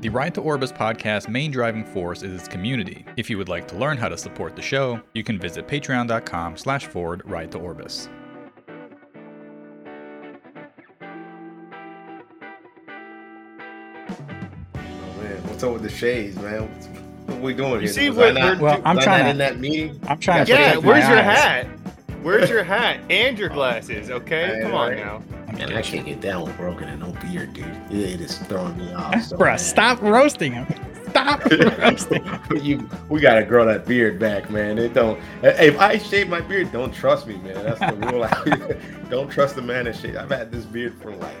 The Ride to Orbis podcast main driving force is its community. If you would like to learn how to support the show, you can visit patreon.com slash forward ride to Orbis. Oh, man, what's up with the shades, man? What are we doing here? see what not, well, I'm trying to- in that meeting. I'm trying to Yeah, where's your eyes. hat? Where's your hat and your oh, glasses? Okay, Hey, come on right. now. Man, I can't get that one broken and no beard, dude. It is throwing me off. So Bruh, stop roasting him. Stop roasting you, we gotta grow that beard back, man. It don't. Eh, if I shave my beard, don't trust me, man. That's the rule. don't trust the man that shave. I've had this beard for like.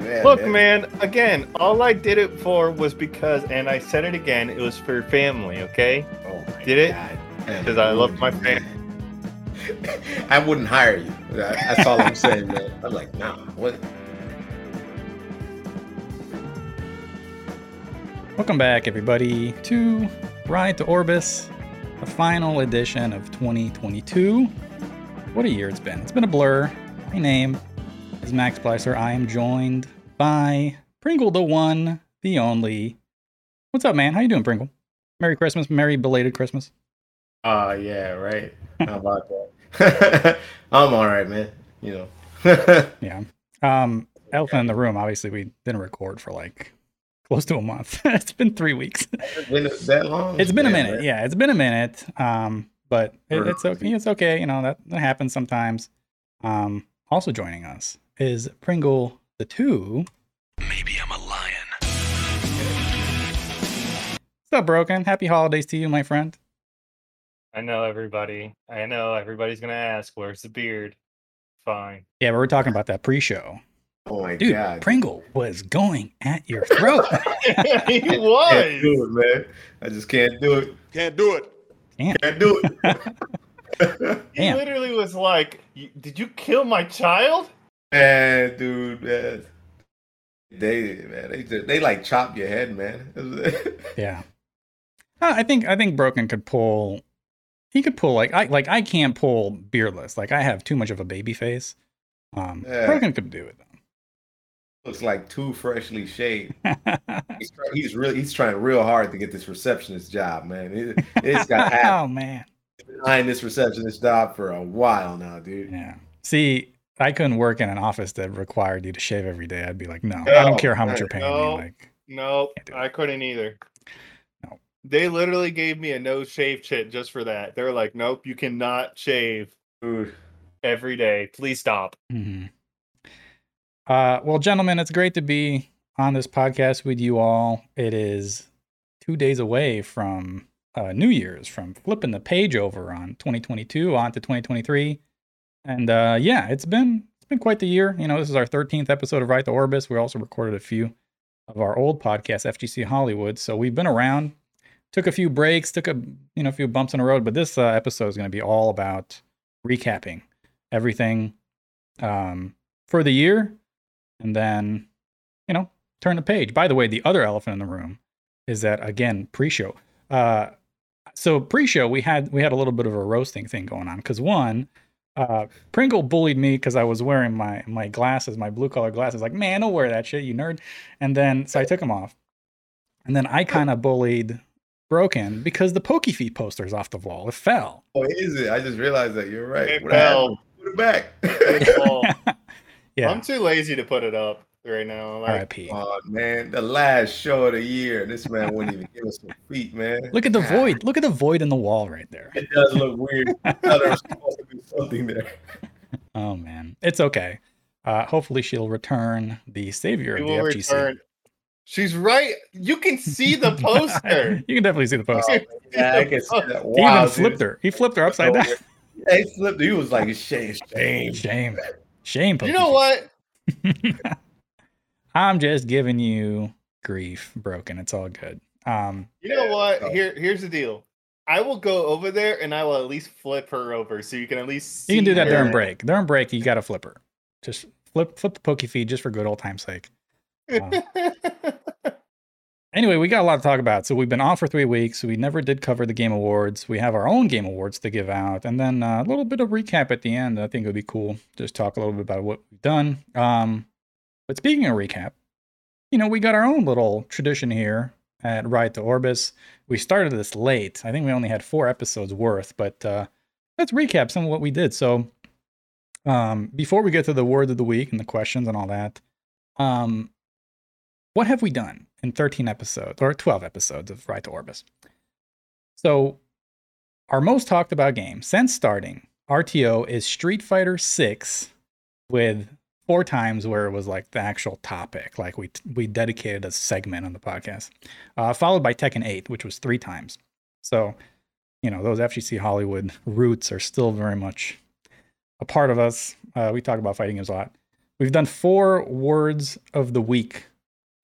Man, Look, man, again, all I did it for was because, and I said it again, it was for family, okay? Oh my Did it? God. Man, Because I love my family. I wouldn't hire you. That's all I'm saying, man. I'm like, nah. What? Welcome back, everybody, to Ride to Orbis, the final edition of 2022. What a year it's been. It's been a blur. My name is Max Bleiser. I am joined by Pringle, the one, the only. What's up, man? How you doing, Pringle? Merry Christmas. Merry belated Christmas. Oh yeah, right. How about that? I'm all right, man. You know. Yeah. Um, elephant in the room. Obviously, we didn't record for like close to a month. it's been three weeks. It's been that long. It's been a minute. man. Yeah, it's been a minute. Um, but it, it's okay. It's okay. You know that, that happens sometimes. Um, also joining us is Pringle the Two. Maybe I'm a lion. What's up, Broken? Happy holidays to you, my friend. I know everybody. I know everybody's gonna ask, "Where's the beard?" Fine. Yeah, but we're talking about that pre-show. Oh my Dude, god. Pringle was going at your throat. he Can't was. do it, man. I just can't do it. Can't do it. Can't do it. He Damn. literally was like, "Did you kill my child?" man, dude, man. They man, they just, they like chop your head, man. yeah. I think I think Broken could pull. He could pull like I like I can't pull beardless. Like I have too much of a baby face. Um, Yeah. Broken could do it Though. Looks like too freshly shaved. He's, try- he's really he's trying real hard to get this receptionist job, man. It, it's got oh man. behind this receptionist job for a while now, dude. Yeah. See, I couldn't work in an office that required you to shave every day. I'd be like, no, I don't care how much you're paying no. me. Like, No, Can't do it. I couldn't either. No. They literally gave me a no shave chit just for that. They're like, "Nope, you cannot shave Dude. every day. Please stop." mhm. uh, well, gentlemen, it's great to be on this podcast with you all. It is two days away from uh, New Year's, from flipping the page over on 2022 on to 2023, and uh, yeah, it's been it's been quite the year. You know, this is our 13th episode of Ride to Orbis. We also recorded a few of our old podcasts, FGC Hollywood. So we've been around, took a few breaks, took a you know a few bumps in the road, but this uh, episode is going to be all about recapping everything um, for the year, and then you know turn the page. By the way, the other elephant in the room is that again pre-show. Uh, so pre-show we had we had a little bit of a roasting thing going on because one. Uh, Pringle bullied me because I was wearing my my glasses, my blue color glasses. Like, man, don't wear that shit, you nerd. And then so I took them off, and then I kind of bullied Broken because the Pokey Feet poster's off the wall. It fell. Oh, is it? I just realized that you're right. It What fell. Put it back. Well, yeah. I'm too lazy to put it up right now. Like, R.I.P. oh man, the last show of the year. This man wouldn't even give us some feet, man. Look at the void. Look at the void in the wall right there. It does look weird. I thought there was supposed to be something there. Oh man, it's okay. Uh, hopefully she'll return the savior we of the will FGC. return. She's right. You can see the poster. you can definitely see the poster. Yeah, I can see that. he Wow, even flipped dude. her. He flipped her upside down. He flipped. He was like, shame, shame. Shame. Shame. you know what? I'm just giving you grief, broken. It's all good. Um, You know what? so- Here, here's the deal. I will go over there and I will at least flip her over, so you can at least. See you can do that her. during break. During break, you got to flip her. Just flip, flip the Pokey Feet just for good old time's sake. Anyway, we got a lot to talk about. So we've been off for three weeks. We never did cover the game awards. We have our own game awards to give out, and then uh, a little bit of recap at the end. I think it would be cool. Just talk a little bit about what we've done. Um, but speaking of recap, you know, we got our own little tradition here at Ride to Orbis. We started this late. I think we only had four episodes worth, but uh, let's recap some of what we did. So, um, before we get to the word of the week and the questions and all that, um, what have we done in 13 episodes or 12 episodes of Ride to Orbis? So, our most talked about game since starting RTO is Street Fighter 6 with four times where it was like the actual topic, like we we dedicated a segment on the podcast, uh, followed by Tekken 8, which was three times. So, you know, those FGC Hollywood roots are still very much a part of us. Uh, we talk about fighting games a lot. We've done four words of the week: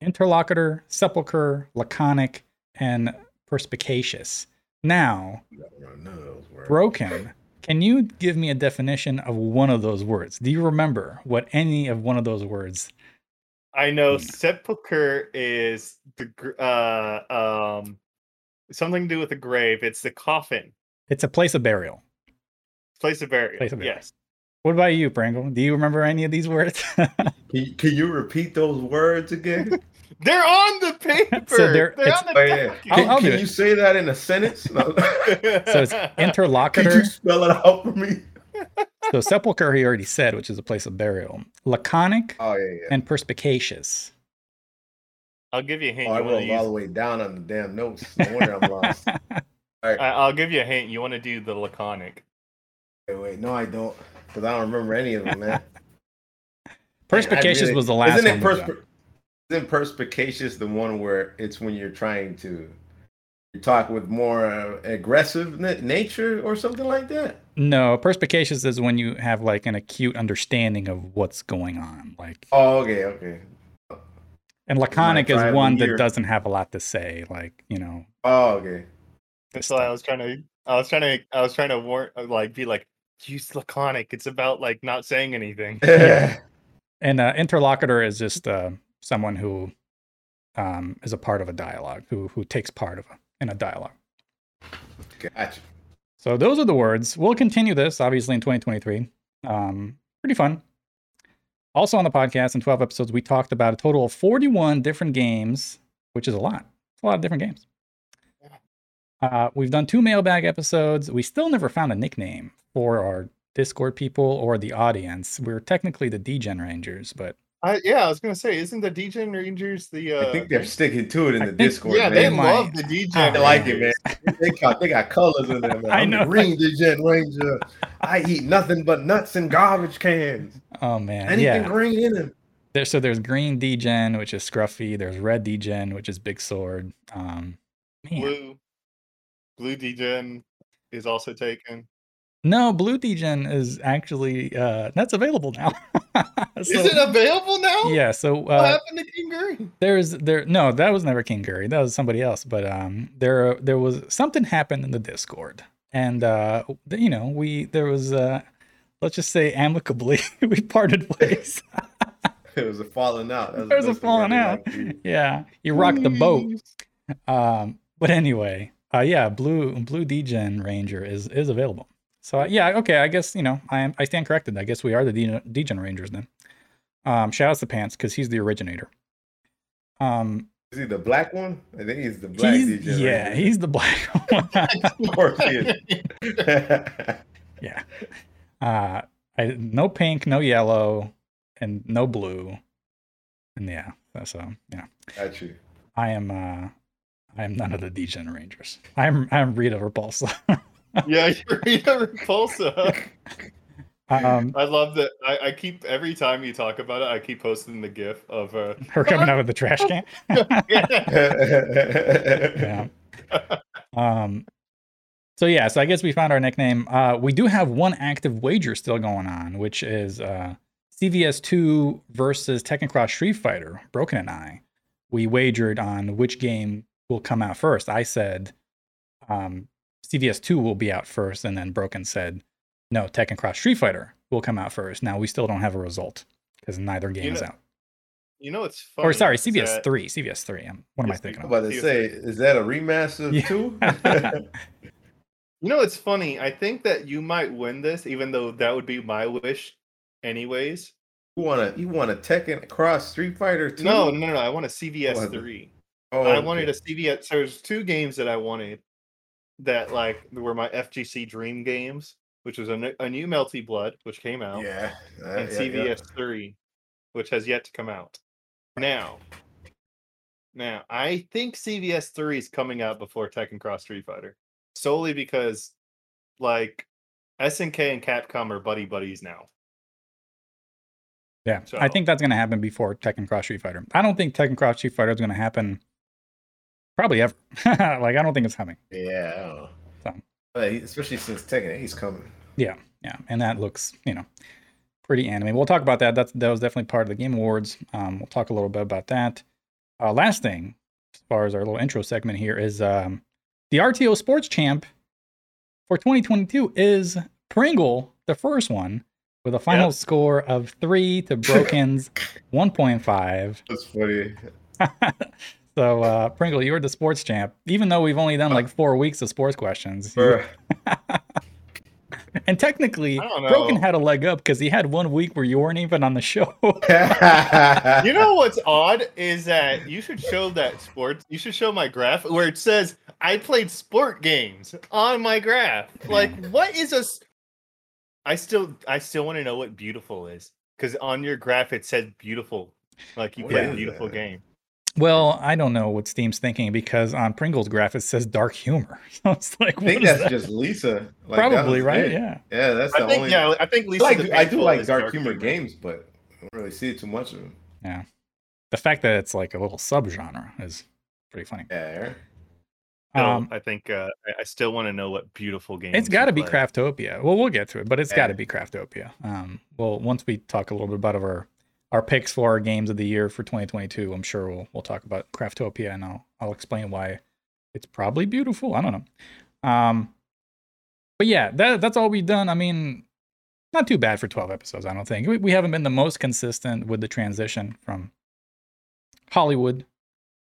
interlocutor, sepulcher, laconic, and perspicacious. Now, None of those words. broken. Can you give me a definition of one of those words? Do you remember what any of one of those words? I know Mm. sepulcher is the uh um something to do with the grave. It's the coffin, It's a place of burial. place of burial. Place of burial. Yes. What about you, Pringle? Do you remember any of these words? Can, you- can you repeat those words again? They're on the paper. So they're- they're, on the Oh, yeah. document. I'll- Can, I'll can you say that in a sentence? No. so it's Could interlocutor. you spell it out for me? so sepulcher he already said, which is a place of burial. Laconic Oh yeah, yeah. and perspicacious. I'll give you a hint. Oh, I you wrote all the way down on the damn notes. No wonder I'm lost. I, I'll give you a hint. You want to do the laconic. Wait, wait, no, I don't, because I don't remember any of them, man. Perspicacious really- was the last Isn't one. it we got. persp- isn't perspicacious the one where it's when you're trying to talk with more uh, aggressive na- nature or something like that? No, perspicacious is when you have like an acute understanding of what's going on. Like Oh, okay, okay. and laconic is one that doesn't have a lot to say. Like, you know, Oh, okay. That's why I was trying to. I was trying to. I was trying to warn, like, be like, use laconic. It's about like not saying anything. And uh, interlocutor is just uh, someone who um, is a part of a dialogue, who who takes part of a, in a dialogue. gotcha. So those are the words. We'll continue this obviously in 2023. Um, pretty fun. Also on the podcast in 12 episodes, we talked about a total of 41 different games, which is a lot. It's a lot of different games. Uh, we've done two mailbag episodes. We still never found a nickname for our Discord people or the audience. We're technically the Degen Rangers, but I, yeah, I was gonna say, isn't the Degen Rangers the? Uh, I think they're sticking to it in the think- Discord. yeah, man. they might. love the Degen. I I like it, man. They got they got colors in there, man. I I'm know. the green Degen Ranger. I eat nothing but nuts and garbage cans. oh man, Anything yeah. green in them. There, so there's green Degen, which is Scruffy. There's red Degen, which is Big Sword. Um, man. Blue, blue DJ is also taken. No, Blue Degen is actually uh, that's available now. is it available now? Yeah, so What uh, happened to King Gary? there's there no that was never King Gary that was somebody else but um there there was something happened in the Discord and uh you know we there was uh let's just say amicably we parted ways It was a falling out. That was there was a the best thing falling out yeah you rocked the boat um but anyway uh yeah blue blue degen ranger is is available so yeah okay i guess you know i am i stand corrected. I guess we are the degen, degen rangers then. Um shout out to pants because he's the originator. Um Is he the black one? I think he's the black he's, yeah Ranger. he's the black one. Of course he is. yeah. Uh I, no pink no yellow and no blue. And yeah so yeah. Got you. i am uh i am none of the degen rangers. I'm i'm rita repulsa yeah, you're Rita Repulsa. um I love that. I, I keep every time you talk about it, I keep posting the GIF of uh, her coming out of the trash can yeah. Um, so yeah, so I guess we found our nickname. Uh, we do have one active wager still going on, which is uh, CVS2 versus Tekken Cross Street Fighter. Broken and I, we wagered on which game will come out first. I said um, CVS2 will be out first, and then Broken said no, Tekken Cross Street Fighter will come out first. Now we still don't have a result because neither game is know, out. you know it's funny. Or sorry, CVS that- three, CVS three. Um, what am I thinking I'm about to say, is that a remaster of Yeah. two? You know it's funny. I think that you might win this, even though that would be my wish, anyways. You want to you want a Tekken Cross Street Fighter 2? No, no, no, no. I want a CVS was it? three. Oh, I wanted a. CVS. So there's two games that I wanted that like were my FGC dream games, which was a, new Melty Blood, which came out, Yeah. uh, and yeah, yeah. CVS three, which has yet to come out. Now, now I think CVS three is coming out before Tekken Cross Street Fighter, solely because like SNK and Capcom are buddy buddies now. Yeah, so. I think that's going to happen before Tekken Cross Street Fighter. I don't think Tekken Cross Street Fighter is going to happen probably ever. like, I don't think it's coming. Yeah, I don't know. So. Especially since Tekken 8's coming. Yeah, yeah, and that looks, you know, pretty anime. We'll talk about that. That's that was definitely part of the Game Awards. Um, we'll talk a little bit about that. Uh, last thing, as far as our little intro segment here, is um, the RTO Sports Champ for 2022 is Pringle, the first one, with a final Yep. score of three to Broken's 1.5. That's funny. so uh, Pringle, you're the sports champ, even though we've only done like four weeks of sports questions. you- and technically, Broken had a leg up because he had one week where you weren't even on the show. You know what's odd is that you should show that sports. You should show my graph where it says I played sport games on my graph. Like, what is a? s- I still, I still want to know what beautiful is because on your graph it said beautiful. Like you What played a beautiful that? game. Well, I don't know what Steam's thinking because on Pringle's graph it says dark humor. So it's like, I think that's that? just Lisa. Like, that probably was right. it. Yeah. Yeah, that's the think, only. yeah, I think I, Lisa. like, I do like is dark, humor, games, but I don't really see too much of them. Yeah, the fact that it's like a little subgenre is pretty funny. Yeah. Still, Um, I think uh, I, I still want to know what beautiful game. It's got to be play. Craftopia. Well, we'll get to it, but it's got to be Craftopia. Um, well, once we talk a little bit about our our picks for our games of the year for 2022, I'm sure we'll we'll talk about Craftopia, and I'll I'll explain why it's probably beautiful. I don't know. Um, but yeah, that that's all we've done. I mean, not too bad for 12 episodes. I don't think we, we haven't been the most consistent with the transition from Hollywood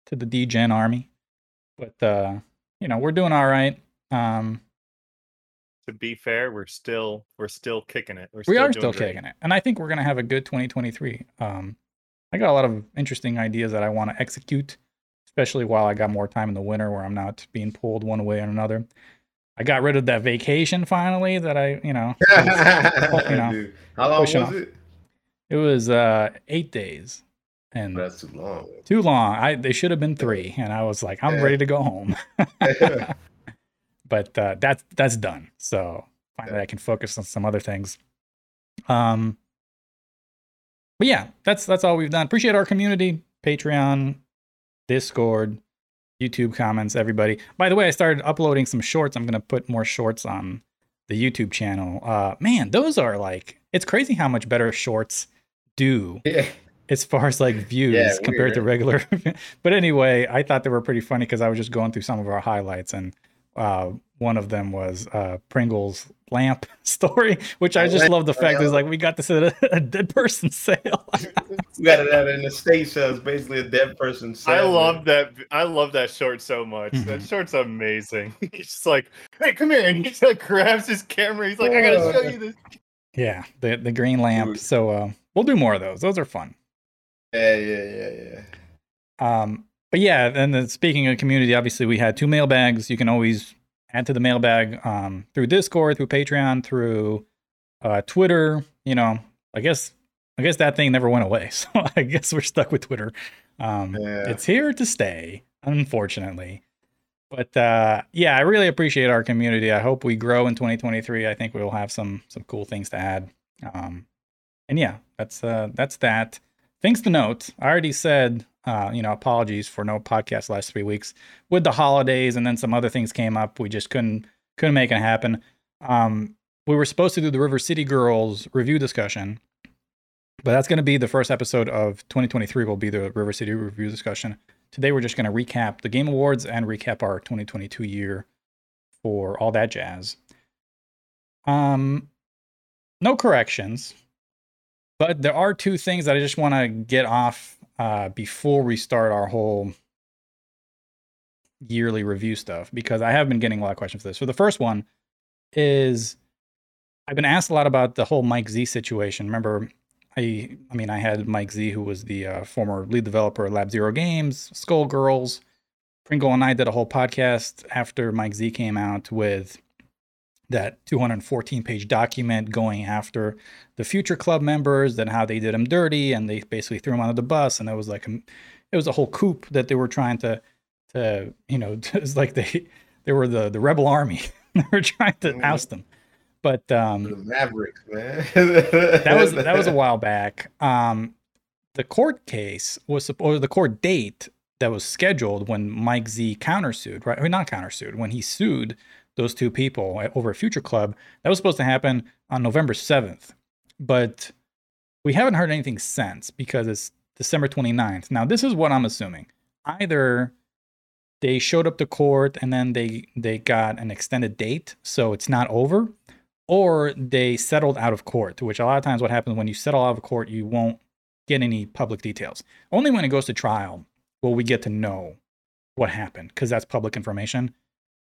to the Degen army, but uh, you know we're doing all right. Um, To be fair, we're still we're still kicking it. We're we are still great. kicking it and i think we're going to have a good 2023 um i got a lot of interesting ideas that i want to execute especially while i got more time in the winter where i'm not being pulled one way or another i got rid of that vacation finally that i you know was, you know, Dude, how long was off. it? it was uh eight days and That's too long. too long i they should have been three and i was like i'm Yeah. ready to go home but uh, that's that's done. So finally, I can focus on some other things. Um, but yeah, that's that's all we've done. Appreciate our community, Patreon, Discord, YouTube comments, everybody. By the way, I started uploading some shorts. I'm gonna put more shorts on the YouTube channel. Uh, man, those are like it's crazy how much better shorts do yeah. as far as like views Yeah, compared to regular. but anyway, I thought they were pretty funny because I was just going through some of our highlights, and uh, one of them was uh, Pringle's lamp story, which I just love the fact is sale. like we got this at a, a dead person sale. We got it at an estate sale. it's basically a dead person. Sale. I love that. I love that short so much. That Mhm. short's amazing. He's just like, "Hey, come here!" And he just like grabs his camera. He's like, "I gotta show you this." yeah, the the green lamp. Dude. So uh, we'll do more of those. Those are fun. Yeah, yeah, yeah, yeah. Um, but yeah, and then speaking of community, obviously we had two mailbags. You can always add to the mailbag um, through Discord, through Patreon, through uh, Twitter. You know, I guess I guess that thing never went away, so I guess we're stuck with Twitter. Um, Yeah. It's here to stay, unfortunately. But uh, yeah, I really appreciate our community. I hope we grow in 2023. I think we'll have some some cool things to add. Um, and yeah, that's uh, that's that. Things to note. I already said, uh, you know, apologies for no podcast last three weeks with the holidays, and then some other things came up. We just couldn't couldn't make it happen. Um, we were supposed to do the River City Girls review discussion, but that's going to be the first episode of 2023. Will be the River City review discussion. Today we're just going to recap the Game Awards and recap our 2022 year for all that jazz. Um, no corrections, but there are two things that I just want to get off uh, before we start our whole yearly review stuff because I have been getting a lot of questions for this. So the first one is I've been asked a lot about the whole Mike Z situation. Remember, I I mean I had Mike Z, who was the uh, former lead developer at Lab Zero Games, Skullgirls. Pringle and I did a whole podcast after Mike Z came out with that 214 page document going after the future club members and how they did them dirty and they basically threw them under the bus and it was like a, it was a whole coup that they were trying to to you know it's like they they were the the rebel army they were trying to oust them but um The Mavericks, man. that was that was a while back. Um, the court case was or the court date that was scheduled when Mike Z countersued, right? I mean, not countersued when he sued those two people at- over a future club. That was supposed to happen on November seventh, but we haven't heard anything since because it's December 29th. Now, this is what I'm assuming. Either they showed up to court and then they they got an extended date, so it's not over, or they settled out of court, which a lot of times what happens when you settle out of court, you won't get any public details. Only when it goes to trial will we get to know what happened because that's public information.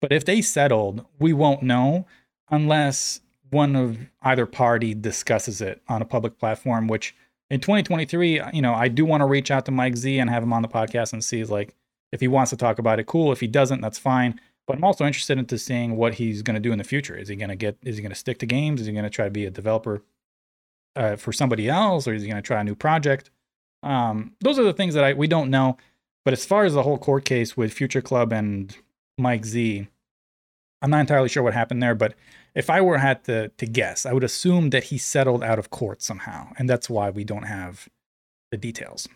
But if they settled, we won't know unless one of either party discusses it on a public platform, which in 2023, you know, I do want to reach out to Mike Z and have him on the podcast and see like if he wants to talk about it, cool. If he doesn't, that's fine. But I'm also interested into seeing what he's going to do in the future. Is he going to get? Is he going to stick to games? Is he going to try to be a developer uh, for somebody else, or is he going to try a new project? Um, those are the things that I we don't know. But as far as the whole court case with Future Club and Mike Z, I'm not entirely sure what happened there. But if I were had to to guess, I would assume that he settled out of court somehow, and that's why we don't have the details.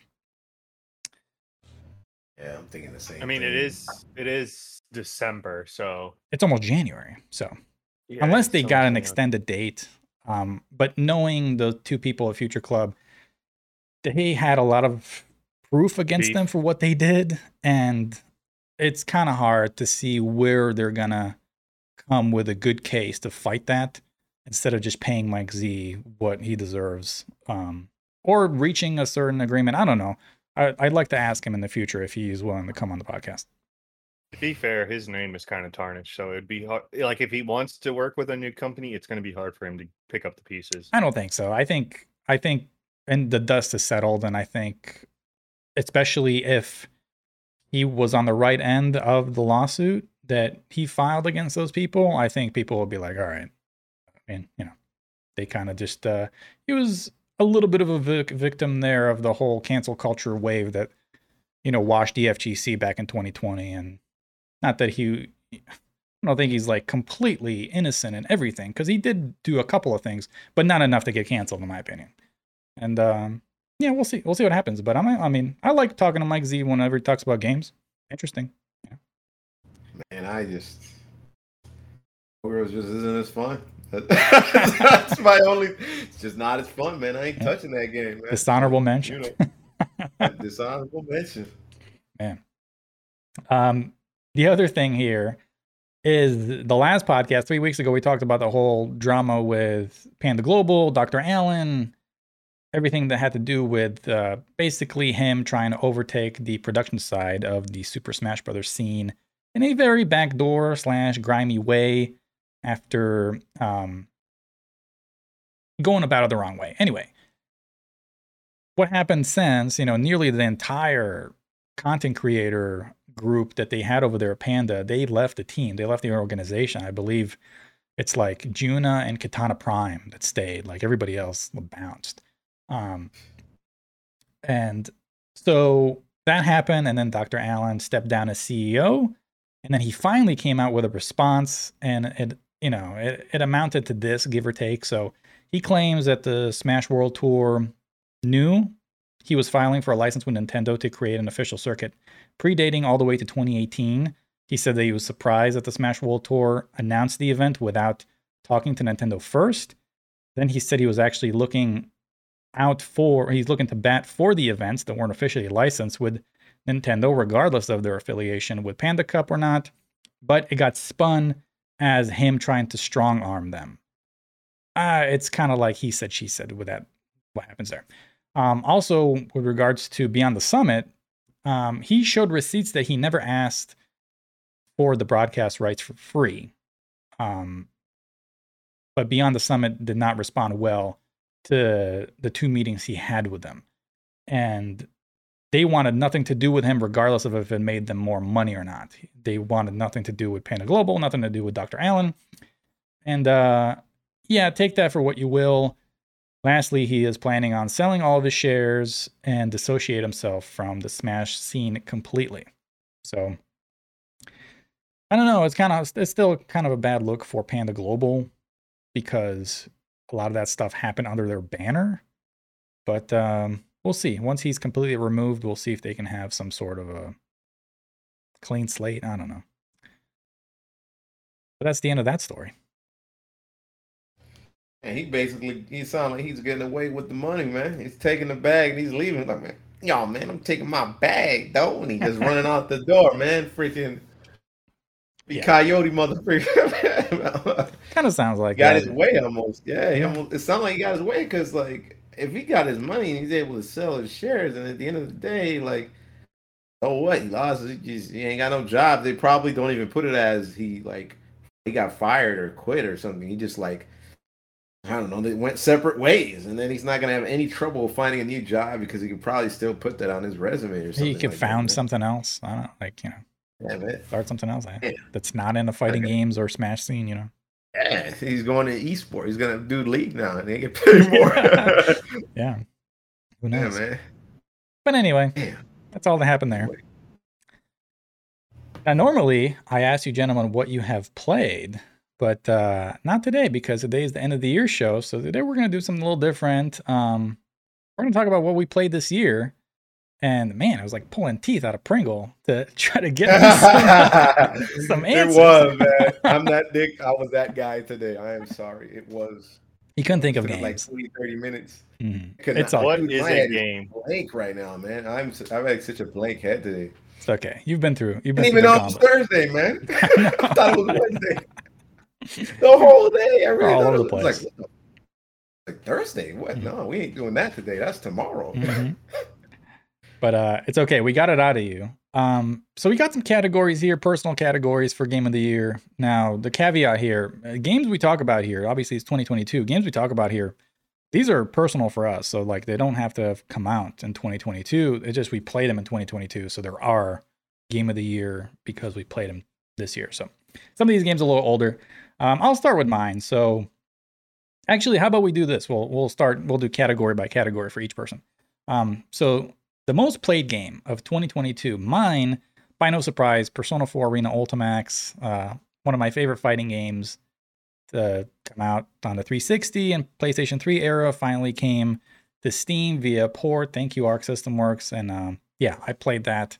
Yeah, I'm thinking the same. I mean, it thing. is it is December, so It's almost January, so yeah, unless they got an soon. extended date. Um, but knowing the two people at Future Club, they had a lot of proof against Beef. them for what they did, and it's kind of hard to see where they're gonna come with a good case to fight that instead of just paying Mike Z what he deserves, um, or reaching a certain agreement. I don't know. I, I'd like to ask him in the future if he is willing to come on the podcast. To be fair, his name is kind of tarnished, so it'd be hard. Like if he wants to work with a new company, it's going to be hard for him to pick up the pieces. I don't think so. I think I think and the dust is settled and I think especially if he was on the right end of the lawsuit that he filed against those people, I think people will be like, all right. I mean, you know, they kind of just uh he was a little bit of a vic- victim there of the whole cancel culture wave that you know washed the FGC back in 2020 and not that he I don't think he's like completely innocent in everything because he did do a couple of things, but not enough to get canceled, in my opinion. And um, yeah, we'll see. We'll see what happens. But I'm, I mean, I like talking to Mike Z whenever he talks about games. Interesting. Man, I just girls just isn't as fun. That's my only. It's just not as fun, man. I ain't Yeah. touching that game, man. Dishonorable mention. You know, dishonorable mention. Um, the other thing here is the last podcast three weeks ago we talked about the whole drama with Panda Global, Dr. Alan, everything that had to do with uh, basically him trying to overtake the production side of the Super Smash Brothers scene in a very backdoor slash grimy way after um, going about it the wrong way. Anyway, what happened since, you know, nearly the entire content creator group that they had over there at Panda, they left the team. They left the organization. I believe it's like Juna and Katana Prime that stayed. Like everybody else bounced. Um, and so that happened, and then Dr. Alan stepped down as CEO, and then he finally came out with a response, and it you know it, it amounted to this, give or take. So he claims that the Smash World Tour knew he was filing for a license with Nintendo to create an official circuit predating all the way to 2018. He said that he was surprised that the Smash World Tour announced the event without talking to Nintendo first. Then he said he was actually looking out for, he's looking to bat for the events that weren't officially licensed with Nintendo, regardless of their affiliation with Panda Cup or not. But it got spun as him trying to strong arm them. Uh, it's kind of like he said, she said with that, what happens there. Um, also, with regards to Beyond the Summit, um, he showed receipts that he never asked for the broadcast rights for free. Um, but Beyond the Summit did not respond well to the two meetings he had with them. And they wanted nothing to do with him, regardless of if it made them more money or not. They wanted nothing to do with Panda Global, nothing to do with Dr. Alan. And uh, yeah, take that for what you will. Lastly, he is planning on selling all of his shares and dissociate himself from the Smash scene completely. So I don't know. It's kind of it's still kind of a bad look for Panda Global because a lot of that stuff happened under their banner. But um, we'll see. Once he's completely removed, we'll see if they can have some sort of a clean slate. I don't know. But that's the end of that story. And he basically he sounds like he's getting away with the money, man. He's taking the bag and he's leaving. Like, man, yo, man, I'm taking my bag, though. And he just running out the door, man. Freaking Yeah. coyote motherfucker. Kind of sounds like got that. his way almost. Yeah, he almost, it sounds like he got his way because, like, if he got his money and he's able to sell his shares, and at the end of the day, like, oh what he lost, he, just, he ain't got no job. They probably don't even put it as he like he got fired or quit or something. He just like I don't know. They went separate ways, and then he's not gonna have any trouble finding a new job because he could probably still put that on his resume or something. He could like found that, something else. I don't know, like you know. Yeah, start something else Yeah. that's not in the fighting Okay. games or Smash scene. You know. Yeah, he's going to esports. He's gonna do league now, and they get paid more. yeah, Yeah. Who knows? man. But anyway, that's all that happened there. Now, normally I ask you gentlemen what you have played, but uh, not today because today is the end of the year show. So today we're going to do something a little different. Um, we're going to talk about what we played this year. And man, I was like pulling teeth out of Pringle to try to get me some, some it was, man. I'm that dick. I was that guy today. I am sorry. It was He couldn't think of took like 20, 30 minutes. Mhm. It's not- all What Dude, is my a game? blank right now, man. I'm I've had such a blank head today. It's okay. You've been through. You've I been didn't through even the know it was gauntlet. Thursday, man. I thought it was Wednesday. The whole day, I really All over the place. like, like Thursday. What? No, we ain't doing that today. That's tomorrow. Mhm. But uh, it's okay. We got it out of you. Um, so we got some categories here, personal categories for game of the year. Now, the caveat here, uh, games we talk about here, obviously it's 2022. Games we talk about here, these are personal for us. So like they don't have to have come out in 2022. It's just we played them in 2022. So there are game of the year because we played them this year. So some of these games are a little older. Um, I'll start with mine. So actually, how about we do this? We'll we'll start. We'll do category by category for each person. Um, so the most played game of 2022, mine, by no surprise, Persona 4 Arena Ultimax, uh, one of my favorite fighting games to come out on the 360 and PlayStation 3 era, finally came to Steam via port. Thank you, Arc System Works. And um, yeah, I played that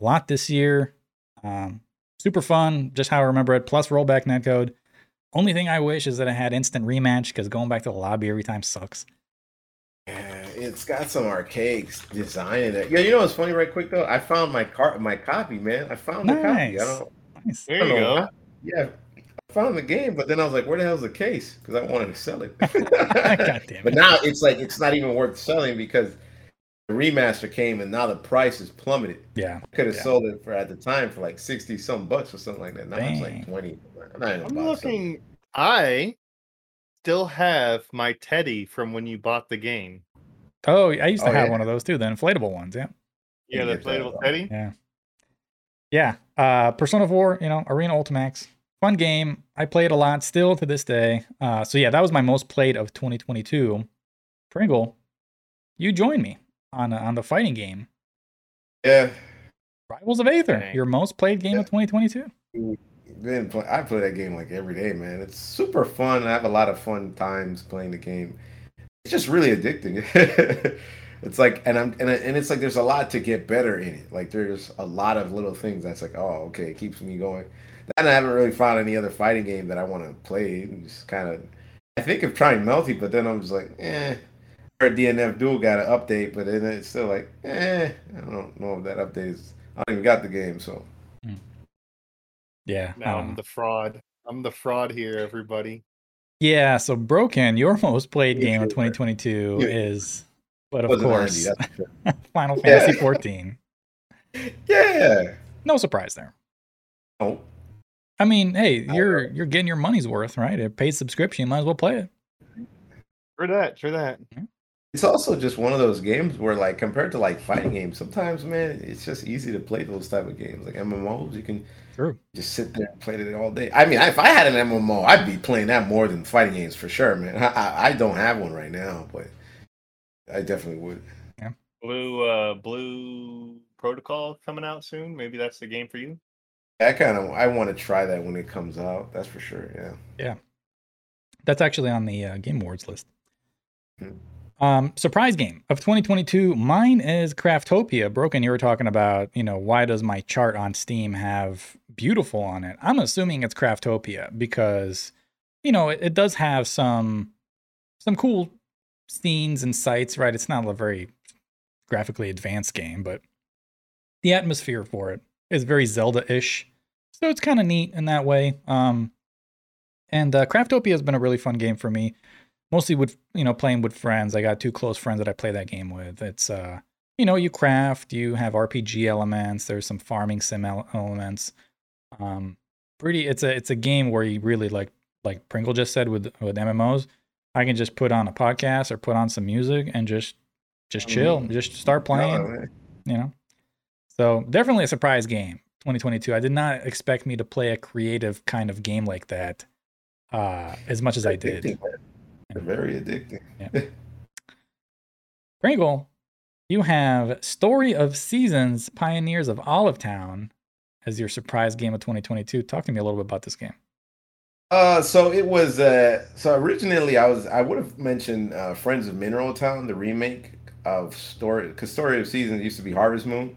a lot this year. Um, super fun, just how I remember it, plus rollback netcode. Only thing I wish is that I had instant rematch because going back to the lobby every time sucks. Yeah, it's got some archaic design in it. Yeah, you know what's funny, right quick though? I found my car, my copy, man. I found the copy. I Nice. don't. Nice. There you I don't know go. how- Yeah, I found the game, but then I was like, "Where the hell's the case?" Because I wanted to sell it. God damn But now it's like it's not even worth selling because the remaster came and now the price is plummeted. Yeah. Could have Yeah. sold it for at the time for like sixty some bucks or something like that. Now it's like twenty. I'm not even I'm about to looking. I still have my teddy from when you bought the game. Oh, I used to Oh, have yeah. one of those too, the inflatable ones. Yeah. Yeah, the inflatable teddy. Yeah. Yeah. Uh, Persona 4, you know, Arena Ultimax. Fun game. I play it a lot still to this day. Uh, so yeah, that was my most played of 2022. Pringle, you joined me on uh, on the fighting game. Yeah, Rivals of Aether, Dang. your most played game of 2022. been play, I play that game like every day, man. It's super fun. I have a lot of fun times playing the game. It's just really addicting. it's like, and I'm, and, and it's like there's a lot to get better in it. Like there's a lot of little things that's like, oh, okay, it keeps me going. And I haven't really found any other fighting game that I want to play. And Just kind of, I think of trying Melty, but then I'm just like, eh. Or DNF Duel got an update, but then it's still like, eh. I don't know if that update is. I don't even got the game, so. Yeah. Now don't I'm the fraud. I'm the fraud here, everybody. Yeah. So Broken, your most played game of 2022 Yeah. is, but of course, Andy, that's for sure. Final Yeah. Fantasy 14. Yeah. No surprise there. Oh, I mean, hey, I you're you're getting your money's worth, right? A paid subscription, you might as well play it. For that, for that. Mm-hmm. It's also just one of those games where, like, compared to like fighting games, sometimes, man, it's just easy to play those type of games. Like MMOs, you can True. just sit there and play it all day. I mean, if I had an MMO, I'd be playing that more than fighting games for sure, man. I, I, I don't have one right now, but I definitely would. Blue uh blue protocol coming out soon. Maybe that's the game for you. I kind of I want to try that when it comes out. That's for sure. Yeah. Yeah that's actually on the uh, Game Awards list. Hmm. Um, surprise game of 2022. Mine is Craftopia. Broken, you were talking about, you know, why does my chart on Steam have beautiful on it? I'm assuming it's Craftopia because, you know, it, it does have some some cool scenes and sights, right? It's not a very graphically advanced game, but the atmosphere for it is very Zelda-ish. So it's kind of neat in that way. Um, and uh, Craftopia has been a really fun game for me, mostly with you know playing with friends. I got two close friends that I play that game with. It's uh, you know, you craft, you have RPG elements. There's some farming sim elements. Um, pretty. It's a it's a game where you really like like Pringle just said with with MMOs. I can just put on a podcast or put on some music and just just chill, just start playing No, you know so definitely a surprise game 2022 i did not expect me to play a creative kind of game like that uh as much as i did. They're very addicting. pringle you have story of seasons pioneers of olive town as your surprise game of 2022 talk to me a little bit about this game Uh, so it was. Uh, so originally, I was. I would have mentioned uh, Friends of Mineral Town, the remake of Story, because Story of Seasons used to be Harvest Moon.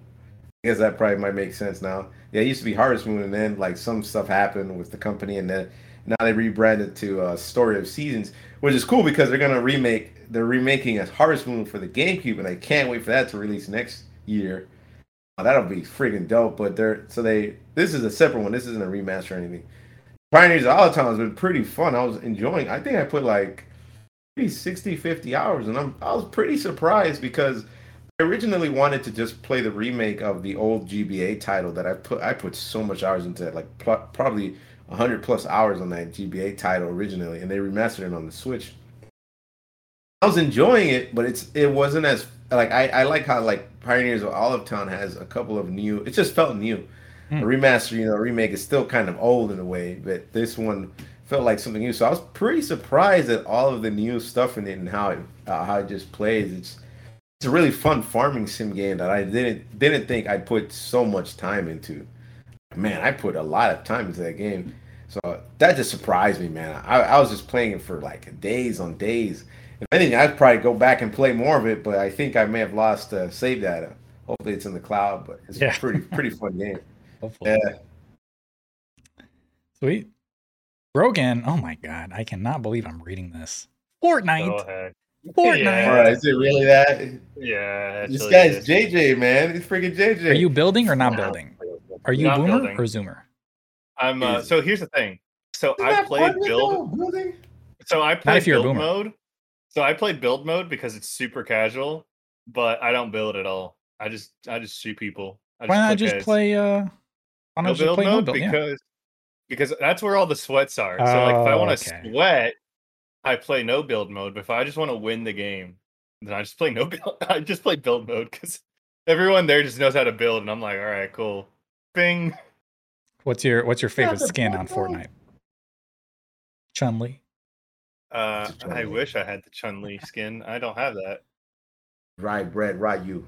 I guess that probably might make sense now. Yeah, it used to be Harvest Moon, and then like some stuff happened with the company, and then now they rebranded to uh, Story of Seasons, which is cool because they're gonna remake. They're remaking a Harvest Moon for the GameCube, and I can't wait for that to release next year. Oh, that'll be freaking dope. But they're so they. This is a separate one. This isn't a remaster or anything. Pioneers of Olive Town has been pretty fun. I was enjoying. I think I put like maybe 60, 50 hours, and I'm I was pretty surprised because I originally wanted to just play the remake of the old GBA title that I put I put so much hours into that, like pl- probably 100 plus hours on that GBA title originally, and they remastered it on the Switch. I was enjoying it, but it's it wasn't as like I, I like how like Pioneers of Olive Town has a couple of new. It just felt new. Hmm. A remaster, you know, remake is still kind of old in a way, but this one felt like something new. So I was pretty surprised at all of the new stuff in it and how it uh, how it just plays. It's it's a really fun farming sim game that I didn't didn't think I'd put so much time into. Man, I put a lot of time into that game. So that just surprised me, man. I, I was just playing it for like days on days. If anything, I'd probably go back and play more of it, but I think I may have lost uh, save data. Hopefully, it's in the cloud, but it's Yeah. a pretty pretty fun game. hopefully Yeah, sweet brogan oh my god i cannot believe i'm reading this Go fortnite ahead. fortnite Yeah. all right. Is it really that? Yeah. This guy's it is. JJ, man. He's freaking JJ. are you building or not building are you Not boomer building. or zoomer I'm uh, so here's the thing. So Isn't I that played build though, building? So I played if you're a build boomer. mode. So I played build mode because it's super casual, but I don't build at all. I just I just shoot people. I why not click just heads. play uh why no not just build play no mode build yeah. because because that's where all the sweats are. so like if I Oh, want to okay. sweat, I play no build mode. But if I just want to win the game, then I just play no build. I just play build mode because everyone there just knows how to build, and I'm like, all right, cool. Bing. what's your what's your favorite the skin on fortnite chun-li Uh, It's a I Chun-Li. wish I had the Chun Li skin. I don't have that. Right, bread, right, you.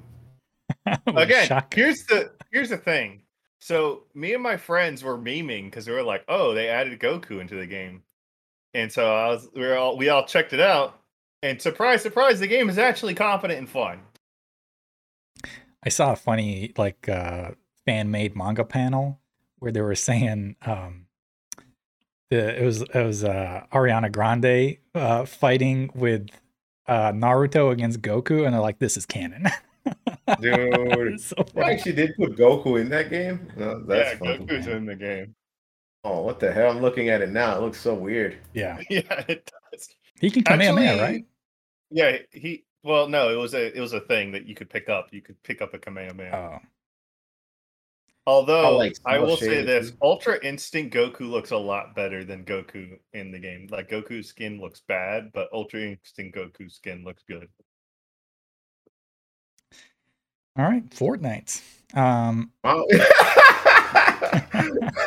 again Shock. here's the here's the thing so me and my friends were memeing because we were like oh they added goku into the game and so i was we were all we all checked it out and surprise surprise the game is actually competent and fun I saw a funny like uh fan made manga panel where they were saying um the it was it was uh Ariana Grande uh fighting with uh Naruto against Goku and they're like this is canon. Dude. It's so I funny. actually did put Goku in that game. No, that's yeah funny. goku's man. in the game Oh, what the hell? I'm looking at it now. It looks so weird. Yeah. yeah it does He can Kamehameha, Actually, right? yeah he well no it was a it was a thing that you could pick up you could pick up a kamehameha Oh. Although like I cel will say this. Ultra Instinct Goku looks a lot better than Goku in the game. Like Goku's skin looks bad, but Ultra Instinct Goku's skin looks good. All right, Fortnite. Um, Oh.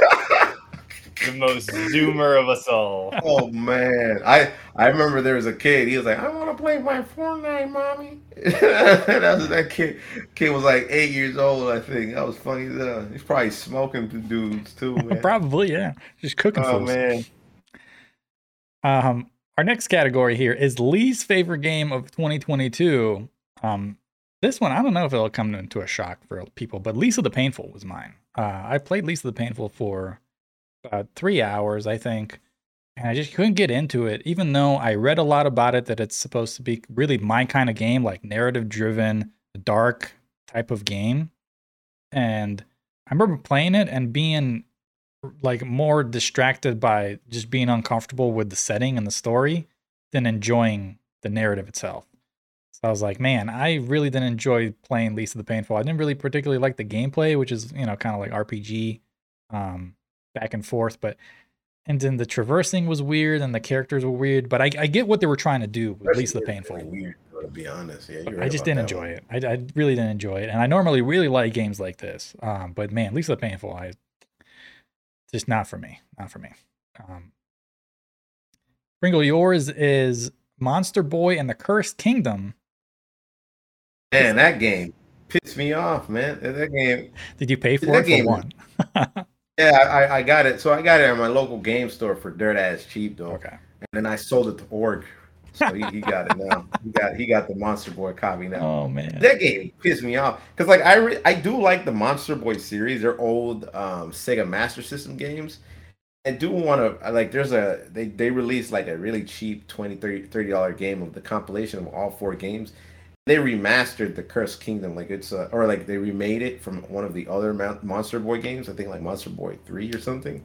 The most zoomer of us all. oh man, I I remember there was a kid. He was like, "I want to play my Fortnite, mommy." that was that kid. Kid was like eight years old, I think. That was funny. as hell. He's probably smoking the dudes too, man. probably, yeah. Just cooking oh fools. man, Um, our next category here is Lee's favorite game of 2022. Um, this one, I don't know if it'll come into a shock for people, but Lisa the Painful was mine. Uh, I played Lisa the Painful for about three hours, I think, and I just couldn't get into it, even though I read a lot about it that it's supposed to be really my kind of game, like narrative driven, dark type of game. And I remember playing it and being like more distracted by just being uncomfortable with the setting and the story than enjoying the narrative itself. So I was like, man, I really didn't enjoy playing Lisa the Painful. I didn't really particularly like the gameplay, which is, you know, kind of like RPG, um, back and forth, but and then the traversing was weird and the characters were weird, but I, I get what they were trying to do at Lisa the Painful. Weird, to be honest. Yeah, you're I just didn't enjoy one. it. I, I really didn't enjoy it, and I normally really like games like this. Um, but man, at Lisa the Painful, I just not for me, not for me. Um, Pringle, yours is Monster Boy and the Cursed Kingdom. Man, that game pissed me off, man. That game. Did you pay for That it for game- one? Yeah, I, I got it. So I got it at my local game store for dirt ass cheap though. okay. And then I sold it to Org. So he, he got it now. He got he got the Monster Boy copy now. Oh man. That game pissed me off because like I re- I do like the Monster Boy series. They're old um, Sega Master System games. I do want to like. There's a they they released like a really cheap 20 30 dollar game of the compilation of all four games. They remastered the Cursed Kingdom like it's uh, or like they remade it from one of the other Monster Boy games. I think like Monster Boy three or something.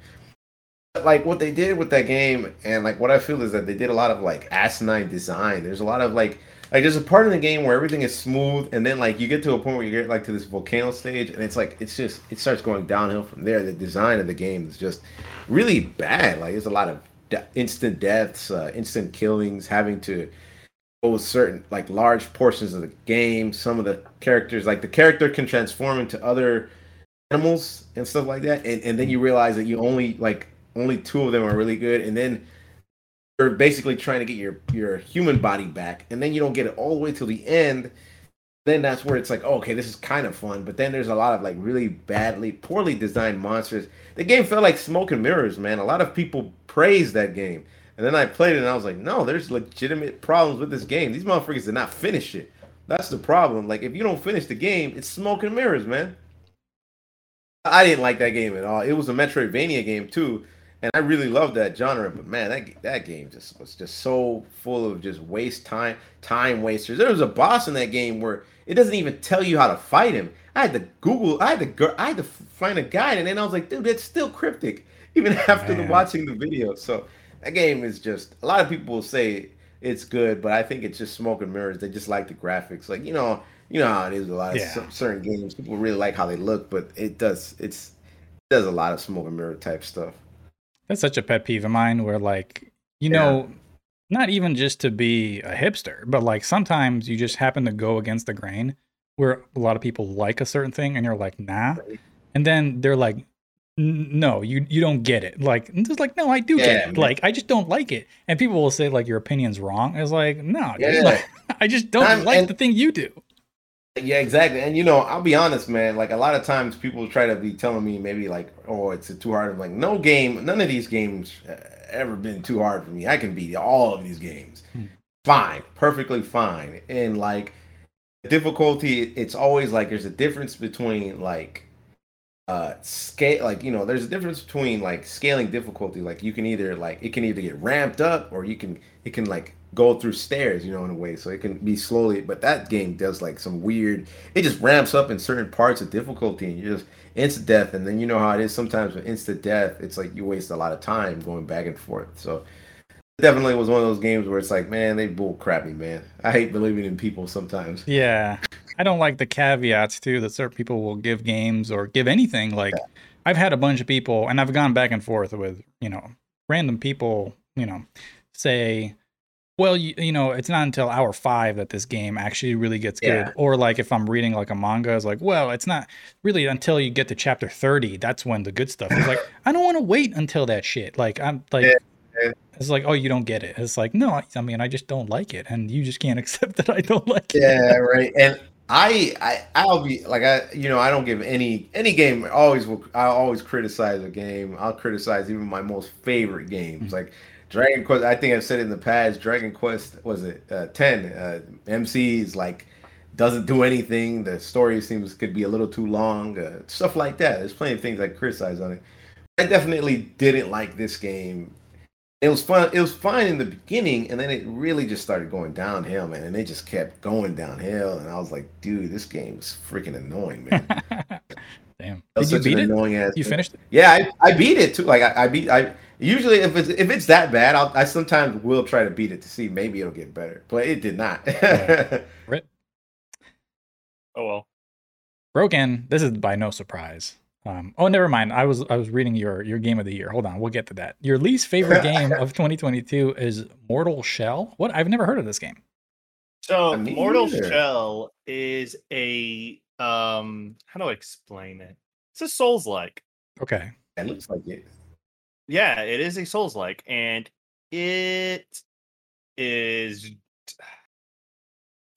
But, like what they did with that game and like what I feel is that they did a lot of like asinine design. There's a lot of like like there's a part in the game where everything is smooth and then like you get to a point where you get like to this volcano stage and it's like it's just it starts going downhill from there the design of the game is just really bad like there's a lot of instant deaths uh, instant killings having to certain like large portions of the game some of the characters like the character can transform into other animals and stuff like that and, and then you realize that you only like only two of them are really good and then you're basically trying to get your your human body back and then you don't get it all the way till the end then that's where it's like oh, okay this is kind of fun but then there's a lot of like really badly poorly designed monsters. The game felt like smoke and mirrors man. A lot of people praised that game and then i played it and i was like no there's legitimate problems with this game these motherfuckers did not finish it that's the problem like if you don't finish the game it's smoke and mirrors man i didn't like that game at all it was a metroidvania game too and I really love that genre. But man, that that game just was just so full of just waste time, time wasters. There was a boss in that game where it doesn't even tell you how to fight him. I had to Google, I had to go, I had to find a guide, and then I was like, dude, that's still cryptic, even after the, watching the video. So that game is just a lot of people will say it's good, but I think it's just smoke and mirrors. They just like the graphics, like you know, you know how it is a lot of Yeah. cer- certain games. People really like how they look, but it does it's it does a lot of smoke and mirror type stuff. That's such a pet peeve of mine where like, you Yeah. know, not even just to be a hipster, but like sometimes you just happen to go against the grain where a lot of people like a certain thing and you're like, nah. And then they're like, "N- no, you you don't get it. Like, it's like, no, I do Yeah, get it. Like, I just don't like it. And people will say like your opinion's wrong. It's like, no, dude, Yeah. like, I just don't I'm- like and- the thing you do. Yeah, exactly. And you know, I'll be honest, man. Like a lot of times, people try to be telling me maybe like, "Oh, it's too hard." I'm like, no game, none of these games uh, ever been too hard for me. I can beat all of these games, Hmm. fine, perfectly fine. And like difficulty, it's always like there's a difference between like uh scale like you know there's a difference between like scaling difficulty like you can either like it can either get ramped up or you can it can like go through stairs you know in a way. So it can be slowly but that game does like some weird it just ramps up in certain parts of difficulty and you just instant death. And then you know how it is sometimes with instant death it's like you waste a lot of time going back and forth. So it definitely was one of those games where it's like man they bull crappy man. I hate believing in people sometimes. Yeah. I don't like the caveats too that certain people will give games or give anything. Like I've had a bunch of people, and I've gone back and forth with you know random people. You know, say, well, you, you know, it's not until hour five that this game actually really gets Yeah. good. Or like if I'm reading like a manga, it's like, well, it's not really until you get to chapter thirty. That's when the good stuff is. Like I don't want to wait until that shit. Like I'm like. Yeah, yeah. It's like, oh, you don't get it. It's like, no, I, I mean, I just don't like it, and you just can't accept that I don't like it. Yeah, right. And I, I, I'll be like, I, you know, I don't give any any game. I always will. I always criticize a game. I'll criticize even my most favorite games, like Dragon Quest. I think I've said in the past. Dragon Quest was it uh, ten? Uh, MC is like doesn't do anything. The story seems could be a little too long. Uh, stuff like that. There's plenty of things I criticize on it. I definitely didn't like this game. It was fun. It was fine in the beginning, and then it really just started going downhill, man. And it just kept going downhill, and I was like, "Dude, this game is freaking annoying, man." Damn. Did you beat it? Annoying ass You game. finished it? Yeah, I, I beat it too. Like I, I beat I usually if it's if it's that bad, I'll, I sometimes will try to beat it to see maybe it'll get better, but it did not. Rit? Oh well. Broken. This is by no surprise. Um, oh, never mind. I was I was reading your your game of the year. Hold on, we'll get to that. Your least favorite game of 2022 is Mortal Shell. What? I've never heard of this game. So me Mortal neither. Shell is a um how do I explain it? It's a Souls like. Okay. it looks like it. Yeah, it is a Souls like, and it is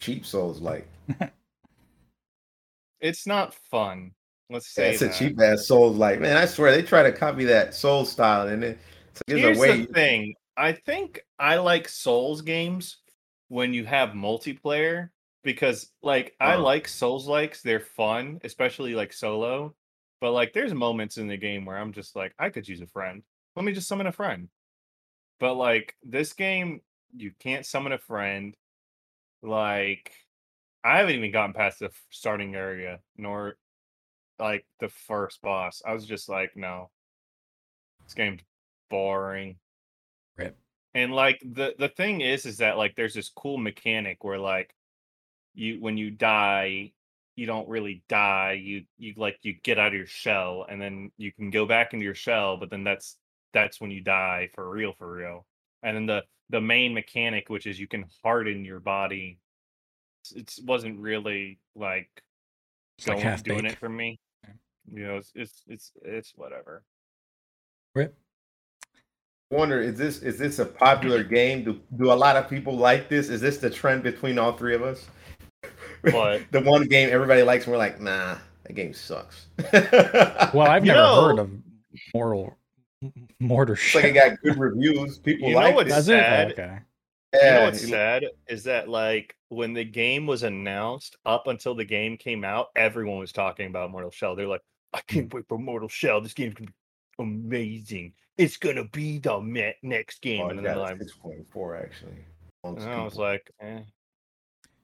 Cheap Souls like. it's not fun. Let's say Yeah, it's a cheap ass soul. Like, Man, I swear they try to copy that Soul style, and it, it's like, Here's there's a way. the thing. I think I like Souls games when you have multiplayer because like I Uh-huh. like Souls likes, they're fun, especially like solo. But like there's moments in the game where I'm just like, I could use a friend. Let me just summon a friend. But like this game, you can't summon a friend. Like I haven't even gotten past the starting area, nor like the first boss. I was just like, no. This game's boring. Rip. And like the the thing is is that like there's this cool mechanic where like you when you die, you don't really die. You you like you get out of your shell and then you can go back into your shell, but then that's that's when you die for real for real. And then the the main mechanic which is you can harden your body it wasn't really like It's like going half doing it for me. Yeah. You know, it's it's it's, it's whatever. Right. wonder is this is this a popular game? Do do a lot of people like this? Is this the trend between all three of us? What? the one game everybody likes, and we're like, nah, that game sucks. Well, I've never know- heard of Mortal Mortar it's like Shell. it got good reviews. People You know like what's it. Does it? Oh, sad? okay. You know what's sad is that like when the game was announced, up until the game came out, everyone was talking about Mortal Shell. They're like, I can't wait for Mortal Shell. This game's gonna be amazing. It's gonna be the me- next game. Oh, and it then got like, six point four actually. amongst and I was like, eh.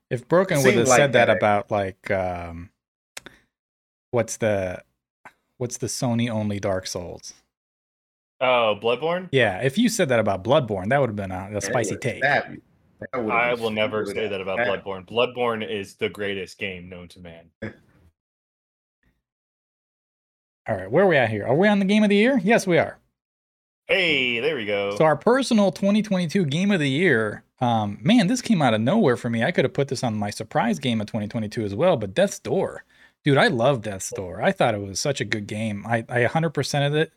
If Broken would have like said that that. about like um what's the what's the Sony only Dark Souls? oh, Bloodborne. Yeah, if you said that about Bloodborne, that would have been a, a That spicy would've take. stabbed you. That I will never say that about hell. Bloodborne. Bloodborne is the greatest game known to man. All right, where are we at here? Are we on the game of the year? Yes, we are. Hey, there we go. So our personal 2022 game of the year, um, man, this came out of nowhere for me. I could have put this on my surprise game of 2022 as well, but Death's Door, dude, I love Death's Door. I thought it was such a good game. I, I 100%ed it.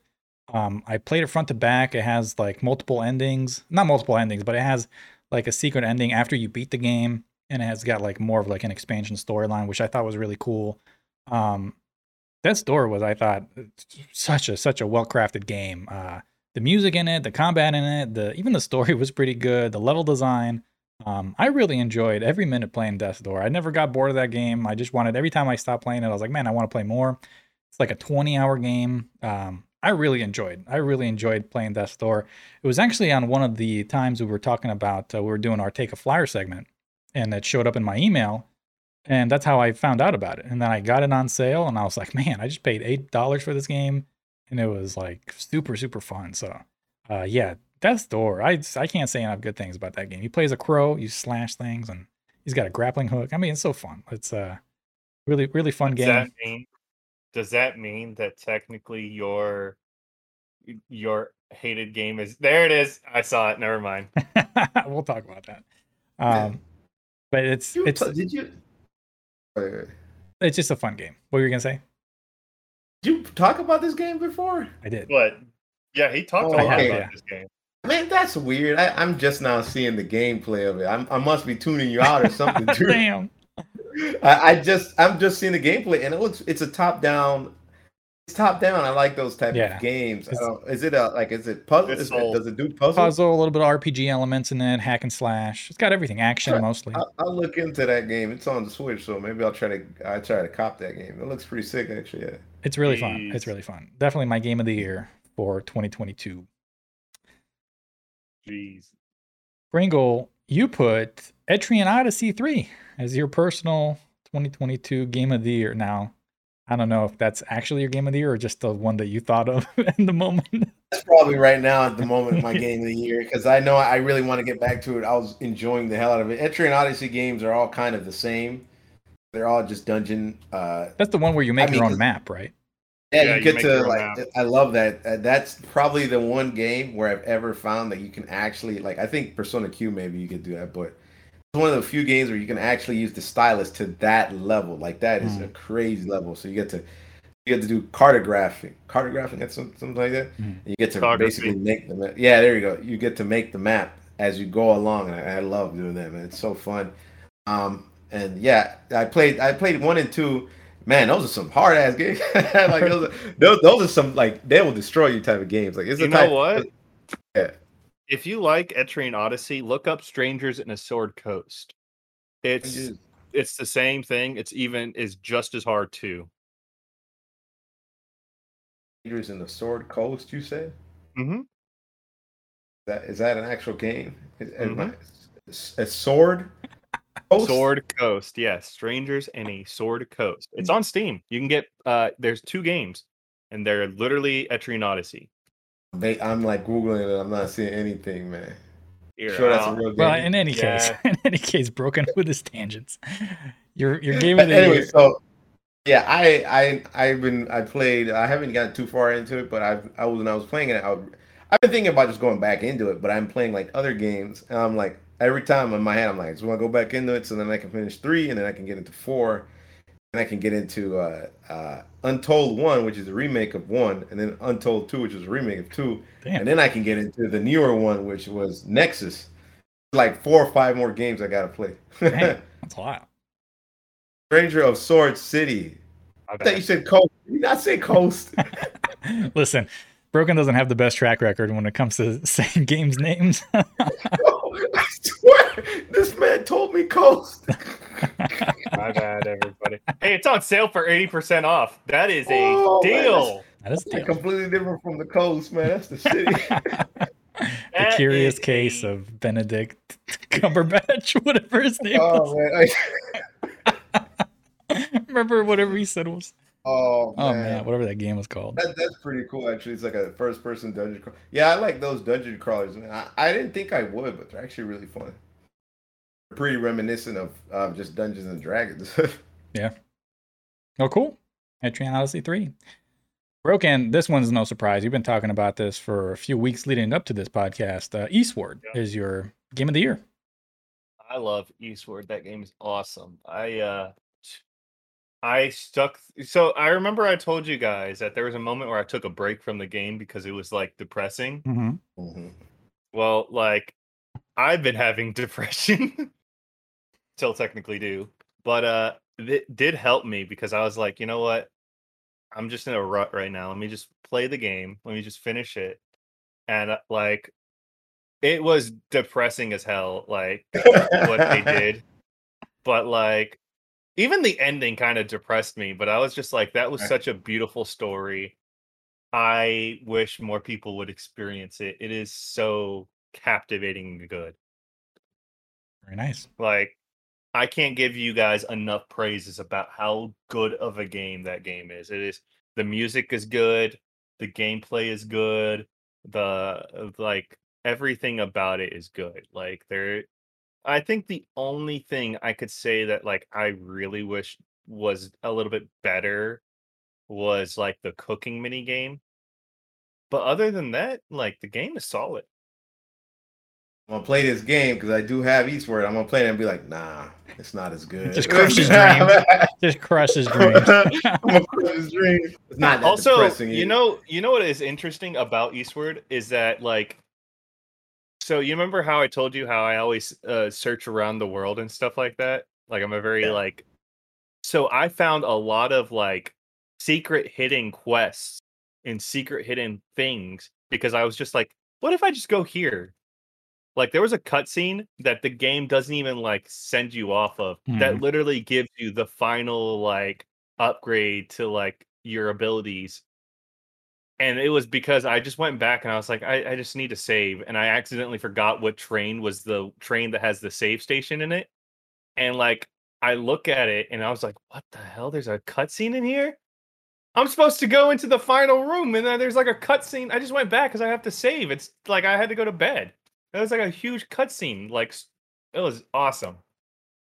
Um, I played it front to back. It has like multiple endings, not multiple endings, but it has like a secret ending after you beat the game, and it has got like more of like an expansion storyline, which I thought was really cool. Um, Death's Door was, I thought, such a such a well crafted game. Uh, the music in it, the combat in it, the even the story was pretty good. The level design, um, I really enjoyed every minute playing Death's Door. I never got bored of that game. I just wanted every time I stopped playing it, I was like, man, I want to play more. It's like a 20 hour game. Um, I really enjoyed. I really enjoyed playing Death's Door. It was actually on one of the times we were talking about uh, we were doing our take a flyer segment, and it showed up in my email, and that's how I found out about it. And then I got it on sale, and I was like, man, I just paid eight dollars for this game, and it was like super super fun. So, uh, yeah, Death's Door. I I can't say enough good things about that game. He plays a crow, you slash things, and he's got a grappling hook. I mean, it's so fun. It's a Really, really fun Does game. that mean does that mean that technically your your hated game is there it is. I saw it. Never mind. we'll talk about that. Um, but it's You it's t- did you? Wait, wait. it's just a fun game. What were you gonna say? Did you talk about this game before? I did. But yeah, he talked Oh, a lot okay. about Yeah. this game. Man, that's weird. I, I'm just now seeing the gameplay of it. I'm, I must be tuning you out or something. Damn. I, I just I'm just seeing the gameplay and it looks it's a top down. It's top down. I like those type Yeah. of games. It's- Uh, is it a like is it puzzle? Is it, does it do puzzle? Puzzle, a little bit of RPG elements and then hack and slash. It's got everything. Action Sure. mostly. I'll, I'll look into that game. It's on the Switch, so maybe I'll try to I try to cop that game. It looks pretty sick, actually. Yeah. It's really fun. It's really fun. Definitely my game of the year for 2022. Jeez. Pringle, you put Etrian Odyssey 3 as your personal 2022 game of the year. Now, I don't know if that's actually your game of the year or just the one that you thought of in the moment. That's probably right now at the moment my game of the year because I know I really want to get back to it. I was enjoying the hell out of it. Etrian Odyssey games are all kind of the same. They're all just dungeon. Uh, That's the one where you make I mean, your own 'cause- map, right? yeah, Yeah, you you get to like. map. I love that. Uh, that's probably the one game where I've ever found that you can actually like. I think Persona Q maybe you could do that, but it's one of the few games where you can actually use the stylus to that level. Like that is a crazy level. So you get to you get to do cartographing, cartographing, that's some- something like that. And you get to basically make the map. Yeah, there you go. You get to make the map as you go along, and I, I love doing that, man. It's so fun. Um, and yeah, I played I played one and two. Man, those are some hard ass games. like those, are, those, those are some like they will destroy you type of games. Like it's You the type, know what? Yeah. If you like Etrian Odyssey, look up Strangers in a Sword Coast. It's it's the same thing. It's even is just as hard too. Strangers in the Sword Coast. You said Mm-hmm. that is that an actual game? Is- Mhm. A sword. Coast? Sword Coast, yes. Strangers in a Sword Coast. It's on Steam. You can get uh there's two games, and they're literally Etrian Odyssey. They- I'm like googling it. I'm not seeing anything, man. Here, Sure, that's a I'll- real game. Well, in any case, in any case, broken with his tangents. Your your game of the anyway, year. so yeah, I I I've been I played. I haven't gotten too far into it, but I've I was when I was playing it. I, I've been thinking about just going back into it, but I'm playing like other games, and I'm like every time in my head, I'm like, so I want to go back into it, so then I can finish three, and then I can get into four, and I can get into uh, uh, Untold One, which is a remake of one, and then Untold Two, which is a remake of two, Damn. and then I can get into the newer one, which was Nexus. Like four or five more games I gotta play. Dang, that's a lot. Stranger of Sword City. I thought you said coast. Did you not say coast? Listen, Broken doesn't have the best track record when it comes to saying games names. I swear, this man told me coast. My bad, everybody. Hey, it's on sale for 80% off. That is a Oh, man, deal. that is That's the completely different from the coast, man. That's the city. the curious is case a- of Benedict Cumberbatch, whatever his name oh was. man. Remember whatever he said was. Oh Oh man. man, whatever that game was called. That, that's pretty cool, actually. It's like a first-person dungeon crawl. Yeah, I like those dungeon crawlers. Man. I, I didn't think I would, but they're actually really fun. Pretty reminiscent of um, just Dungeons and Dragons. Yeah. Oh, cool. Etrian Odyssey 3. Broken, this one's no surprise. You've been talking about this for a few weeks leading up to this podcast. Uh, Eastward Yeah. is your game of the year. I love Eastward. That game is awesome. I uh I stuck so I remember I told you guys that there was a moment where I took a break from the game because it was like depressing. Mm-hmm. Mhm. Well, like I've been having depression. Still technically do. But uh it did help me because I was like, you know what? I'm just in a rut right now. Let me just play the game. Let me just finish it. And uh, like it was depressing as hell like what they did. But like even the ending kind of depressed me, but I was just like that was such a beautiful story. I wish more people would experience it. It is so captivating and good. Very nice. Like I can't give you guys enough praises about how good of a game that game is. It is the music is good, the gameplay is good, the like everything about it is good. Like there I think the only thing I could say that like I really wish was a little bit better was like the cooking mini game. But other than that, like the game is solid. I'm gonna play this game because I do have Eastward. I'm gonna play it and be like, nah, it's not as good. Just crush his dreams. Just crush his dreams. I'm gonna crush his dreams. It's not that also, depressing. you know, you know what is interesting about Eastward is that like so you remember how I told you how I always uh, search around the world and stuff like that? Like I'm a very Yeah. like so I found a lot of like secret hidden quests and secret hidden things because I was just like, what if I just go here? Like there was a cutscene that the game doesn't even like send you off of that literally gives you the final like upgrade to like your abilities. And it was because I just went back and I was like, I, I just need to save. And I accidentally forgot what train was the train that has the save station in it. And like I look at it and I was like, what the hell? There's a cutscene in here? I'm supposed to go into the final room and then there's like a cutscene. I just went back because I have to save. It's like I had to go to bed. It was like a huge cutscene. Like it was awesome.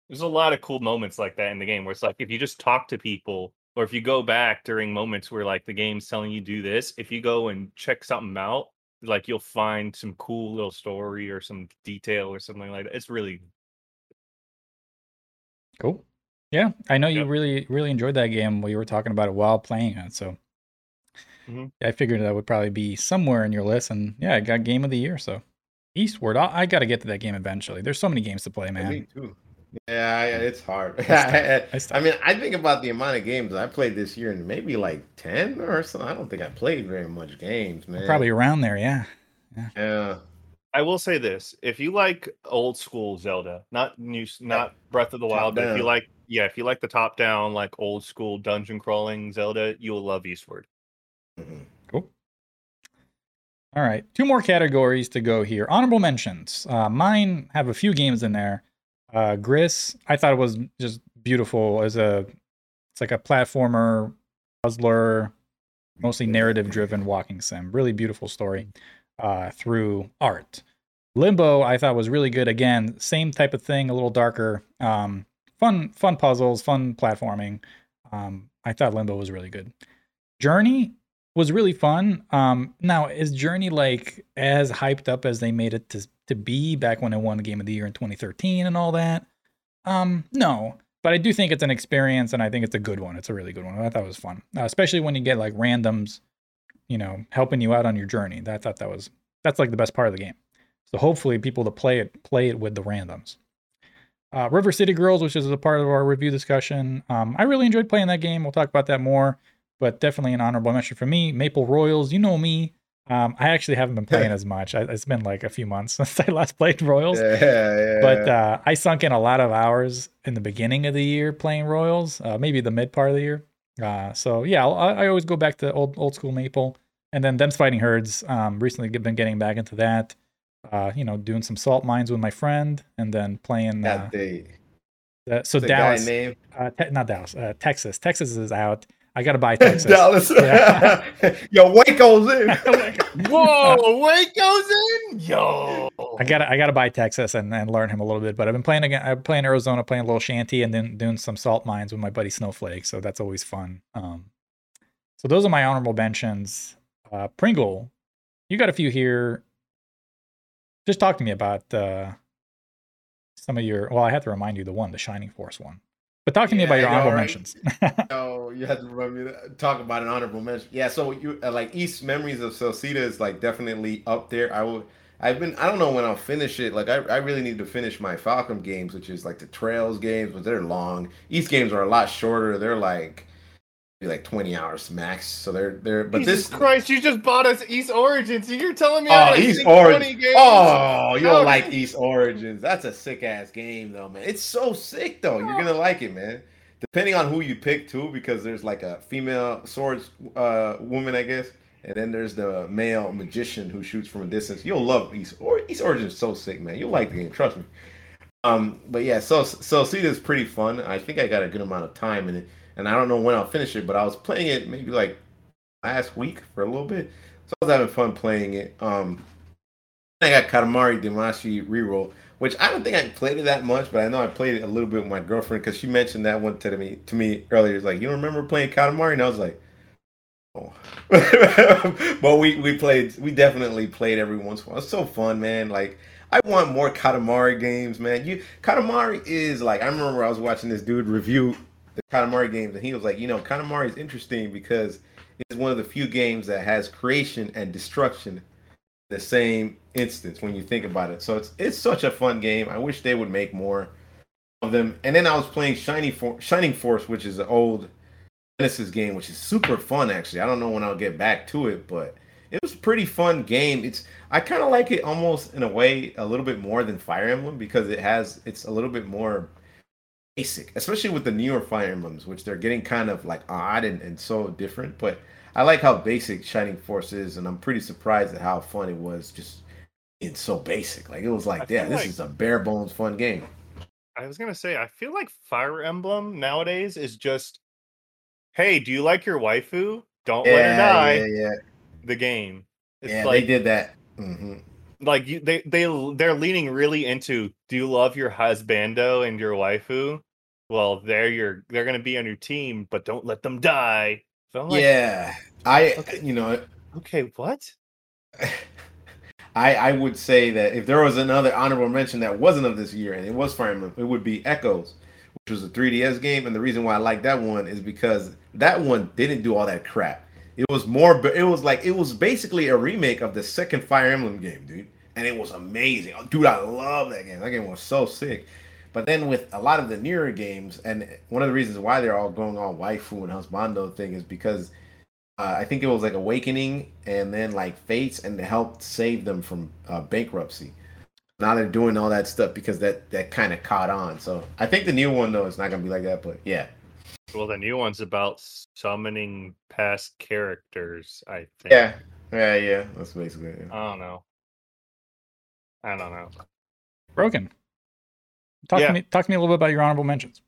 There's a lot of cool moments like that in the game where it's like if you just talk to people or if you go back during moments where like the game's telling you do this, if you go and check something out, like you'll find some cool little story or some detail or something like that. It's really Cool. Yeah, I know you Yep. really really enjoyed that game while you were talking about it while playing it. So Mhm. I figured that would probably be somewhere in your list. And yeah, I got game of the year. So Eastward, I, I got to get to that game eventually. There's so many games to play, Me man. too. Yeah, yeah, it's hard. It's I mean, I think about the amount of games I played this year, and maybe like ten or so. I don't think I played very much games, man. Probably around there. Yeah. Yeah. I will say this: if you like old school Zelda, not new, s- not Breath of the Top Wild, but if you like, yeah, if you like the top down, like old school dungeon crawling Zelda, you will love Eastward. Mhm. Cool. All right, two more categories to go here. Honorable mentions. Uh, mine have a few games in there. Uh, Gris, I thought it was just beautiful as a. It's like a platformer, puzzler, mostly narrative-driven walking sim. Really beautiful story uh, through art. Limbo, I thought was really good. Again, same type of thing, a little darker. Um, fun, fun puzzles, fun platforming. Um, I thought Limbo was really good. Journey was really fun. Um, now is Journey like as hyped up as they made it to to be back when I won the Game of the Year in 2013 and all that? Um, no, but I do think it's an experience, and I think it's a good one. It's a really good one. I thought it was fun, uh, especially when you get like randoms, you know, helping you out on your journey. I thought that was that's like the best part of the game. So hopefully, people to play it play it with the randoms. Uh, River City Girls, which is a part of our review discussion. Um, I really enjoyed playing that game. We'll talk about that more but definitely an honorable mention for me. Maple Royals, you know me. Um, I actually haven't been playing as much. I, it's been like a few months since I last played Royals. Yeah, yeah. But uh, I sunk in a lot of hours in the beginning of the year playing Royals, uh, maybe the mid part of the year. Uh, so yeah, I I always go back to old old school Maple, and then Them's Fighting Herds. Um, recently been getting back into that. Uh, you know, doing some salt mines with my friend, and then playing. that Uh, day. so The Dallas, uh, not Dallas, uh, Texas. Texas is out. I got to buy Texas. Dallas. Yeah. Yo, Waco's in. Whoa, Wake goes in, yo. I gotta I gotta buy Texas and, and learn him a little bit. But I've been playing again. I'm playing Arizona, playing a little shanty, and then doing some salt mines with my buddy Snowflake. So that's always fun. Um, so those are my honorable mentions. Uh, Pringle, you got a few here. Just talk to me about uh, some of your. Well, I have to remind you the one, the Shining Force one. But talk to me about your honorable right? mentions. Oh, you had to remember me to talk about an honorable mention. Yeah, so you uh, like Ys Memories of Celceta is like definitely up there. I will. I've been. I don't know when I'll finish it. Like I, I really need to finish my Falcom games, which is like the Trails games, but they're long. Ys games are a lot shorter. They're like, be like twenty hours max. So they're they're. But Jesus this. Christ, you just bought us Ys Origins. and You're telling me Oh, gotta Ys 20 Origins. games? Oh, you don't like Ys Origins. That's a sick ass game though, man. It's so sick though. You're gonna like it, man. Depending on who you pick too, because there's like a female swords uh woman, I guess, and then there's the male magician who shoots from a distance. You'll love Ys or Ys Origins is so sick, man. You'll like the game, trust me. Um, but yeah, so so see is pretty fun. I think I got a good amount of time in it, and I don't know when I'll finish it, but I was playing it maybe like last week for a little bit, so I was having fun playing it. Um, I got Katamari Damacy reroll, which I don't think I played it that much, but I know I played it a little bit with my girlfriend because she mentioned that one to me to me earlier. Like, you remember playing Katamari? And I was like, oh. but we we played, we definitely played every once in a while. It's so fun, man. Like I want more Katamari games, man. You Katamari is like I remember I was watching this dude review the Katamari games, and he was like, you know, Katamari is interesting because it's one of the few games that has creation and destruction the same instance when you think about it. So it's it's such a fun game. I wish they would make more of them. And then I was playing Shiny For- Shining Force, which is an old Genesis game, which is super fun actually. I don't know when I'll get back to it, but it was a pretty fun game. It's I kind of like it almost in a way a little bit more than Fire Emblem because it has it's a little bit more basic, especially with the newer Fire Emblems, which they're getting kind of like odd and, and so different. But I like how basic Shining Force is, and I'm pretty surprised at how fun it was. Just it's so basic. Like it was like, yeah, this like... is a bare bones fun game. I was gonna say, I feel like Fire Emblem nowadays is just, hey, do you like your waifu? Don't yeah, let her die. Yeah, yeah. The game. It's yeah, like, they did that. Mm-hmm. Like you, they they they're leaning really into. Do you love your husbando and your waifu? Well, they're your they're gonna be on your team, but don't let them die. So like, yeah, I okay. you know okay what. I, I would say that if there was another honorable mention that wasn't of this year and it was Fire Emblem, it would be Echoes, which was a 3DS game. And the reason why I like that one is because that one didn't do all that crap. It was more, but it was like it was basically a remake of the second Fire Emblem game, dude, and it was amazing, oh, dude. I love that game. That game was so sick. But then with a lot of the newer games, and one of the reasons why they're all going on waifu and husbando thing is because uh, I think it was like Awakening and then like Fates, and it helped save them from uh, bankruptcy. Now they're doing all that stuff because that that kind of caught on. So I think the new one though is not gonna be like that. But yeah, well, the new one's about summoning past characters. I think. Yeah, yeah, yeah. That's basically. It. I don't know. I don't know. Broken. Talk yeah. to me. Talk to me a little bit about your honorable mentions.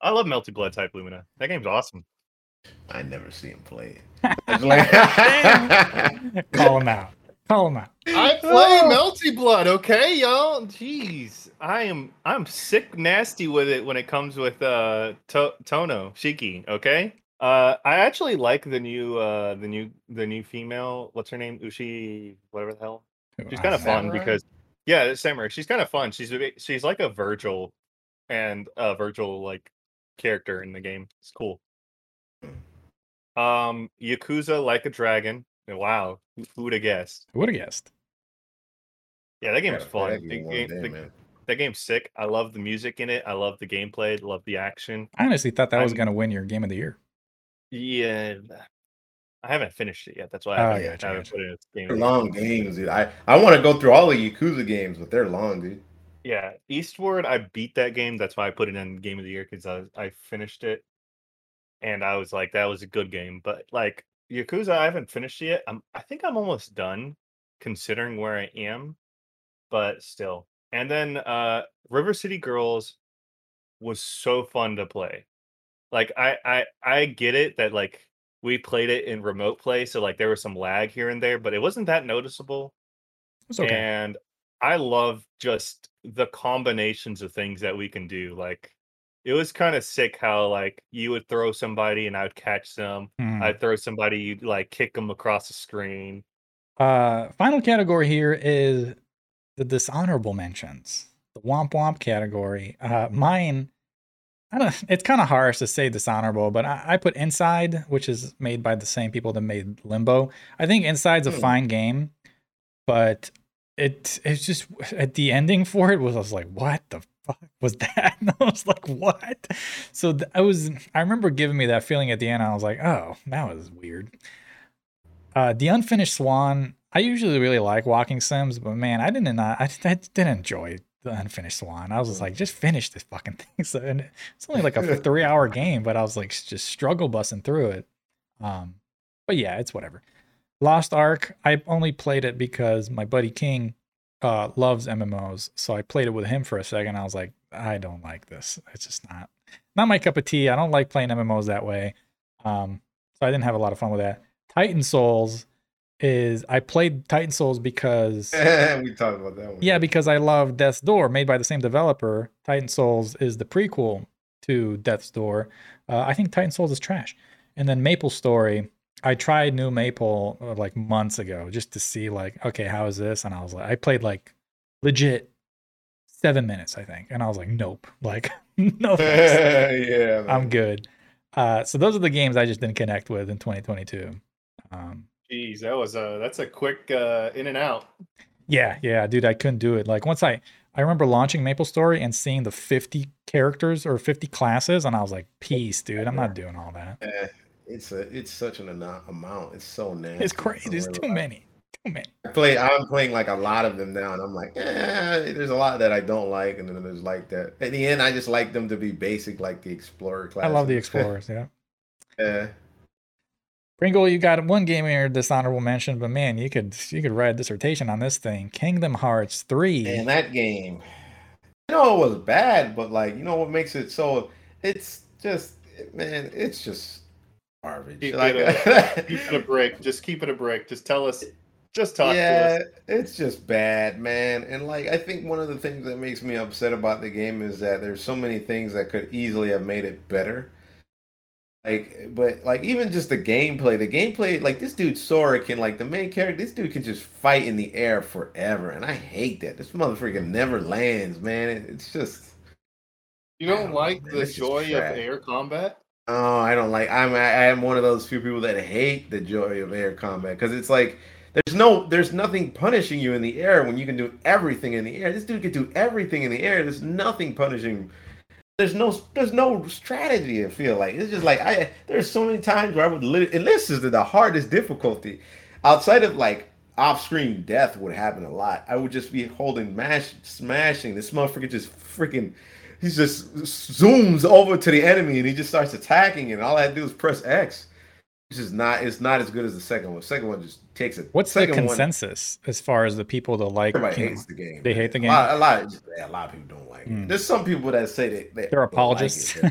I love Melty Blood Type Lumina. That game's awesome. I never see him play it. Call him out. Call him out. I play Melty Blood. Okay, y'all. Jeez, I am I'm sick nasty with it when it comes with uh to- Tohno Shiki. Okay. Uh, I actually like the new uh the new the new female. What's her name? Ushi, whatever the hell. She's kind of fun because yeah, Samurai. She's kind of fun. She's she's like a Virgil and a Virgil like character in the game. It's cool. Um, Yakuza Like a Dragon. Wow, who would have guessed? Who would have guessed? Yeah, that game is fun. That, game, day, the, that game's sick. I love the music in it. I love the gameplay. Love the action. I honestly thought that I'm, was going to win your game of the year. Yeah, I haven't finished it yet. That's why I haven't, oh, yeah, I haven't put it in its game. Long games, dude. I, I want to go through all the Yakuza games, but they're long, dude. Yeah, Eastward. I beat that game. That's why I put it in game of the year because I I finished it, and I was like, that was a good game. But like Yakuza, I haven't finished it yet. I'm I think I'm almost done, considering where I am, but still. And then uh River City Girls was so fun to play. Like I I I get it that like we played it in remote play, so like there was some lag here and there, but it wasn't that noticeable. It's okay. And I love just the combinations of things that we can do. Like it was kind of sick how like you would throw somebody and I would catch them. Mm. I'd throw somebody, you'd like kick them across the screen. Uh, final category here is the dishonorable mentions, the womp womp category. Uh, mine I don't. It's kind of harsh to say dishonorable, but I, I, put Inside, which is made by the same people that made Limbo. I think Inside's a hmm. fine game, but it it's just at the ending for it was I was like, what the fuck was that? And I was like, what? So th- I was. I remember giving me that feeling at the end. I was like, oh, that was weird. Uh, the unfinished Swan. I usually really like walking sims, but man, I didn't. I, I didn't enjoy the unfinished swan. I was just like, just finish this fucking thing. So and it's only like a three hour game, but I was like just struggle busting through it. Um, but yeah, it's whatever. Lost Ark, I only played it because my buddy King uh loves MMOs. So I played it with him for a second. I was like, I don't like this. It's just not not my cup of tea. I don't like playing MMOs that way. Um, so I didn't have a lot of fun with that. Titan Souls is I played Titan Souls because we talked about that one. yeah, because I love Death's Door, made by the same developer. Titan Souls is the prequel to Death's Door. Uh, I think Titan Souls is trash. And then Maple Story, I tried New Maple uh, like months ago just to see like, okay, how is this? And I was like, I played like legit seven minutes, I think, and I was like, nope, like no, thanks. yeah, man. I'm good. Uh, so those are the games I just didn't connect with in 2022. Um, Jeez, that was a that's a quick uh, in and out. Yeah, yeah, dude, I couldn't do it. Like once I I remember launching Maple Story and seeing the 50 characters or 50 classes and I was like, "Peace, dude. I'm not doing all that." Eh, it's a it's such an amount. It's so nasty. It's crazy. There's I'm too really- many. Too many. I play. I'm playing like a lot of them now, and I'm like, eh, there's a lot that I don't like, and then there's like that. At the end, I just like them to be basic, like the Explorer class. I love the explorers, yeah. yeah. Pringle, you got one game in your dishonorable mention, but man, you could you could write a dissertation on this thing. Kingdom Hearts 3. And that game, you know, it was bad, but like, you know what makes it so? It's just, man, it's just garbage. Keep Like, it Keep it a break. Just keep it a break. Just tell us. Just talk to yeah, us. it's just bad, man. And like, I think one of the things that makes me upset about the game is that there's so many things that could easily have made it better. Like, but like even just the gameplay, the gameplay, like this dude Sora can like the main character, this dude can just fight in the air forever, and I hate that. This motherfucker never lands, man. It- It's just. You don't don't like know, the. Joy of air combat? Oh, I don't like. I'm I am one of those few people that hate the joy of air combat because it's like there's no there's nothing punishing you in the air when you can do everything in the air. This dude can do everything in the air. There's nothing punishing. There's no there's no strategy. I feel like it's just like I there's so many times where I would lit and this is the hardest difficulty outside of like off-screen death would happen a lot. I would just be holding mash smashing. This motherfucker just freaking he just zooms over to the enemy and he just starts attacking and all I had to do is press X. It's just not it's not as good as the second one. The Second one just takes it. What's the second one- consensus as far as the people that like Everybody Kingdom hates the game. They man. hate the A game? lot, a lot, of, yeah, a lot of people don't like Hmm. it. There's some people that say that they, They're don't like apologists. in,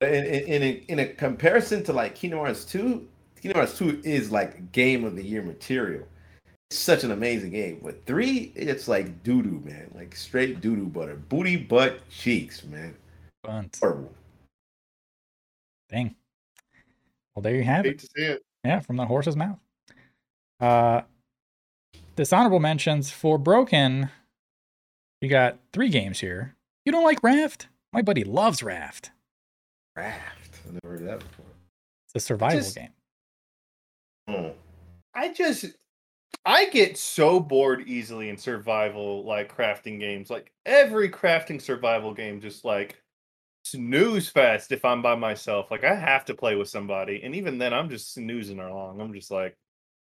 in, in, a, in a comparison to like Kingdom Hearts 2, Kingdom Hearts 2 is like game of the year material. It's such an amazing game. But three, it's like doo doo, man. Like straight doo doo butter. Booty, butt, cheeks, man. Bunt. Horrible. Dang. Well, there you have Hate it. to see it. Yeah, from the horse's mouth. Uh, dishonorable mentions for Broken. You got three games here. You don't like Raft? My buddy loves Raft. Raft. I never heard that before. It's a survival Just- game. Oh. I just I get so bored easily in survival like crafting games. Like every crafting survival game just like snooze fest if I'm by myself. Like I have to play with somebody. And even then I'm just snoozing along. I'm just like,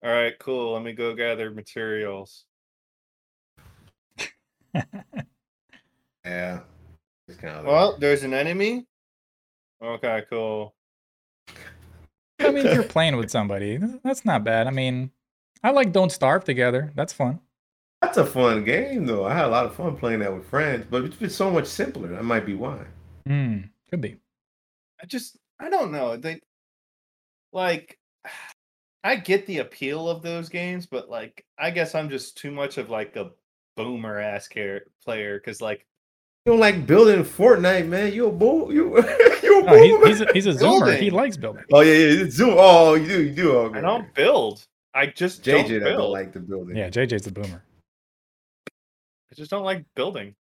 all right, cool. Let me go gather materials. Yeah. It's kind of Well, there's an enemy. Okay, cool. I mean, if you're playing with somebody, that's not bad. I mean, I like Don't Starve Together. That's fun. That's a fun game, though. I had a lot of fun playing that with friends, but it's been so much simpler. That might be why. Hmm, could be. I just I don't know. They like I get the appeal of those games, but like I guess I'm just too much of like a boomer ass car- player because like You don't like building Fortnite, man. You a bull. You you a No, he- bull. he's, a, he's a zoomer. He likes building. oh yeah, yeah. it's Zoom. Oh, you do. You do. Okay. I don't build. I just JJ don't that build. don't like the building. Yeah, JJ's a boomer. I just don't like building.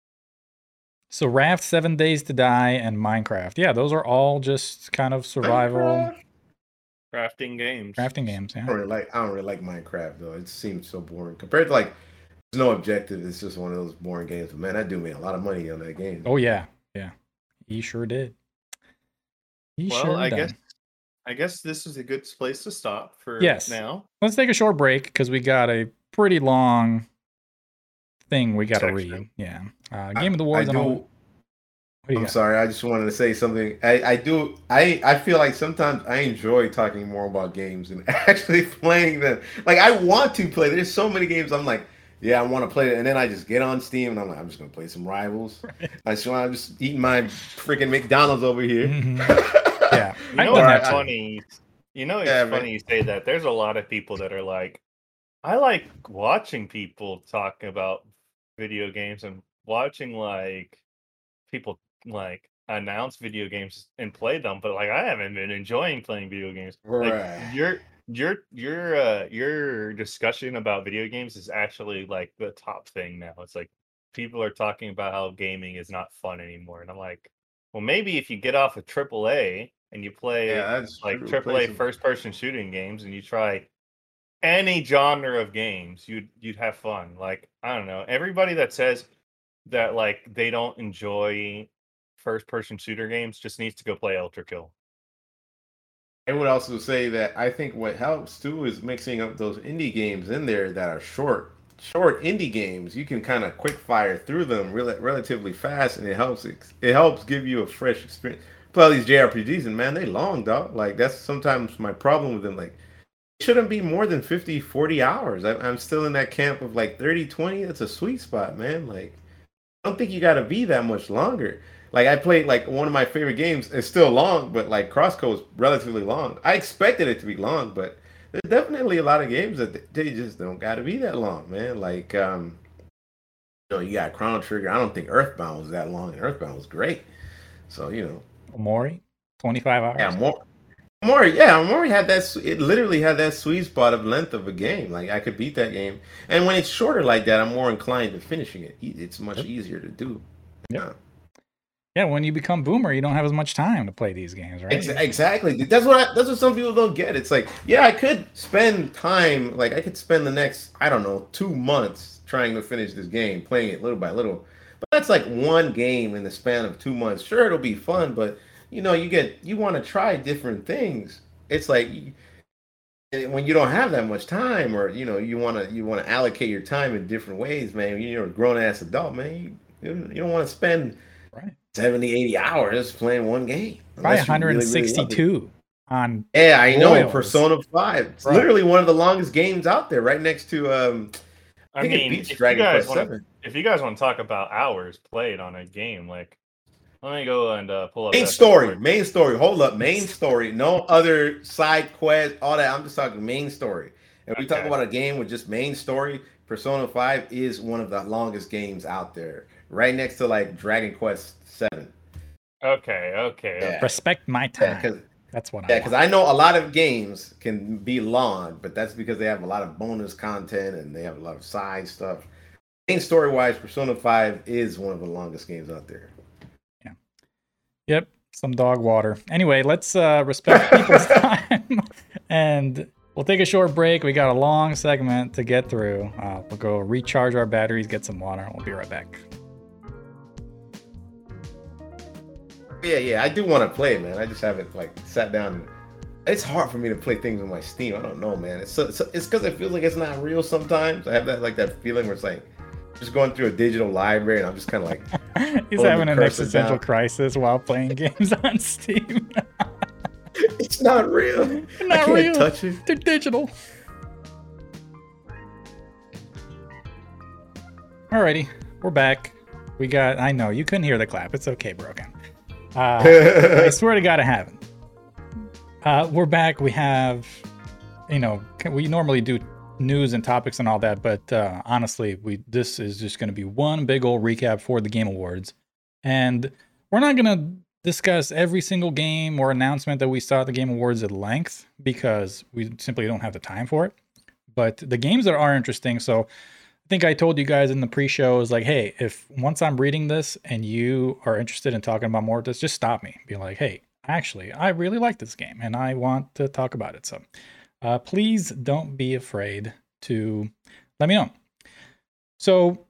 So Raft, Seven Days to Die, and Minecraft. Yeah, those are all just kind of survival Minecraft? Crafting games. crafting games. I don't really like. I don't really like Minecraft though. It seems so boring compared to like. There's no objective. It's just one of those boring games. But man, I do make a lot of money on that game. Oh yeah, yeah. He sure did. He well, sure I done. guess I guess this is a good place to stop for Yes. now. Let's take a short break because we got a pretty long thing we got to Section. read. Yeah. Uh, Game of the Wars. I and all- do. What do you I'm got? sorry. I just wanted to say something. I, I do. I I feel like sometimes I enjoy talking more about games and actually playing them. Like I want to play. There's so many games. I'm like, yeah, I want to play it, and then I just get on Steam and I'm like, I'm just gonna play some Rivals. I just want. I'm just eating my freaking McDonald's over here. Mhm. Yeah, You know done what's funny? You know it's Yeah, man. funny you say that. There's a lot of people that are like, I like watching people talk about video games and watching like people like announce video games and play them, but like I haven't been enjoying playing video games. Like your your your uh your discussion about video games is actually like the top thing now. It's like people are talking about how gaming is not fun anymore. And I'm like, well maybe if you get off of AAA and you play Yeah, like true. AAA Play some- first person shooting games and you try any genre of games, you'd you'd have fun. Like I don't know, everybody that says that like they don't enjoy first person shooter games just needs to go play Ultra Kill. I would also say that I think what helps too is mixing up those indie games in there that are short, short indie games. You can kind of quick fire through them rel- relatively fast, and it helps. It helps give you a fresh experience. Play all these JRPGs, and man, they long, dog. Like that's sometimes my problem with them. Like it shouldn't be more than 50, 40 hours. I, I'm still in that camp of like 30, 20. That's a sweet spot, man. Like I don't think you got to be that much longer. Like I played like one of my favorite games. It's still long, but like Crosscode is relatively long. I expected it to be long, but there's definitely a lot of games that they just don't got to be that long, man. Like um, you know, you got Chrono Trigger. I don't think Earthbound was that long, and Earthbound was great. So you know, Omori, 25 hours. yeah, more. More, yeah, Omori had that. It literally had that sweet spot of length of a game. Like I could beat that game, and when it's shorter like that, I'm more inclined to finishing it. It's much Yep. easier to do. Yeah. Yeah, when you become boomer, you don't have as much time to play these games, right? Exactly. That's what I, that's what some people don't get. It's like, yeah, I could spend time, like I could spend the next, I don't know, two months trying to finish this game, playing it little by little. But that's like one game in the span of two months. Sure, it'll be fun, but you know, you get you want to try different things. It's like eh, when you don't have that much time, or you know, you want to you want to allocate your time in different ways, man. You're a grown ass adult, man. You you don't want to spend Right. 70, 80 hours playing one game. Probably unless you really, really 162 on Yeah, I know. Royals. Persona 5. It's Right. literally one of the longest games out there, right next to um I, I think mean, it beats if you Dragon guys Quest wanna- 7. If you guys want to talk about hours played on a game, like let me go and uh, pull up Main that story, real main story. Hold up, main story. No other side quest, all that. I'm just talking main story. If we talk about a game with just main story, Persona 5 is one of the longest games out there. Right next to like Dragon Quest 7. Okay, okay. Yeah. okay. respect my time. because That's what I Yeah, want. because I know a lot of games can be long, but that's because they have a lot of bonus content and they have a lot of side stuff. Main story wise, Persona 5 is one of the longest games out there. Yeah. Yep, some dog water. Anyway, let's uh, respect people's time, and we'll take a short break. We got a long segment to get through. Uh, we'll go recharge our batteries, get some water. And we'll be right back. Yeah, yeah, I do want to play, man. I just haven't like sat down. And... It's hard for me to play things on my Steam. I don't know, man. It's so, so it's because it feels like it's not real sometimes. I have that like that feeling where it's like just going through a digital library and I'm just kind of like, He's having an existential down. crice while playing games on Steam. it's not real. I Not can't real. touch it. They're digital. Alrighty, we're back. We got. I know you couldn't hear the clap. It's okay, broken. Uh, I swear to God, I haven't. Uh, we're back. We have, you know, we normally do news and topics and all that, but uh, honestly, we this is just going to be one big old recap for the Game Awards, and we're not going to discuss every single game or announcement that we saw at the Game Awards at length because we simply don't have the time for it. But the games that are interesting, so think I told you guys in the pre-show is like, hey, if once I'm reading this and you are interested in talking about more of this, just stop me. Be like, hey, actually, I really like this game and I want to talk about it. So uh, please don't be afraid to let me know. So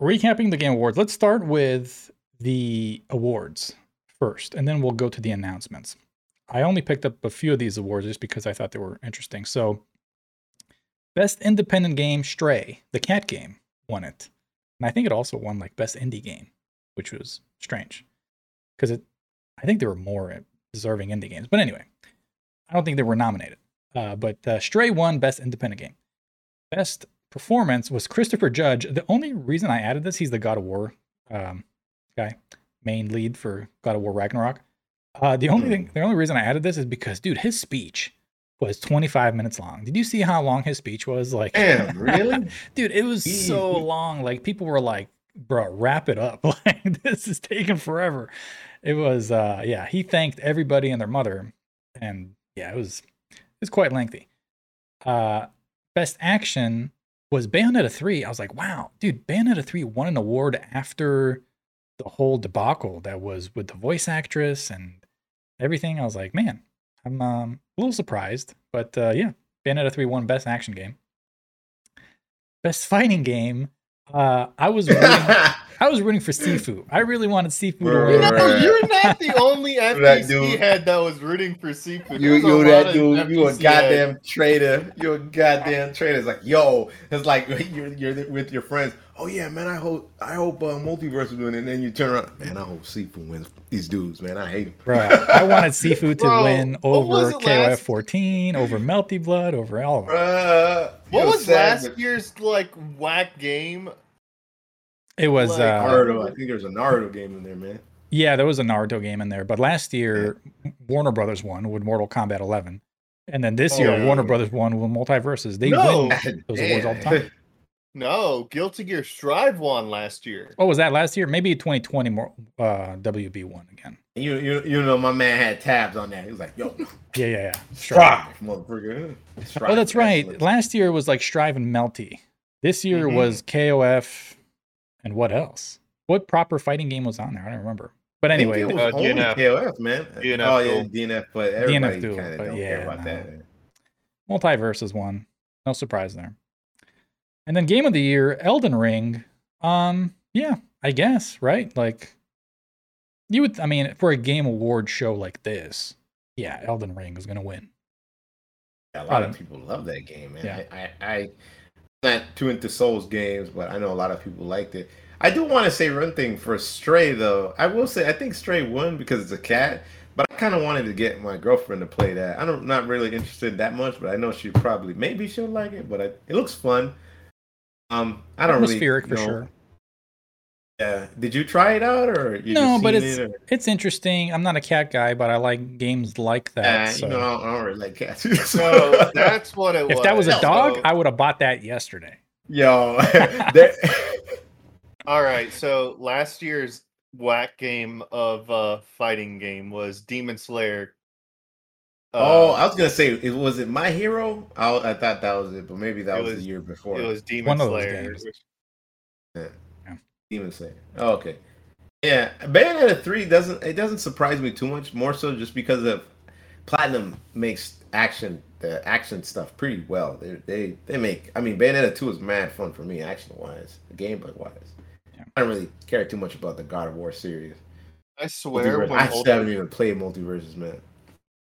recapping the Game Awards, let's start with the awards first, and then we'll go to the announcements. I only picked up a few of these awards just because I thought they were interesting. So Best Independent Game, Stray, the cat game, won it. And I think it also won like Best Indie Game, which was strange. Because it I think there were more deserving indie games. But anyway, I don't think they were nominated. Uh, but uh, Stray won Best Independent Game. Best performance was Christopher Judge. The only reason I added this, he's the God of War um, guy, main lead for God of War Ragnarok. Uh, the only Hmm. thing, the only reason I added this is because, dude, his speech was 25 minutes long. Did you see how long his speech was? Like, Damn, really? dude, it was so long. Like, people were like, bro, wrap it up. Like, this is taking forever. It was, uh, yeah, he thanked everybody and their mother. And yeah, it was, it was quite lengthy. Uh, best action was Bayonetta 3. I was like, wow, dude, Bayonetta 3 won an award after the whole debacle that was with the voice actress and everything. I was like, man, I'm um, a little surprised. But uh, yeah, Bayonetta 3 won best action game. Best fighting game. Uh, I was rooting, I was rooting for Sifu. I really wanted Sifu to Bro, You win. know, you're not the only That FGC dude. head that was rooting for Sifu. You, you lot that of dude, you a goddamn heads. traitor. You a goddamn traitor. It's like, yo, it's like you're you're with your friends. Oh yeah, man, I hope I hope uh, multiverse is winning. And then you turn around, man, I hope Sifu wins these dudes, man. I hate them. Bro, I wanted Sifu to Bro, win over KOF 14, over Melty Blood, over all of them. Uh, What was sad, last but year's like whack game? It was, like, uh, Naruto. I think there's a Naruto game in there, man. yeah, there was a Naruto game in there. But last year, Warner Brothers won with Mortal Kombat 11. And then this year, Oh. Warner Brothers won with MultiVersus. They No. win those awards all the time. No, Guilty Gear Strive won last year. Oh, was that last year? Maybe 2020 more uh WB won again. You, you you know my man had tabs on that. He was like, yo, Yeah, yeah, yeah. strive, motherfucker. Oh, that's right. Last year was like Strive and Melty. This year Mhm. was KOF and what else? What proper fighting game was on there? I don't remember. But I think anyway, it was Uh, only DNF. KOF, man. DNF oh yeah, Duel. DNF, but everybody Duel, kind of but don't yeah, care about no. that. man. MultiVersus won. No surprise there. And then game of the year, Elden Ring. Um, yeah, I guess, right? Like you would I mean, for a game award show like this, yeah, Elden Ring is gonna win. Yeah, a lot Um, of people love that game, man. yeah. I, I, I not too into Souls games, but I know a lot of people liked it. I do want to say one thing for Stray though. I will say I think Stray won because it's a cat, but I kind of wanted to get my girlfriend to play that. I don't not really interested that much, but I know she probably maybe she'll like it. But I, it looks fun. Um, I don't really Atmospheric for know. sure. Yeah. Did you try it out or you No, just but it's it, or- it's interesting. I'm not a cat guy, but I like games like that. Uh, so. you know, I don't, really like cats. So that's what it was. if that was a So- dog, I would have bought that yesterday. Yo, there- All right, so last year's whack game of uh fighting game was Demon Slayer. Oh, Uh, I was gonna say, it was it My Hero? I, I thought that was it, but maybe that was, was- the year before. it was Demon One of those Slayer. games. which- Demon Slayer. Oh, okay. Yeah, Bayonetta three doesn't it doesn't surprise me too much. More so just because of Platinum makes action the action stuff pretty well. They they they make. I mean, Bayonetta two is mad fun for me action wise, gameplay wise. Yeah. I don't really care too much about the God of War series. I swear when I multi- still haven't even played MultiVersus, man.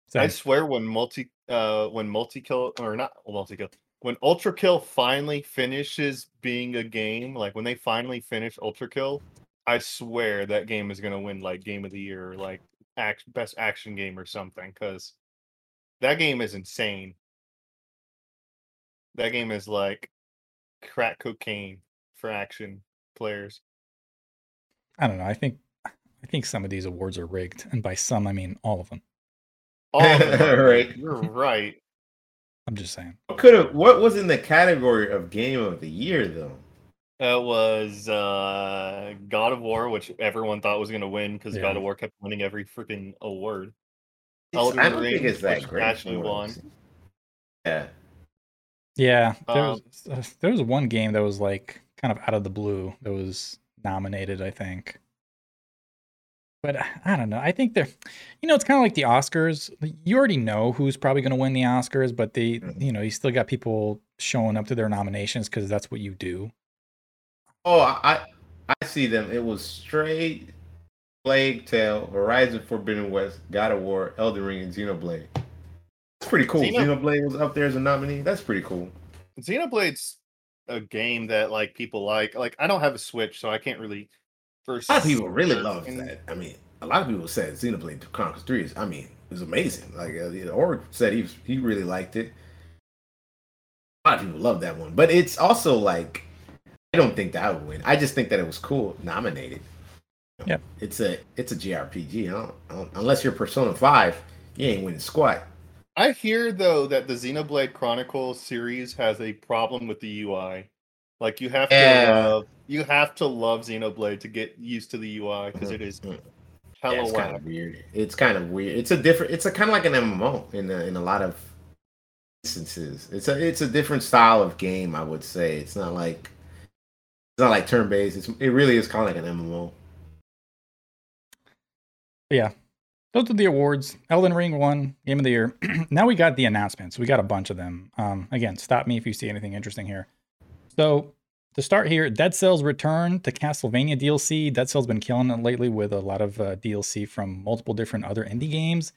So, I swear when multi uh when multi kill or not multi kill when Ultra Kill finally finishes being a game, like when they finally finish Ultra Kill, I swear that game is gonna win like game of the year or like act, best action game or something because that game is insane. That game is like crack cocaine for action players. I don't know. I think I think some of these awards are rigged, and by some I mean all of them. All of them Right. You're right. I'm just saying. What could have? What was in the category of game of the year though? It was uh, God of War, which everyone thought was going to win because Yeah. God of War kept winning every freaking award. It's- Elden I don't Ring, think it's that great. actually from what I've won. Yeah. Yeah, there Um, was uh, there was one game that was like kind of out of the blue that was nominated, I think. But I- I don't know. I think they're, you know, it's kind of like the Oscars. You already know who's probably going to win the Oscars, but they, Mhm. you know, you still got people showing up to their nominations because that's what you do. Oh, I I see them. It was straight Plague Tale, Horizon Forbidden West, God of War, Elden Ring, and Xenoblade. That's pretty cool. Xeno- Xenoblade was up there as a nominee. That's pretty cool. Xenoblade's a game that like people like. Like I don't have a Switch, so I can't really. First, A lot of people really love that. I mean, a lot of people said Xenoblade Chronicles Three is. I mean, it was amazing. Like uh, Org said, he was, he really liked it. A lot of people love that one, but it's also like I don't think that would win. I just think that it was cool nominated. Yeah. It's a it's a JRPG. I don't, I don't, unless you're Persona Five, you ain't winning squat. I hear though that the Xenoblade Chronicles series has a problem with the UI. Like you have to love you have to love Xenoblade to get used to the UI because it is Mhm. hella Yeah, it's kind of weird. It's kind of weird. It's a different. It's a kind of like an MMO in a, in a lot of instances. It's a it's a different style of game. I would say it's not like it's not like turn based. It's it really is kind of like an MMO. Yeah. Those are the awards. Elden Ring won Game of the Year. now we got the announcements. We got a bunch of them. Um, again, stop me if you see anything interesting here. So to start here, Dead Cells return to Castlevania DLC. Dead Cells been killing it lately with a lot of uh, DLC from multiple different other indie games.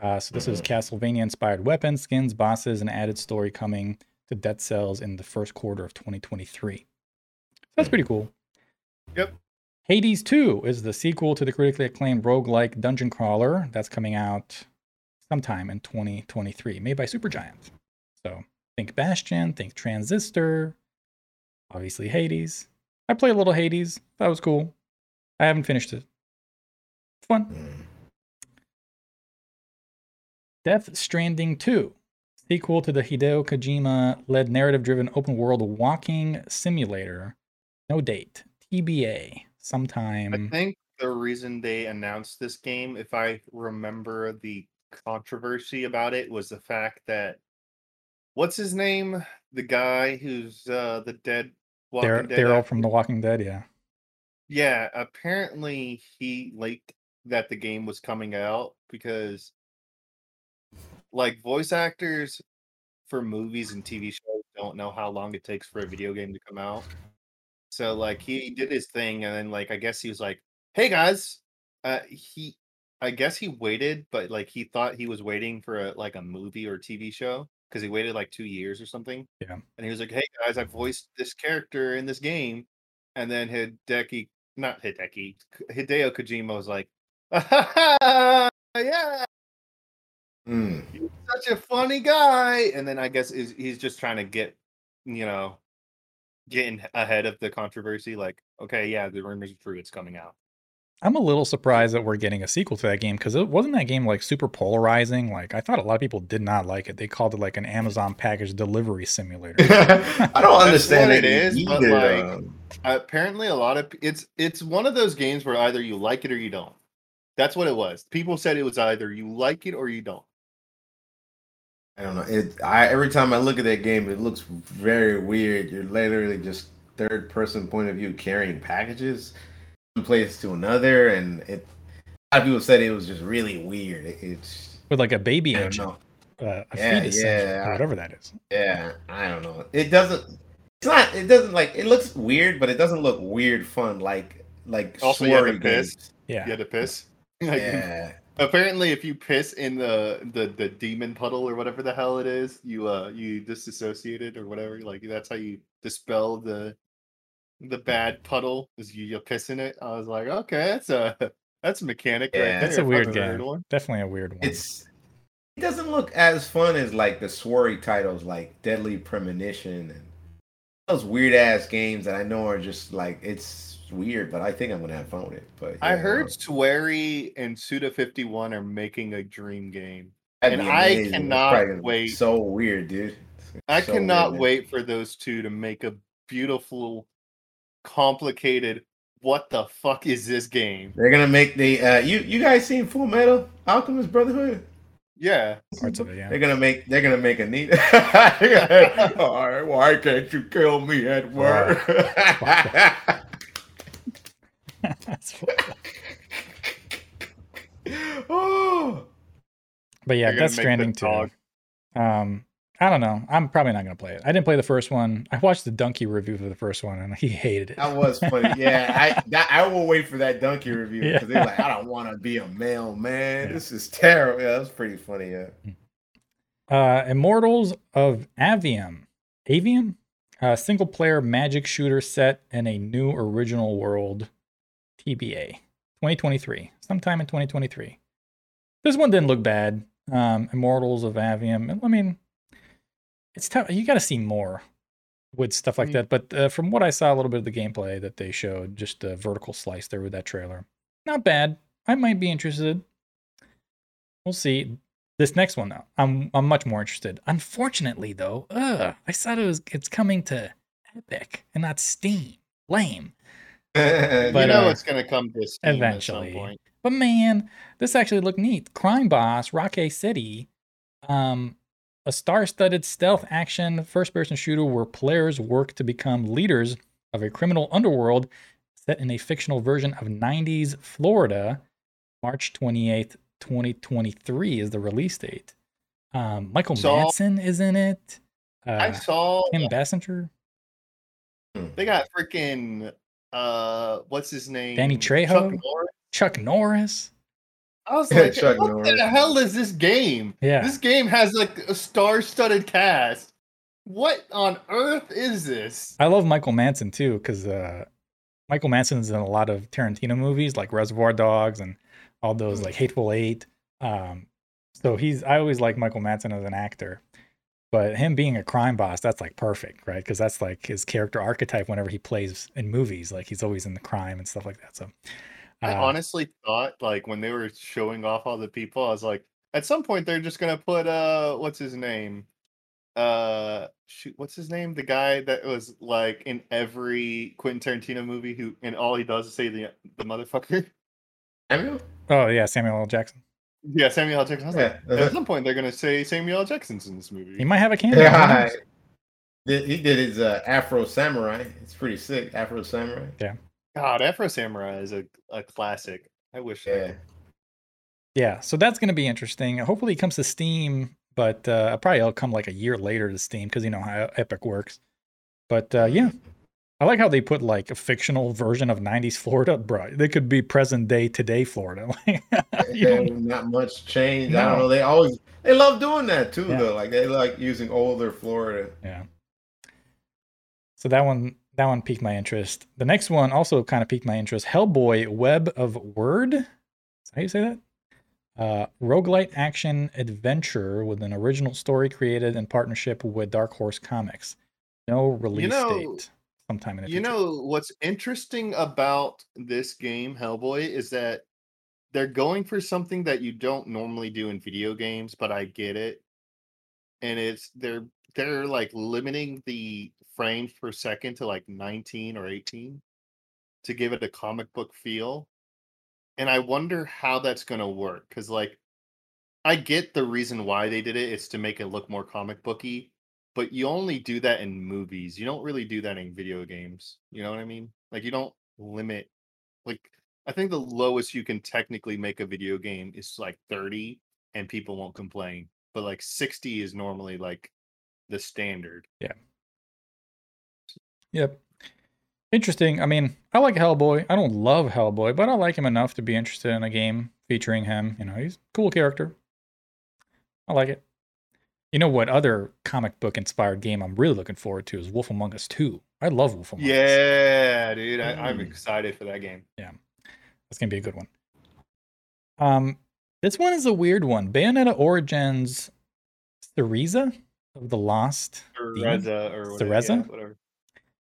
Uh, so this is Castlevania inspired weapons, skins, bosses, and added story coming to Dead Cells in the first quarter of 2023. That's pretty cool. Yep. Hades 2 is the sequel to the critically acclaimed roguelike dungeon crawler that's coming out sometime in 2023, made by Supergiant. So think Bastion, think Transistor, obviously Hades. I played a little Hades. That was cool. I haven't finished it. Fun. Mm. Death Stranding 2, sequel to the Hideo Kojima led narrative driven open world walking simulator. No date. TBA. Sometime. I think the reason they announced this game, if I remember the controversy about it, was the fact that what's his name? The guy who's uh the dead Walking They're, Dead they're all from The Walking Dead, yeah. Yeah, apparently he leaked that the game was coming out because like voice actors for movies and TV shows don't know how long it takes for a video game to come out. So like he did his thing and then like I guess he was like, "Hey guys, uh he I guess he waited, but like he thought he was waiting for a like a movie or TV show because he waited like 2 years or something. Yeah. And he was like, "Hey guys, I voiced this character in this game." And then Hideki, not Hideki, Hideo Kojima was like, "Yeah, Mm. you're such a funny guy." And then I guess is he's just trying to get, you know, getting ahead of the controversy. Like, okay, yeah, the rumors are true; it's coming out. I'm a little surprised that we're getting a sequel to that game because it wasn't that game like super polarizing. Like I thought a lot of people did not like it. They called it like an Amazon package delivery simulator. I don't understand what it it is, but, like, apparently, a lot of it's it's one of those games where either you like it or you don't. That's what it was. People said it was either you like it or you don't. I don't know. It. I every time I look at that game, it looks very weird. You're literally just third person point of view carrying packages one place to another, and it. A lot of people said it was just really weird. It, it's. With like a baby I don't engine, know. uh, a Yeah, fetus engine, yeah. or whatever that is. Yeah, I don't know. It doesn't. It's not. It doesn't like. It looks weird, but it doesn't look weird fun like like Also, you had to piss. games. Yeah. You had to piss. Like, Yeah. Apparently, if you piss in the, the the demon puddle or whatever the hell it is, you uh you disassociated or whatever. Like that's how you dispel the the bad puddle. Is you, you piss in it. I was like, okay, that's a that's a mechanic Yeah. right there. That's a if I've weird game. one. Definitely a weird one. It's it doesn't look as fun as like the Swery titles like Deadly Premonition and those weird ass games that I know are just like it's weird, but I think I'm gonna have fun with it. But I yeah, heard um Swery and Suda Fifty One are making a dream game. that'd and I cannot probably gonna be wait. So weird, dude. I So cannot weird, wait for those two to make a beautiful, complicated. What the fuck is this game? They're gonna make the uh, you you guys seen Full Metal Alchemist Brotherhood? Yeah, Parts of it, yeah. They're gonna make they're gonna make a neat. why, why can't you kill me at work? That's fucked oh, but yeah, They're Death Stranding too. Um, I don't know. I'm probably not gonna play it. I didn't play the first one. I watched the Dunkey review for the first one, and he hated it. that was funny. Yeah, I that, I will wait for that Dunkey review Yeah. because they're like, I don't want to be a male man. Yeah. This is terrible. Yeah, that's pretty funny. Yeah. Uh, Immortals of Aveum. Aveum? A single player magic shooter set in a new original world. TBA. 2023. Sometime in 2023. This one didn't look bad. Um, Immortals of Aveum. I mean, it's tough. You got to see more with stuff like Mm. that. But uh, from what I saw, a little bit of the gameplay that they showed, just a vertical slice there with that trailer. Not bad. I might be interested. We'll see. This next one though, I'm I'm much more interested. Unfortunately though, ugh, I thought it was it's coming to Epic and not Steam. Lame. but you know uh, it's gonna come to Steam eventually. at some point. But man, this actually looked neat. Crime Boss, Rockay City, um, a star-studded stealth action first-person shooter where players work to become leaders of a criminal underworld set in a fictional version of 90s Florida. March 28th, 2023 is the release date. Um, Michael Saw- Madsen is in it. I Uh, saw Kim Basinger, they got freaking uh what's his name? Danny Chuck Trejo? Norris. Chuck Norris. I was like, Chuck what Norris. the hell is this game? Yeah. This game has like a star-studded cast. What on earth is this? I love Michael Madsen too, because uh, Michael Madsen's in a lot of Tarantino movies like Reservoir Dogs and all those like Hateful Eight. Um, so he's I always like Michael Madsen as an actor, but him being a crime boss, that's like perfect, right? Because that's like his character archetype whenever he plays in movies. Like he's always in the crime and stuff like that. So I uh, honestly thought like when they were showing off all the people, I was like, at some point they're just gonna put uh what's his name? Uh shoot, what's his name? The guy that was like in every Quentin Tarantino movie who and all he does is say the the motherfucker. Samuel? oh yeah, Samuel L. Jackson. Yeah, Samuel L. Jackson. I was like, Yeah. at some point they're gonna say Samuel L. Jackson's in this movie. He might have a cameo. Yeah, he did his uh, Afro Samurai. It's pretty sick. Afro Samurai. God, Afro Samurai is a, a classic. I wish. Yeah. Yeah, so that's going to be interesting. Hopefully, it comes to Steam, but uh, probably it'll come like a year later to Steam because you know how Epic works. But uh, yeah, I like how they put like a fictional version of '90s Florida, bro. They could be present day today Florida. Like, you Yeah, don't- not much change. I don't know. They always they love doing that too, Yeah. though. Like they like using older Florida. yeah. So that one, that one piqued my interest. The next one also kind of piqued my interest. Hellboy: Web of Wyrd. Is that how you say that? Uh, roguelite action adventure with an original story created in partnership with Dark Horse Comics. No release know- date. Sometime in the You future. know what's interesting about this game, Hellboy, is that they're going for something that you don't normally do in video games, but I get it. And it's they're they're like limiting the frames per second to like 19 or 18 to give it a comic book feel. And I wonder how that's going to work cuz like I get the reason why they did it is to make it look more comic booky, but you only do that in movies. You don't really do that in video games. You know what I mean? Like you don't limit like I think the lowest you can technically make a video game is like 30 and people won't complain. But like 60 is normally like the standard. Yep. Interesting. I mean, I like Hellboy. I don't love Hellboy, but I like him enough to be interested in a game featuring him. You know, he's a cool character. I like it. You know what other comic book inspired game I'm really looking forward to is Wolf Among Us 2. I love Wolf Among Us. Yeah, dude. I, I'm Mm. excited for that game. Yeah. That's gonna be a good one. Um, this one is a weird one. Bayonetta Origins Theresa of the Lost. Reza or whatever. Theresa? yeah, whatever.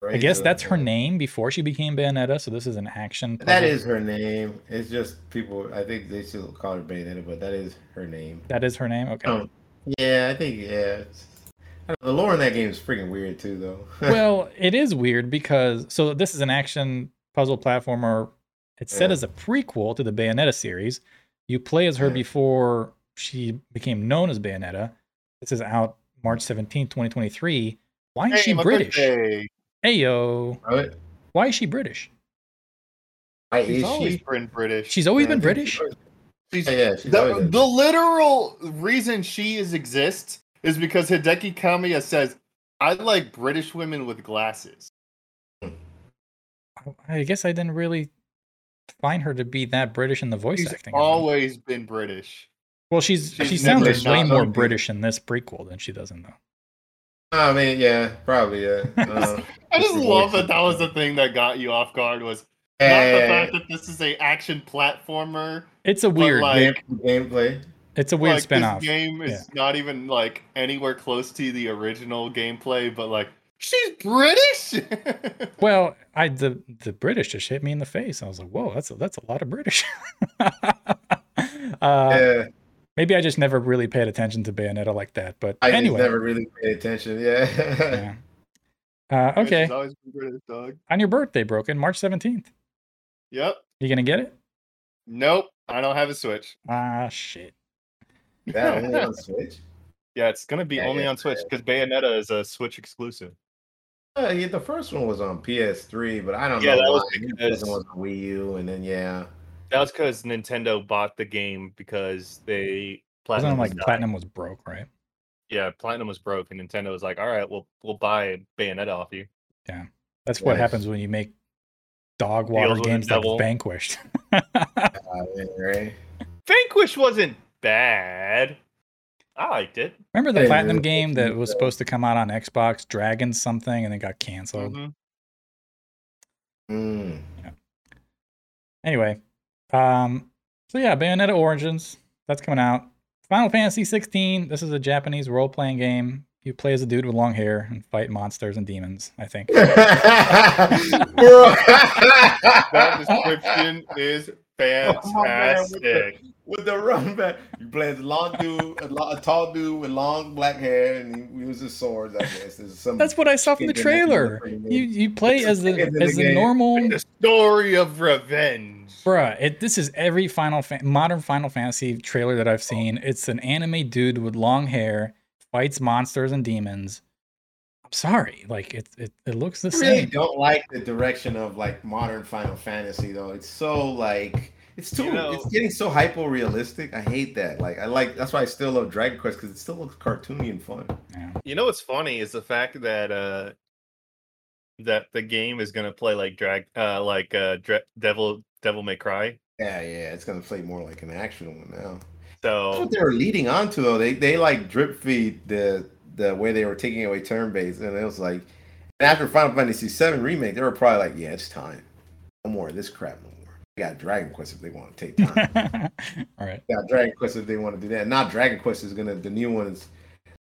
I guess that's her name before she became Bayonetta. So this is an action. That puzzle. is her name. It's just people. I think they still call her Bayonetta, but that is her name. that is her name. Okay. Um, yeah, I think yeah. I the lore in that game is freaking weird too, though. well, it is weird because so this is an action puzzle platformer. It's set Yeah. as a prequel to the Bayonetta series. You play as her Yeah. before she became known as Bayonetta. This is out March 17th, 2023. Why is Hey, she British? birthday. Hey yo. Right? Why is she British? Why She's is always she? been British. She's always Yeah, been British. She's- Yeah, yeah, she's the, the literal reason she is exists is because Hideki Kamiya says, "I like British women with glasses." Hmm. I guess I didn't really find her to be that British in the voice She's acting. of always been British. well, she's, she's she sounds way more. British in this prequel than she does in the. I mean, yeah, probably, yeah. Uh, I just love that that was the thing that got you off guard was not the eh, fact that this is a action platformer. It's a weird. like- game- gameplay. it's a weird like spin-off. this game is Yeah. not even like anywhere close to the original gameplay, but like she's British. Well, I the the British just hit me in the face. I was like, "Whoa, that's a, that's a lot of British." uh, yeah, Maybe I just never really paid attention to Bayonetta like that. But I anyway, never really paid attention. Yeah. yeah. Uh, okay. always been British, dog. On your birthday, Broken, March 17th. Yep. You going to get it? Nope. I don't have a Switch. Ah, shit. that only on Switch. Yeah, it's gonna be Yeah, only yeah, on Switch because Bayonetta is a Switch exclusive. Uh, yeah, the first one was on PS3, but I don't Yeah, know. that was why. The because- second was on Wii U, and then yeah, That was because Nintendo bought the game because they Wasn't Platinum it was like dying. Platinum was broke, right? Yeah, Platinum was broke, and Nintendo was like, "All right, we'll we'll buy Bayonetta off you." Yeah, that's what Nice. happens when you make dog water Deals with the games that devil. Vanquished. uh, right. Vanquish wasn't bad. I liked it. Remember the Hey, Platinum man, game that was supposed to come out on Xbox, Dragon something, and it got canceled? Mhm. Mm. Anyway, um, so yeah, Bayonetta Origins that's coming out. Final Fantasy 16. This is a Japanese role-playing game. You play as a dude with long hair and fight monsters and demons. I think. That description is Oh, man, with the- fantastic. run back, you play as a long dude, a, lo- a tall dude with long black hair, and he uses swords. I guess there's some. That's what I saw from the chickens in that trailer. You you play as the Chickens in the as the game. normal The story of revenge. Bruh, it, this is every Final Fa- modern Final Fantasy trailer that I've seen. It's an anime dude with long hair fights monsters and demons. I'm sorry, like it it, it looks the same. I really same. don't like the direction of like modern Final Fantasy though. It's so like it's too You know- it's getting so hyper realistic. I hate that. Like I like that's why I still love Dragon Quest because it still looks cartoony and fun. Yeah. You know what's funny is the fact that uh that the game is gonna play like drag uh like uh Dre- Devil Devil May Cry. Yeah, yeah, it's gonna play more like an action one now. That's So what they were leading on to though. They they like drip feed the the way they were taking away turn based, and it was like and after Final Fantasy VII remake, they were probably like, yeah, it's time. No more of this crap no more. They got Dragon Quest if they want to take time. All right. got Dragon Quest if they want to do that. Not Dragon Quest is gonna the new one is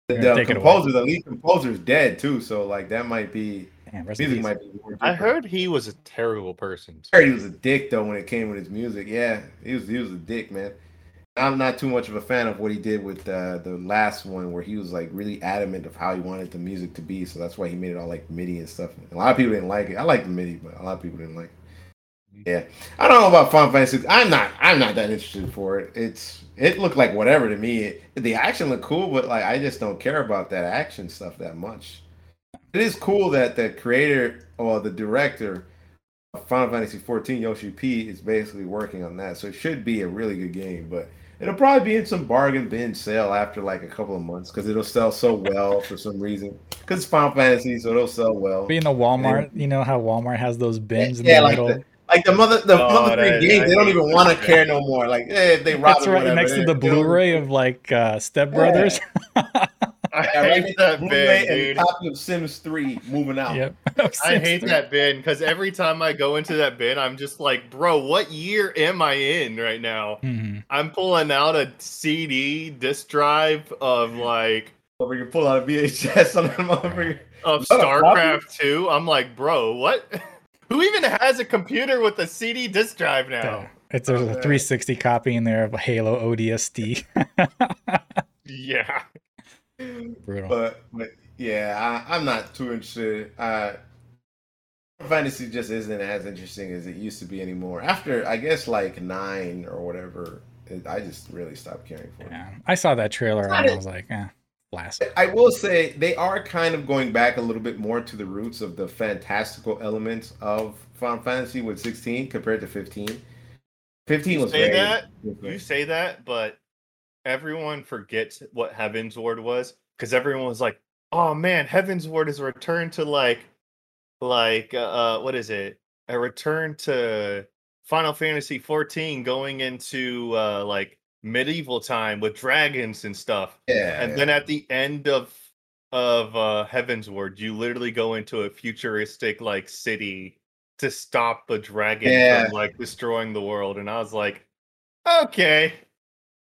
the, They're gonna the take it away. composer, the lead composer is dead too. So like that might be Damn, music might be more I heard he was a terrible person. I heard he was a dick though when it came with his music. Yeah, he was he was a dick, man. I'm not too much of a fan of what he did with uh, the last one, where he was like really adamant of how he wanted the music to be. So that's why he made it all like MIDI and stuff. A lot of people didn't like it. I like the MIDI, but a lot of people didn't like. it. Yeah, I don't know about Final Fantasy. I'm not. I'm not that interested for it. It's it looked like whatever to me. It, the action looked cool, but like I just don't care about that action stuff that much. It is cool that the creator or the director of Final Fantasy 14, Yoshi P, is basically working on that. So it should be a really good game, but it'll probably be in some bargain bin sale after like a couple of months because it'll sell so well for some reason. Because it's Final Fantasy, so it'll sell well. Be in the Walmart, you know how Walmart has those bins in Yeah, the like the- Like the mother, the Oh, mother three games, they don't even want to care no more. Like, eh, they rob That's right whatever, next to the Blu-ray of like uh, Step Brothers. I Yeah, right hate that bin, dude. copy of Sims 3 moving out. yep. I hate that bin because every time I go into that bin, I'm just like, bro, what year am I in right now? Mhm. I'm pulling out a CD disc drive of like Over you pull out a VHS on that motherfucker. of Is that a StarCraft 2. I'm like, bro, what? Who even has a computer with a CD disc drive now? Yeah. It's there's a 360 copy in there of Halo ODST. Yeah. Brutal. But, but yeah, I, I'm not too interested. Uh, fantasy just isn't as interesting as it used to be anymore. After I guess like nine or whatever, it, I just really stopped caring for it. yeah. I saw that trailer and I was like, eh, blast. I will say they are kind of going back a little bit more to the roots of the fantastical elements of Final Fantasy with 16 compared to 15. 15 You was say very that? You say that, but everyone forgets what Heavensward was because everyone was like, "Oh man, Heavensward is a return to like, like uh, what is it? A return to Final Fantasy 14, going into uh, like medieval time with dragons and stuff." Yeah, And then at the end of of uh, Heavensward, you literally go into a futuristic like city to stop a dragon Yeah. from like destroying the world. And I was like, okay,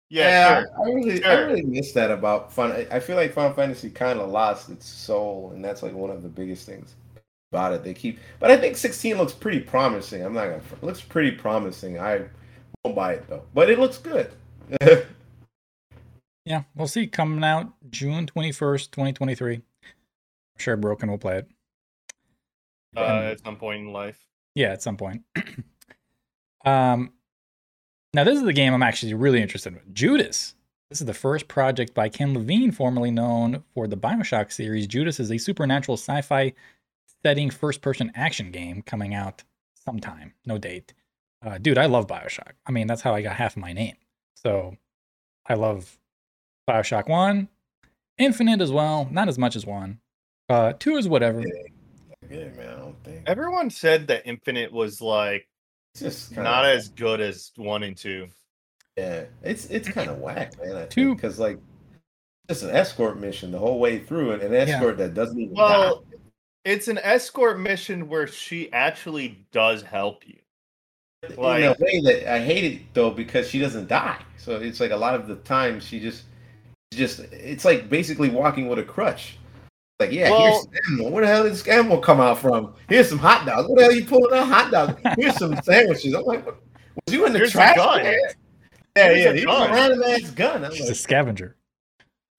yeah, yeah, sure. I really, I really miss that about fun. I- feel like Final Fantasy kind of lost its soul, and that's like one of the biggest things about it. They keep, but I think 16 looks pretty promising. I'm not gonna, it looks pretty promising. I won't buy it though, but it looks good. yeah, we'll see. Coming out June 21st, 2023. I'm sure Broken will play it. Uh, And- at some point in life. Yeah, at some point. um, now this is the game I'm actually really interested in. Judas. This is the first project by Ken Levine, formerly known for the Bioshock series. Judas is a supernatural sci-fi setting first-person action game coming out sometime. No date. Uh, dude, I love Bioshock. I mean, that's how I got half of my name. So I love Bioshock One, Infinite as well. Not as much as one. Uh, two is whatever. Yeah, man. I don't think Everyone said that Infinite was like just kinda, not as good as one and two. Yeah, it's it's kind of whack, man. I Two- because like it's an escort mission the whole way through, and an escort that doesn't even Well, die. it's an escort mission where she actually does help you. In a way that I hate it though because she doesn't die. So it's like a lot of the time she just just it's like basically walking with a crutch. Like, yeah, Well- here's some ammo. Where the hell did this ammo come out from? Here's some hot dogs. What the hell are you pulling out hot dogs? Here's some sandwiches. I'm like, what, was you in the trash? gun. can? Yeah, Here's yeah. a Here's gun. a random ass gun. I'm She's a scavenger.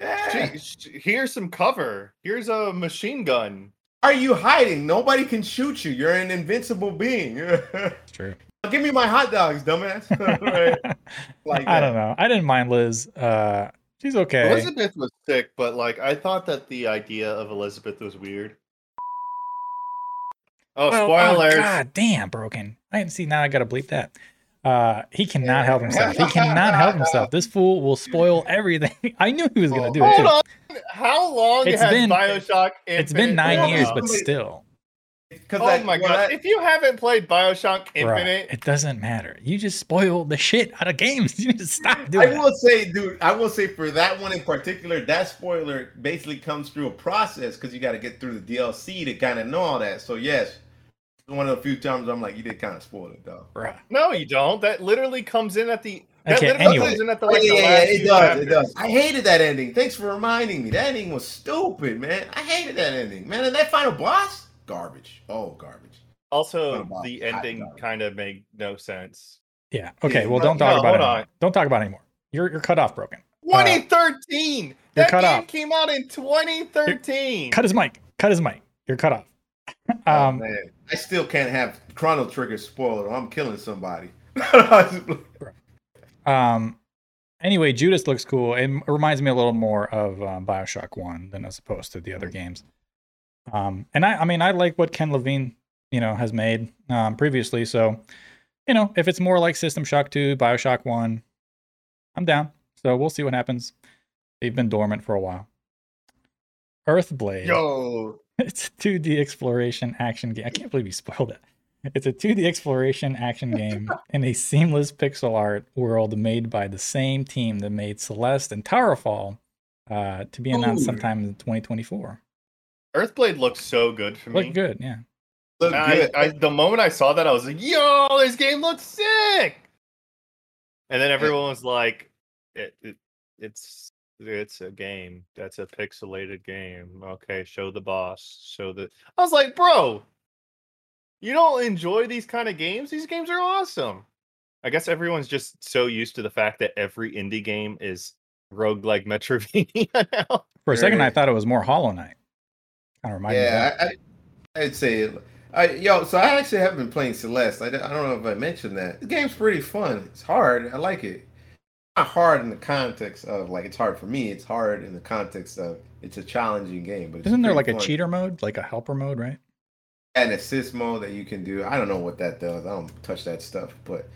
yeah. She, she- here's some cover. Here's a machine gun. are you hiding? Nobody can shoot you. You're an invincible being. True. Give me my hot dogs, dumbass. Right? Like I that. don't know. I didn't mind Liz. Uh, she's okay. Elizabeth was sick, but like I thought that the idea of Elizabeth was weird. Oh, Well, spoilers! God damn, broken. I didn't see. Now I gotta bleep that. Uh, he cannot help himself. He cannot help himself. This fool will spoil everything. I knew he was gonna do it. Hold on. How long It's has been- Bioshock? It's been nine years, but still, Because Oh like, my god! I- if you haven't played Bioshock bruh, Infinite, it doesn't matter. You just spoil the shit out of games. You need to stop I doing that. will say, dude, I will say for that one in particular, that spoiler basically comes through a process because you got to get through the DLC to kind of know all that. So yes, one of the few times I'm like, you did kind of spoil it, though. Bruh. no, you don't. That literally comes in at the. That Okay, literally anyway. comes in at the, Oh, like, yeah, the yeah, yeah, it few does, it does. I hated that ending. Thanks for reminding me. That ending was stupid, man. I hated that ending, man. And that final boss, garbage. Oh, garbage. Also, about the ending kind of made no sense. Yeah. Okay. Well, don't talk no, about it. Anymore. Don't talk about it anymore. You're you're cut off, broken. 2013. you're that cut game off. came out in 2013. Cut his mic. Cut his mic. You're cut off. Oh, Um, man. I still can't have Chrono Trigger spoiled or I'm killing somebody. Um. Anyway, Judas looks cool. It reminds me a little more of um, Bioshock One than as opposed to the other games. Um, and I, I mean, I like what Ken Levine, you know, has made um, previously. So, you know, if it's more like System Shock Two, Bioshock One, I'm down. So we'll see what happens. They've been dormant for a while. Earthblade. Yo, It's a 2D exploration action game. I can't believe you spoiled it. It's a 2D exploration action game in a seamless pixel art world made by the same team that made Celeste and Towerfall uh, to be announced Ooh. sometime in 2024. Earthblade looks so good for me. Look good, yeah. Look good. I, the moment I saw that, I was like, "Yo, this game looks sick!" And then everyone was like, it, it, "It's it's a game. That's a pixelated game. Okay, show the boss. Show the." I was like, "Bro, you don't enjoy these kind of games? These games are awesome." I guess everyone's just so used to the fact that every indie game is roguelike Metroidvania now. For a second, I thought it was more Hollow Knight. Kind of reminded me yeah. I, I, I'd say, I, yo, so I actually have been playing Celeste. I, don't- I don't know if I mentioned that. The game's pretty fun. It's hard. I like it. Not hard in the context of like it's hard for me. It's hard in the context of it's a challenging game. But Isn't there like a cheater mode, like a helper mode, right? an assist mode that you can do? I don't know what that does. I don't touch that stuff, but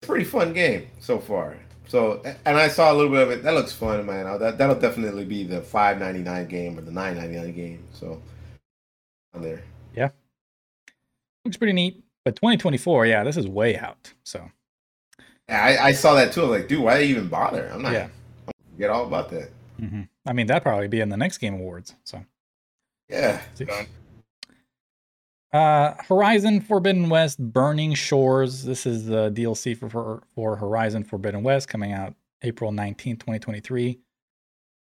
it's a pretty fun game so far. So, and I saw a little bit of it. That looks fun, man. That that'll definitely be the five ninety nine game or the nine ninety nine game. So, on there. Yeah, looks pretty neat. But 2024, yeah, this is way out. So Yeah, I, I saw that too. I was like, dude, why even bother? I'm not. Yeah. Forget all about that. hmm I mean, that'd probably be in the next Game Awards. So Yeah. Uh, Horizon Forbidden West Burning Shores. This is the DLC for, for, for Horizon Forbidden West coming out April 19th, 2023.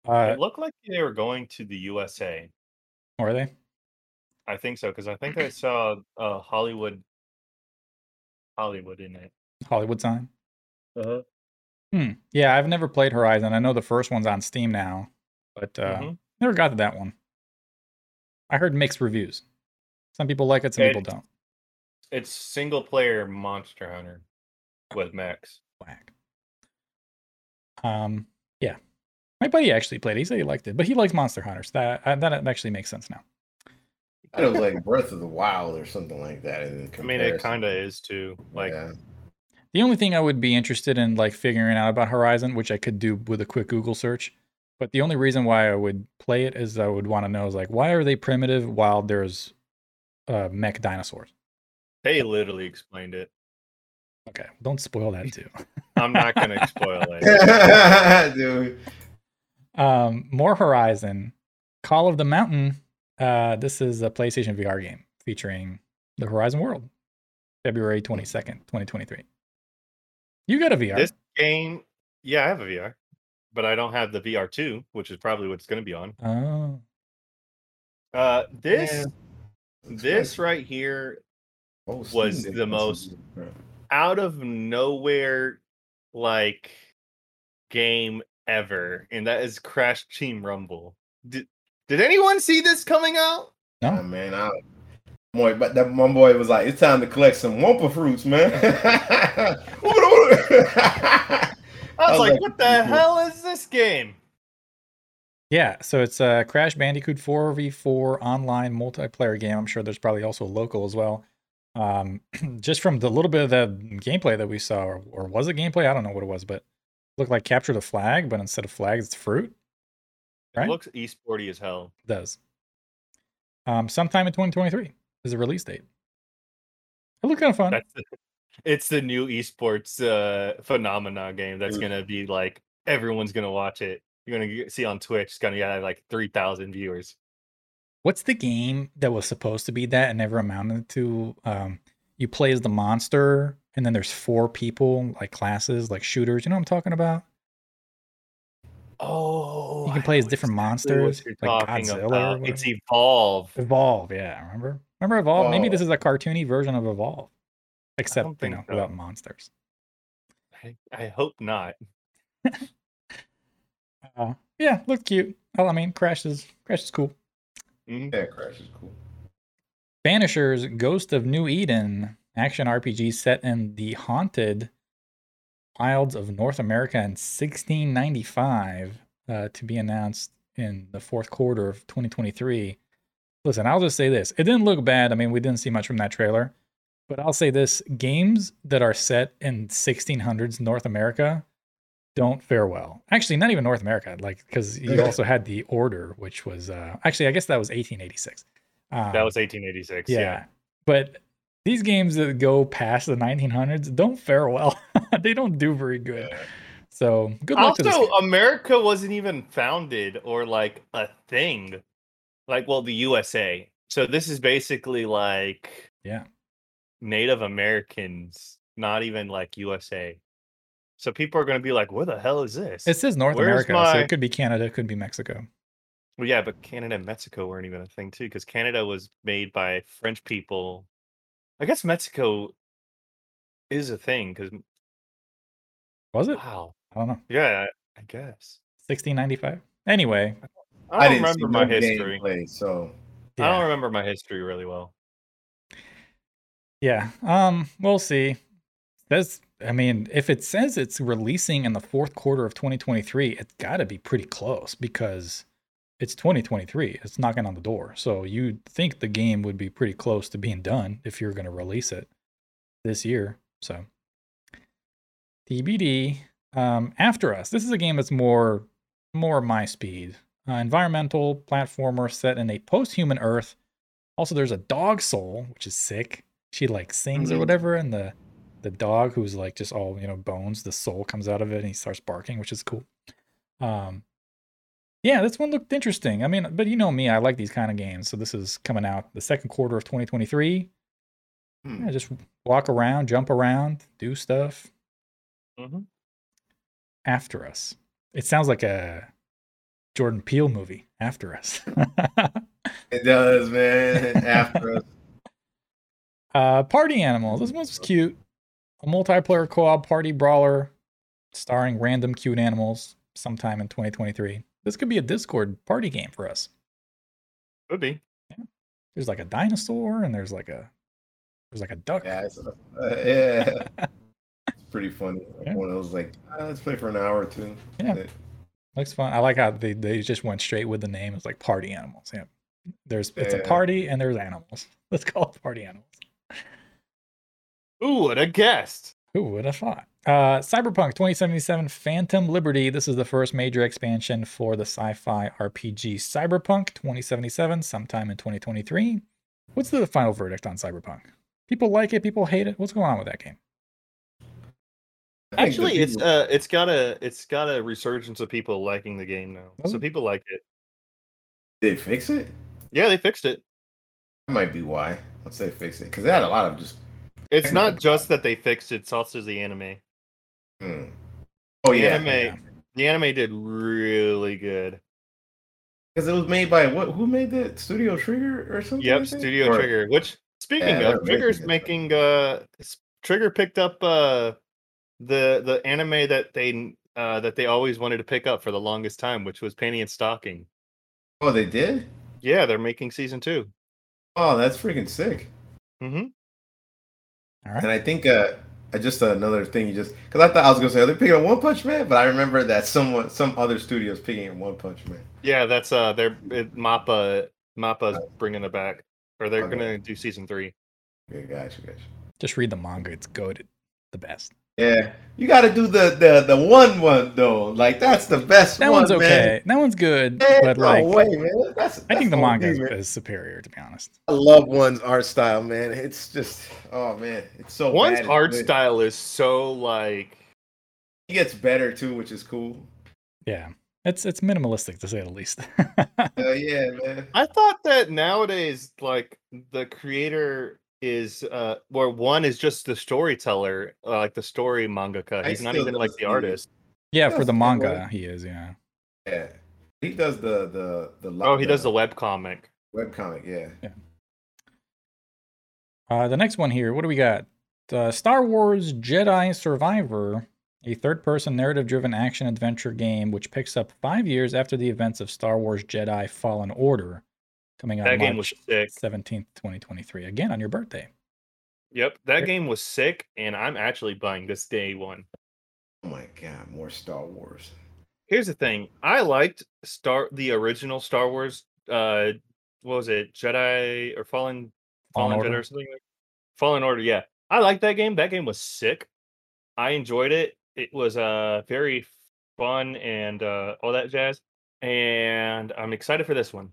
Uh, it looked like they were going to the USA. are they? I think so because I think I saw uh, Hollywood, Hollywood in it. Hollywood sign? Uh-huh. Hmm. Yeah, I've never played Horizon. I know the first one's on Steam now, but uh, Mhm. never got to that one. I heard mixed reviews. Some people like it, some people don't. It's single player Monster Hunter with Max. Whack. Um, yeah. My buddy actually played. it. He said he liked it, but he likes Monster Hunters. That uh, that actually makes sense now. It was like Breath of the Wild or something like that. In I mean, it kind of is too. Like, yeah. The only thing I would be interested in like figuring out about Horizon, which I could do with a quick Google search, but the only reason why I would play it is I would want to know is like why are they primitive while there's uh, mech dinosaurs? they literally explained it. Okay, don't spoil that too. I'm not gonna spoil it. Dude. um, more Horizon, Call of the Mountain. Uh, this is a PlayStation VR game featuring the Horizon world, February twenty second, twenty twenty three. You got a VR? This game, yeah, I have a VR, but I don't have the VR two, which is probably what it's gonna be on. oh, Uh, this Yeah. This right here Oh, was Steam the Deck. most- out of nowhere like game ever, and that is Crash Team Rumble. Did did anyone see this coming out? Oh, man, I boy, but that one boy was like, "It's time to collect some Wumpa fruits, man." I was, was like, like, what the hell is this game? Yeah, so it's a Crash Bandicoot 4v4 online multiplayer game. I'm sure there's probably also local as well. Um, just from the little bit of the gameplay that we saw, or, or was it gameplay? I don't know what it was, but it looked like capture the flag, but instead of flags, it's fruit. Right? It looks esporty as hell. It does. Um, sometime in 2023 is the release date. It looked kind of fun. That's the, it's the new esports uh phenomena game that's Mm. gonna be like everyone's gonna watch it. You're gonna see on Twitch. It's gonna get like three thousand viewers. What's the game that was supposed to be that and never amounted to? Um, you play as the monster, and then there's four people, like classes, like shooters. You know what I'm talking about? Oh, You can play as different exactly monsters, like Godzilla. It's. Evolve. Evolve, yeah. Remember? Remember Evolve? Maybe this Oh. is a cartoony version of Evolve, except you know so. without monsters. I, I hope not. Uh, yeah, looked cute. Well, I mean, Crash is Crash is cool. Mhm. Yeah, Crash is cool. Banishers Ghost of New Eden action RPG set in the haunted wilds of North America in 1695 uh, to be announced in the fourth quarter of 2023. Listen, I'll just say this. It didn't look bad. I mean, we didn't see much from that trailer, but I'll say this games that are set in 1600s North America don't fare well. Actually, not even North America, like because you also had the Order, which was uh, actually I guess that was 1886. Um, That was 1886. yeah. Yeah. But these games that go past the 1900s don't fare well. they don't do very good. So good luck to this. Also. America wasn't even founded or like a thing. Like, well, the USA. So this is basically like Yeah. Native Americans, not even like USA. So people are going to be like, "Where the hell is this?" It says North Where's America, so it could be Canada, it could be Mexico. Well, yeah, but Canada and Mexico weren't even a thing too, because Canada was made by French people. I guess Mexico is a thing, because Was it? wow, I don't know. yeah, I guess. 1695. Anyway, I I don't didn't remember see my no history. gameplay, so I don't remember my history really well. Yeah. Um, we'll see. That's I mean, if it says it's releasing in the fourth quarter of 2023, it's got to be pretty close because it's 2023. It's knocking on the door. So you'd think the game would be pretty close to being done if you're going to release it this year. So TBD. Um, After Us. This is a game that's more more my speed. Uh, environmental platformer set in a post-human Earth. Also, there's a dog soul, which is sick. She like sings or Mhm. whatever, and the the dog who's like just all you know bones, the soul comes out of it, and he starts barking, which is cool. Um, yeah, this one looked interesting. I mean, but you know me, I like these kind of games. So this is coming out the second quarter of 2023. hmm. Yeah, just walk around, jump around, do stuff. Mhm. After Us. It sounds like a Jordan Peele movie. After Us. it does, man. After us, uh, party animals. This one was cute. A multiplayer co-op party brawler. starring random cute animals sometime in 2023. This could be a Discord party game for us. Could be. There's like a dinosaur and there's like a there's like a duck. Yeah, it's, uh, yeah. it's pretty funny. Like Yeah. One of those like, ah, let's play for an hour or two. Yeah. It. Looks fun. I like how they, they just went straight with the name. It's like party animals. Yeah. There's it's a party and there's animals. Let's call it party animals. Ooh, would have guessed? Who would have thought? Uh, Cyberpunk 2077 Phantom Liberty. This is the first major expansion for the sci fi RPG Cyberpunk 2077, sometime in 2023. What's the final verdict on Cyberpunk? People like it, people hate it. What's going on with that game? I think Actually, it's uh, it's got a it's got a resurgence of people liking the game now. Does So people like it. they fix it. Yeah, they fixed it. That might be why. Let's say fix it because they had a lot of just. It's not just that they fixed it; it's also the anime. Hmm. Oh yeah, anime. yeah. The anime did really good. because it was made by what? Who made that? Studio Trigger or something? Yep. Studio Or- Trigger. Which speaking Yeah, of, Trigger's making uh Trigger picked up uh the the anime that they uh that they always wanted to pick up for the longest time, which was Panty and Stocking. Oh, they did. Yeah, they're making season two. Oh, that's freaking sick. Mm-hmm. All right. And I think uh, uh, just another thing you just because I thought I was gonna say they're picking up One Punch Man, but I remember that someone, some other studios picking up One Punch Man. Yeah, that's uh they're it, Mappa Mappa's bringing it back. Or they're Okay. gonna do season three. Yeah, gotcha, gotcha. Just read the manga. It's goaded. The best. Yeah, you got to do the the the one one though. Like that's the best. That one, one's man. okay. That one's good. Man, but no like, way, man. That's, I think the manga is, is superior, to be honest. I love one's art style, man. It's just, oh man, it's so. One's bad, art it's good. style is so like He gets better too, which is cool. Yeah. It's it's minimalistic to say the least. Uh, yeah, man. I thought that nowadays, like the creator is, uh, where one is just the storyteller, uh, like the story mangaka. I He's not even like the see it. artist. yeah, Yes, for the manga, was. he is, yeah. Yeah, he does the the the. Oh, he does the web comic. web comic. Yeah. Uh, the next one here, what do we got? Uh, Star Wars Jedi Survivor, a third person narrative driven action adventure game which picks up five years after the events of Star Wars Jedi Fallen Order, coming out That game was sick. 17th, 2023. Again, on your birthday. Yep, that Yeah. game was sick, and I'm actually buying this day one. Oh my god, more Star Wars. Here's the thing: I liked Star the original Star Wars. Uh, what was it, Jedi or Fallen Fallen Fallen, Jedi Order? or something? Like? Fallen Order. Yeah, I liked that game. That game was sick. I enjoyed it. It was uh very fun and uh, all that jazz. And I'm excited for this one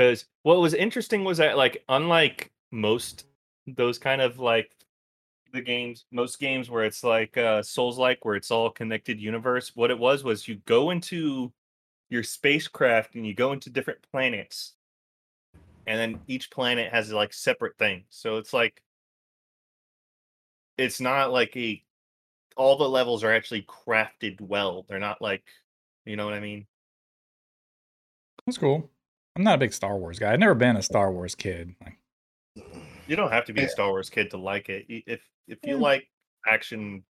because what was interesting was that like unlike most those kind of like the games most games where it's like uh souls like where it's all connected universe what it was was you go into your spacecraft and you go into different planets and then each planet has like separate things. So it's like it's not like a all the levels are actually crafted well. They're not like you know what i mean? That's cool. I'm not a big Star Wars guy. I've never been a Star Wars kid. Like, you don't have to be a star wars kid to like it if if you Yeah. like action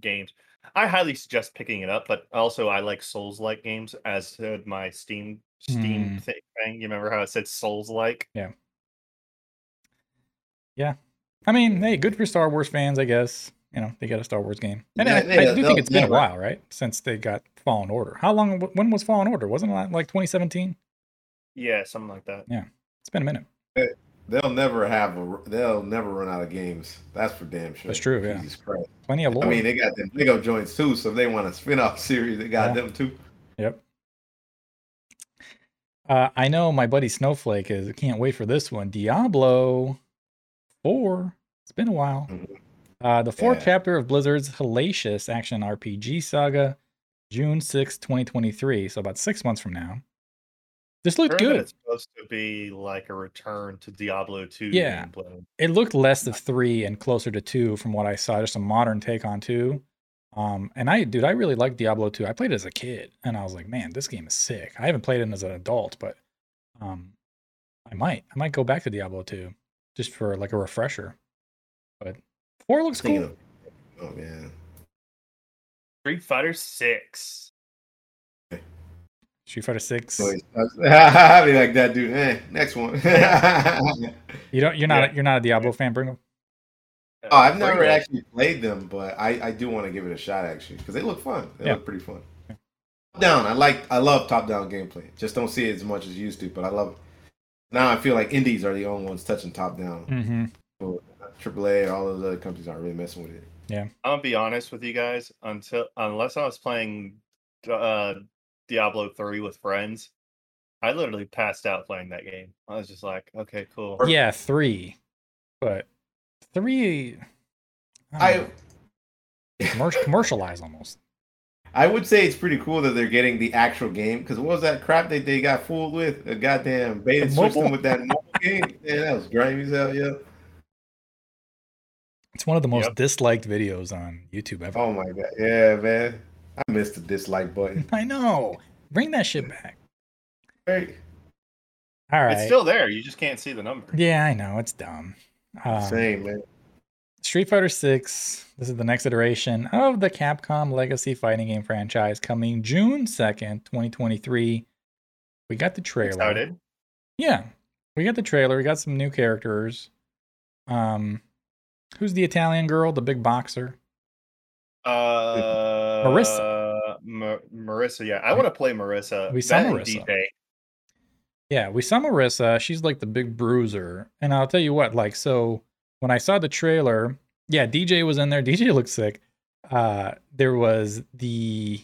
games i highly suggest picking it up but also i like souls like games as said my steam steam mm. thi- thing you remember how it said souls like Yeah. Yeah. I mean, hey, good for Star Wars fans, I guess. You know, they got a Star Wars game. And Yeah, I, I do think it's been a while, right? Since they got Fallen Order. How long, when was Fallen Order? Wasn't it like 2017? Yeah something like that Yeah, It's been a minute. They'll never have a. They'll never run out of games. That's for damn sure. That's true, yeah. Jesus Christ. Plenty of lore. I mean, they got them Lego joints too. So if they want a spin-off series, they got Yeah. them too. Yep. Uh, I know my buddy Snowflake is. Can't wait for this one. Diablo 4. It's been a while. Mhm. Uh, the fourth Yeah. chapter of Blizzard's hellacious action RPG saga, June sixth, 2023. So about six months from now. This looked good. it's supposed to be like a return to diablo 2 Yeah. It looked less of three and closer to two from what I saw. Just a modern take on two. Um, and I, dude, I really like Diablo 2. I played it as a kid, and I was like, man, this game is sick. I haven't played it as an adult, but um, I might, I might go back to Diablo 2 just for like a refresher. But four looks cool. of- oh man. Street Fighter Six. Street Fighter Six. I'll be like that dude. Eh, next one. You don't. You're not. Yeah. You're not a Diablo fan, Bruno. Oh, I've never Bring it. actually played them, but I, I do want to give it a shot actually because they look fun. They Yeah. look pretty fun. Top down, I like I love top down gameplay. Just don't see it as much as you used to, but I love. It. Now I feel like indies are the only ones touching top down. Mm-hmm. AAA, all those other companies aren't really messing with it. Yeah. I'm gonna be honest with you guys. Until unless I was playing uh, Diablo three with friends, I literally passed out playing that game. I was just like, okay, cool. Yeah, three, but three. I, I don't commercialized almost. I would say it's pretty cool that they're getting the actual game because what was that crap that they got fooled with? A goddamn beta The system with that mobile game. Yeah, that was grimy as hell. Yeah. It's one of the most Yep. disliked videos on YouTube ever. Oh my god. Yeah, man. I missed the dislike button. I know. Bring that shit back. Hey. All right. It's still there. You just can't see the number. yeah, I know. It's dumb. Um, Same, man. Street Fighter 6. This is the next iteration of the Capcom Legacy Fighting Game franchise coming June 2nd, 2023. We got the trailer. Excited. Yeah. We got the trailer. We got some new characters. Um who's the Italian girl, the big boxer? Uh, Marisa. Ma- Marisa. Yeah, I want to play Marisa. We saw That Marisa. DJ. Yeah, we saw Marisa. She's like the big bruiser. And I'll tell you what, like, so when I saw the trailer, yeah, DJ was in there. DJ looked sick. Uh there was the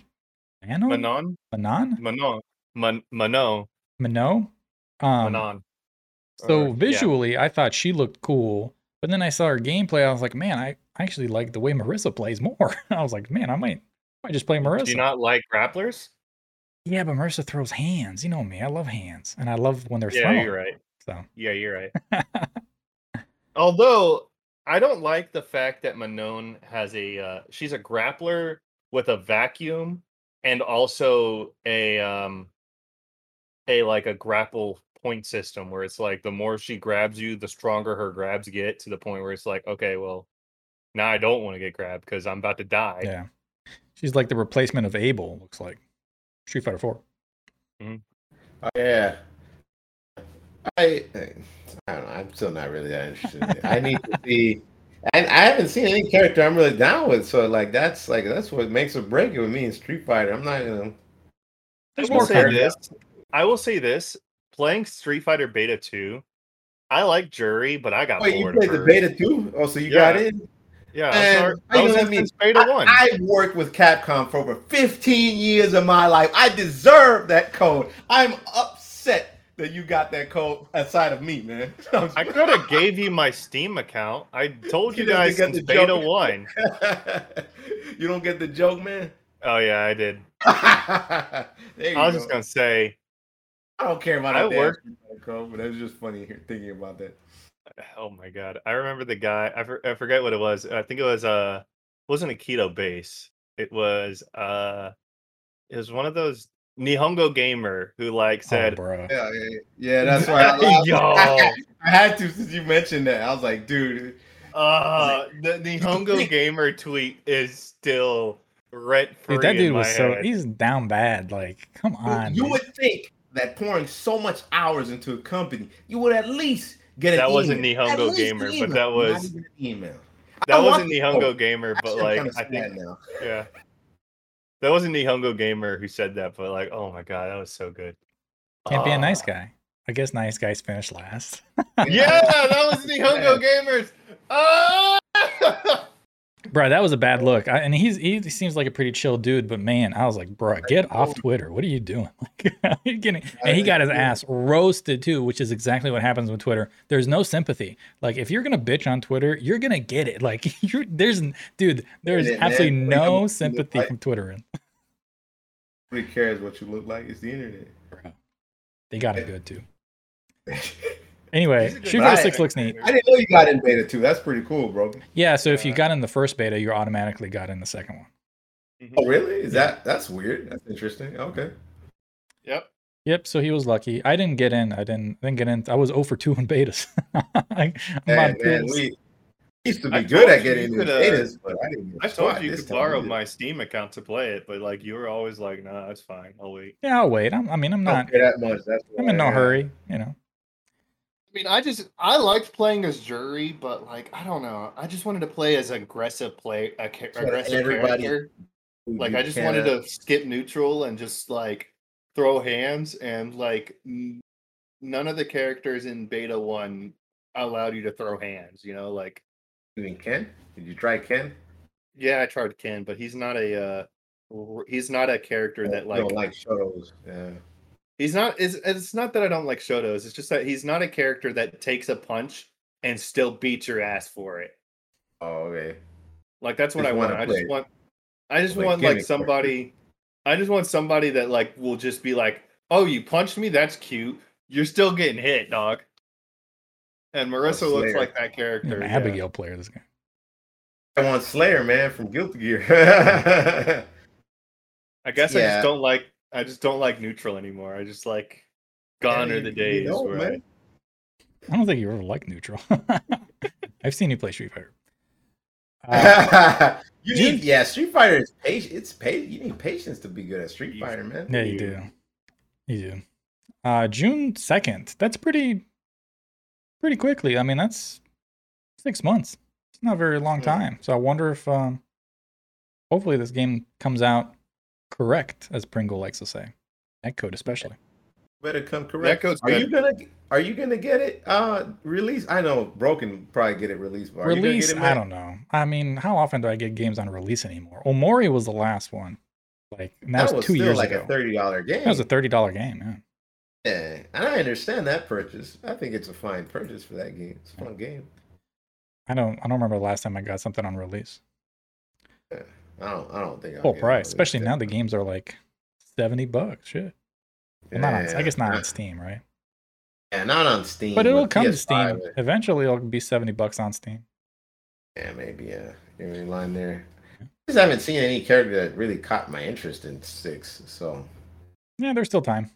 Manon? Manon. Manon? Manon. Man- Manon. Minot? Um, Manon. So Or- yeah. visually, I thought she looked cool, but then I saw her gameplay. I was like, man, I, I actually like the way Marisa plays more. I was like, man, I might, I just play Marisa. Do you not like grapplers? yeah, but Marisa throws hands. You know me, I love hands, and I love when they're Yeah, thrown. you're right. So Yeah, you're right. Although I don't like the fact that Manon has a uh, she's a grappler with a vacuum and also a um a like a grapple point system where it's like the more she grabs you, the stronger her grabs get to the point where it's like, okay, well, now I don't want to get grabbed because I'm about to die. yeah, she's like the replacement of Abel. Looks like Street Fighter Four. Oh, yeah. I I don't know. I'm still not really that interested. In. I need to see. And I haven't seen any character I'm really down with. So like that's like that's what makes or break it with me in Street Fighter. I'm not gonna. I There's will more say this. I will say this. Playing Street Fighter Beta 2, I like Juri, but I got Wait, you bored. played the beta too? Oh, so you Yeah. got in? Yeah, Man, I'm sorry. how I was gonna me- Beta 1. I, I've worked with Capcom for over 15 years of my life. I deserve that code. I'm upset that you got that code outside of me, man. I could have gave you my Steam account. I told you You guys since Beta joke. 1. you don't get the joke, man. Oh yeah, I did. I was go. just gonna say, I don't care about I that damn worked- code, but it was just funny thinking about that. Oh my god, I remember the guy. I, for, I forget what it was. I think it was uh, wasn't a keto base. It was uh, it was one of those Nihongo gamer who like said, oh, bro. Yeah, yeah, yeah that's why I, laughed. Yo. I had to since you mentioned that. I was like, dude, uh, the Nihongo gamer tweet is still rent free. Dude, that dude in was my so he's down bad. Like, come on. you dude. would think that pouring so much hours into a company, you would at least get an That wasn't email. Nihongo Gamer, an but that was- email. That I wasn't Nihongo oh, gamer, but Actually, like kinda I think now. yeah. That wasn't Nihongo gamer who said that, but like, oh my god, that was so good. Can't be a nice Ah. guy. I guess nice guys finish last. Yeah, that was Nihongo gamers. Ah! bro, that was a bad look. I, and he's he seems like a pretty chill dude, but man, I was like, bro, get off Twitter. What are you doing? Like, you're getting, and he got his ass roasted too, which is exactly what happens with Twitter. There's no sympathy. Like, if you're gonna bitch on Twitter, you're gonna get it. Like, you're there's dude, there's Yeah, absolutely Like, no sympathy like- from Twitter. Nobody cares what you look like. It's the internet. Bro, they got it good too. I Anyway, He's Street. Fighter Six looks neat. I didn't know you got in beta too. That's pretty cool, bro. Yeah, so if you got in the first beta, you automatically got in the second one. Oh, really? Is that that's weird? That's interesting. Okay. Yep. Yep. So he was lucky. I didn't get in. I didn't. Didn't get in. I was 0 for 2 in betas. I, I'm Man, on man, we used to be I good at getting you into uh, betas, but I didn't. get I a told you you could borrow either. my Steam account to play it, but like you were always like, "Nah, it's fine. I'll wait." Yeah, I'll wait. I'm, I mean, I'm Don't that much. That's I'm why, in no yeah. hurry. You know. I mean, I just I liked playing as Juri, but like I don't know. I just wanted to play as aggressive play a aggressive everybody- character. Like I just kinda- wanted to skip neutral and just like throw hands and like none of the characters in beta 1 allowed you to throw hands, you know, like You mean Ken? Did you try Ken? yeah, I tried Ken, but he's not a uh he's not a character that like like shows. Yeah. He's not it's, it's not that I don't like Shotos, it's just that he's not a character that takes a punch and still beats your ass for it. Oh, okay. Like that's what Just I want. wanna I just want I just play want like somebody I just want somebody that like will just be like, "Oh, you punched me? That's cute. You're still getting hit, dog." And Marisa looks like that character. an yeah. Abigail player. This guy. I want Slayer, man, from Guilty Gear. I guess I just don't like I just don't like neutral anymore. I just like gone Yeah, are the you days know, where I, man. I don't think you ever liked neutral. I've seen you play Street Fighter. Uh, you June- need, yeah, Street Fighter is patient. It's pa- You need patience to be good at Street You- Fighter, man. yeah, you do. You do. Uh, June second. That's pretty, pretty quickly. I mean, that's six months. It's not a very long Yeah. time. So I wonder if, um, hopefully, this game comes out correct, as Pringle likes to say. Netcode especially. Better come correct. code's Are you gonna Are you gonna get it uh released? I know Broken probably get it released, but are you release? get it, I don't know. I mean, how often do I get games on release anymore? Omori was the last one. Like and that, That was was two still years like ago. a thirty dollar game. that was a thirty dollar game. Yeah. yeah, and I understand that purchase. I think it's a fine purchase for that game. It's a fun game. I don't. I don't remember the last time I got something on release. I don't. I don't think. I'll Full price, especially now the games are like seventy bucks. Shit. Well, not on, I guess not on Steam, right? Yeah, not on Steam. But it'll come to PS5, Steam. Eventually, it'll be seventy bucks on Steam. Yeah, maybe. Yeah, you're in line there. I just haven't seen any character that really caught my interest in six. So, Yeah, there's still time.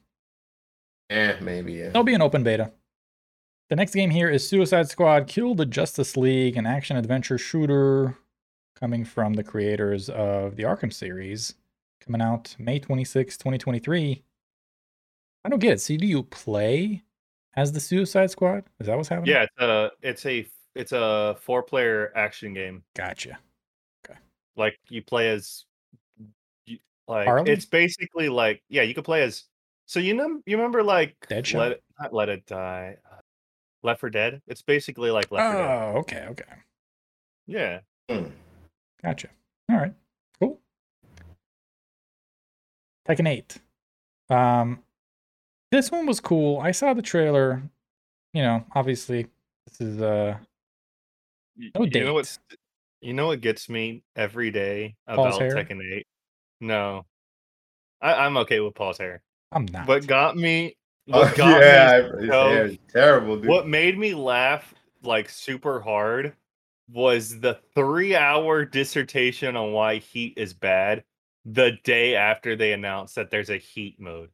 yeah, maybe. Yeah. There'll be an open beta. The next game here is Suicide Squad: Kill the Justice League, an action adventure shooter coming from the creators of the Arkham series, coming out May 26, 2023. I don't get it. See, do you play as the Suicide Squad? Is that what's happening? Yeah, it's a it's a it's a four player action game. Gotcha. Okay. Like you play as you, like Harley? it's basically like yeah, you could play as so you know you remember like Deadshot? let it, not let it die. uh, Left for Dead. It's basically like Left for Dead. Oh, okay, okay. Yeah. Hmm. Gotcha. All right. Cool. Tekken 8. Um this one was cool. I saw the trailer. You know, obviously this is uh Y- No you know date. what's you know what gets me every day Paul's about hair? Tekken 8? No. I, I'm okay with Paul's hair. I'm not. What got me Oh, what got yeah, me his so- hair is terrible, dude. what made me laugh like super hard was the three hour dissertation on why heat is bad the day after they announced that there's a heat mode.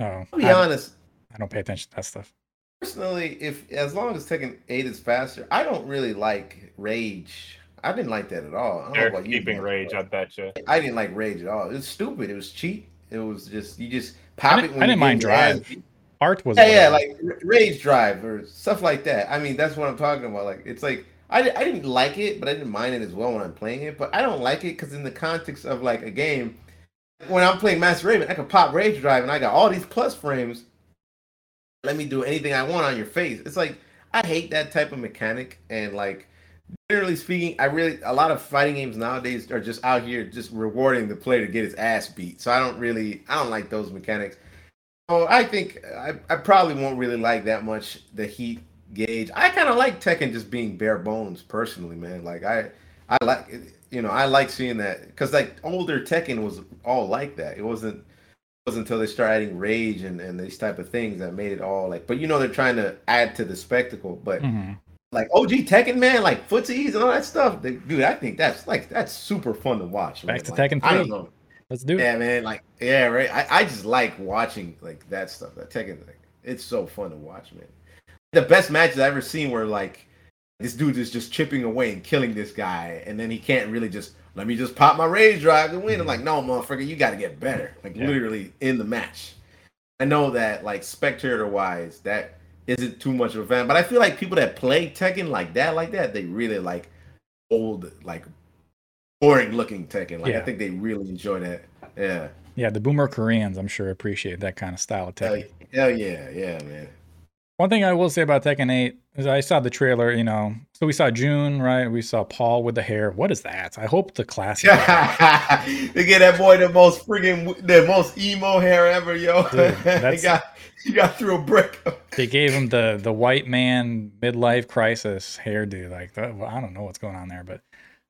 oh, To be I, honest, I don't pay attention to that stuff. personally, if as long as Tekken Eight is faster, I don't really like Rage. I didn't like that at all. I don't know They're about you, keeping man, rage, I but betcha. I didn't like Rage at all. It was stupid. It was cheap. It was just you just I pop it. When I didn't mind get your ass Drive. beat. Art was Yeah, yeah, like Rage Drive or stuff like that. I mean, that's what I'm talking about. Like, it's like I, I didn't like it, but I didn't mind it as well when I'm playing it. But I don't like it because in the context of like a game, when I'm playing Master Raven, I can pop Rage Drive and I got all these plus frames. Let me do anything I want on your face. It's like I hate that type of mechanic. And like generally speaking, I really a lot of fighting games nowadays are just out here just rewarding the player to get his ass beat. So I don't really I don't like those mechanics. Oh, I think I, I probably won't really like that much the heat gauge. I kind of like Tekken just being bare bones personally, man. Like I I like you know I like seeing that because like older Tekken was all like that. It wasn't it wasn't until they started adding rage and, and these type of things that made it all like. But you know they're trying to add to the spectacle. But Mhm. like OG Tekken, man, like footsies and all that stuff, they, dude. I think that's like that's super fun to watch. Back man. to Like, Tekken I don't know. Let's do it. Yeah, man. Like, yeah, right. I, I just like watching like that stuff. That Tekken, like, it's so fun to watch, man. The best matches I've ever seen were like this dude is just chipping away and killing this guy, and then he can't really just let me just pop my rage drive and win. I'm mm-hmm. like, no, motherfucker, you got to get better. Like Yeah. literally in the match. I know that like spectator wise, that isn't too much of a fan, but I feel like people that play Tekken like that, like that, they really like old, like boring looking Tekken. Like Yeah. I think they really enjoy that. Yeah. Yeah, the boomer Koreans, I'm sure, appreciate that kind of style of Hell, Tekken. hell yeah, yeah, man. One thing I will say about Tekken 8 is I saw the trailer, you know. So we saw June, right? We saw Paul with the hair. What is that? I hope the classic. they get that boy the most friggin' the most emo hair ever, yo. Dude, he got he got through a brick. they gave him the the white man midlife crisis hairdo. Like, well, I don't know what's going on there, but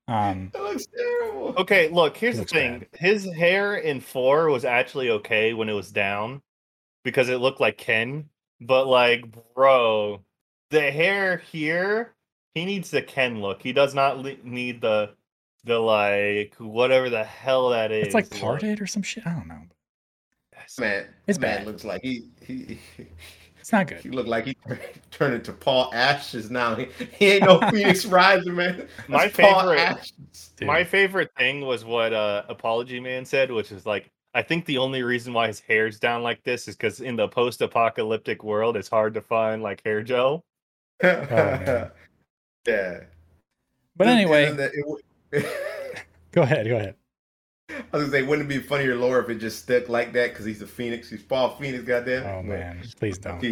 um, That looks terrible. Okay, look, here's the Looks thing. His hair in four was actually okay when it was down because it looked like Ken. But like, bro, the hair here, he needs the Ken look. He does not le- need the the like whatever the hell that is. it's like look. parted or some shit. I don't know. Man, It's man bad. looks like he he It's not good. he looked like he turned into Paul Ashes now. He, he ain't no Phoenix Rising, man. That's My Paul favorite- Ashes. My favorite thing was what uh Apology Man said, which is like I think the only reason why his hair's down like this is because in the post-apocalyptic world, it's hard to find like hair gel. man. yeah. But anyway, and then it go ahead. Go ahead. I was gonna say, wouldn't it be funnier lore if it just stuck like that? Because he's a Phoenix. He's Paul Phoenix, goddamn. Oh man, please don't.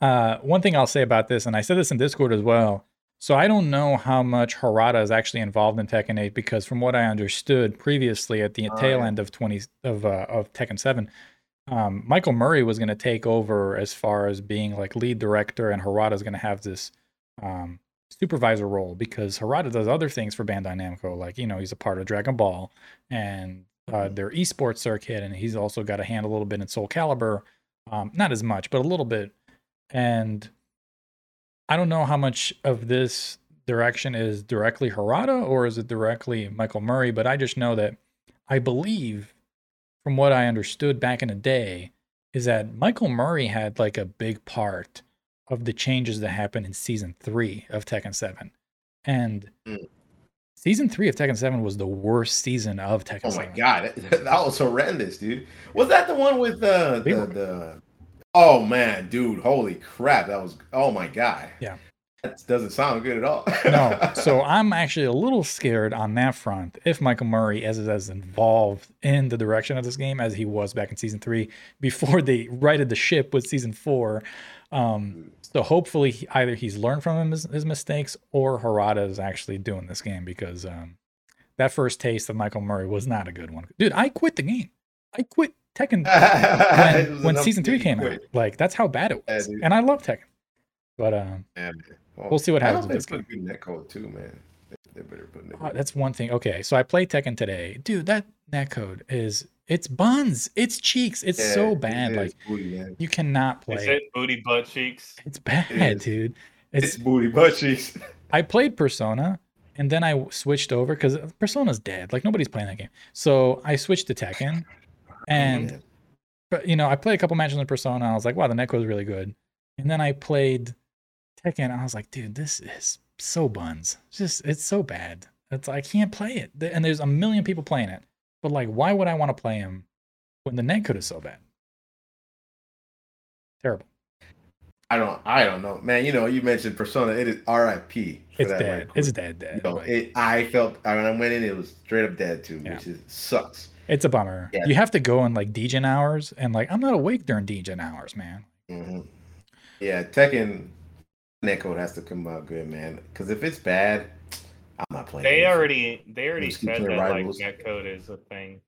Uh, one thing I'll say about this, and I said this in Discord as well. So I don't know how much Harada is actually involved in Tekken 8 because from what I understood previously at the Oh, tail yeah. end of 20 of uh, of Tekken 7, um, Michael Murray was going to take over as far as being like lead director, and Harada is going to have this um, supervisor role because Harada does other things for Bandai Namco, like you know he's a part of Dragon Ball and uh, their esports circuit, and he's also got a hand a little bit in Soul Calibur, um, not as much, but a little bit. And I don't know how much of this direction is directly Harada or is it directly Michael Murray, but I just know that I believe, from what I understood back in the day, is that Michael Murray had like a big part of the changes that happened in season three of Tekken 7. And Mm. season three of Tekken 7 was the worst season of Tekken Oh my 7. god, that, that was horrendous, dude. Was that the one with uh, the were- the? Oh man, dude, holy crap, that was. Oh my god. Yeah. That doesn't sound good at all. no. So I'm actually a little scared on that front if Michael Murray is as involved in the direction of this game as he was back in season three before they righted the ship with season four. Um, so hopefully either he's learned from his, his mistakes or Harada is actually doing this game because um, that first taste of Michael Murray was not a good one. Dude, I quit the game. I quit Tekken when, when season three came you out. Like that's how bad it was. dude. and I love Tekken. But um, Yeah. Well, We'll see what happens with this good netcode too, man. They, they better put Oh, that's one thing. Okay, so I played Tekken today, dude. That netcode is it's buns, it's cheeks, it's Yeah, so bad. is Like booty, man. you cannot play. Is it. it booty butt cheeks? It's bad, is. dude. It's, It's. booty butt cheeks. I played Persona, and then I switched over because Persona's dead. Like nobody's playing that game. So I switched to Tekken, oh, and Man. but you know I played a couple matches in Persona. I was like, wow, the netcode is really good. And then I played Tekken. And I was like, dude, this is so buns. It's just it's so bad. It's I can't play it. And there's a million people playing it. But like, why would I want to play him when the netcode is so bad? Terrible. I don't. I don't know, man. You know, you mentioned Persona. It is R.I.P. It's that dead. right It's dead. Dead. You know, Like, it, I felt when I went in, it was straight up dead too, Yeah. which is sucks. it's a bummer. Yeah. You have to go in like Degen hours, and like I'm not awake during Degen hours, man. hmm Yeah, Tekken netcode has to come out good, man. Because if it's bad, I'm not playing. They it. already they already Just keep said playing that like netcode is a thing.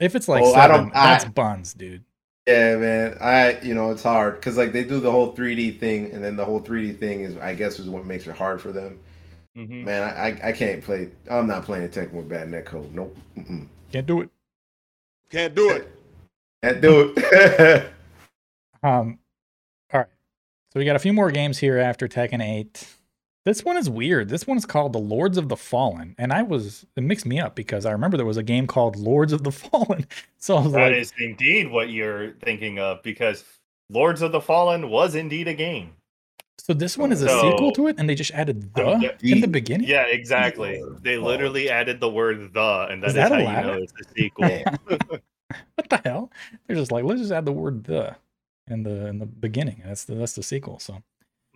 If it's like Oh, I don't- I- that's buns, dude. Yeah, man. I you know it's hard because like they do the whole 3D thing, and then the whole 3D thing is I guess is what makes it hard for them. Mhm. Man, I I, I can't play. I'm not playing Tekken with bad netcode. Nope. Mm-mm. Can't do it. Can't do it. Can't do it. Um, all right. So we got a few more games here after Tekken 8. This one is weird. This one is called The Lords of the Fallen. And I was, it mixed me up because I remember there was a game called Lords of the Fallen. So I was That like, is indeed what you're thinking of because Lords of the Fallen was indeed a game. So this one is a So- sequel to it, and they just added the Um, yeah, in the the- beginning. Yeah, exactly. Lord. They Oh. literally added the word the, and that Is is, that how allowed? you know it's a sequel. What the hell? They're just like, let's just add the word the in the in the beginning. That's the that's the sequel. So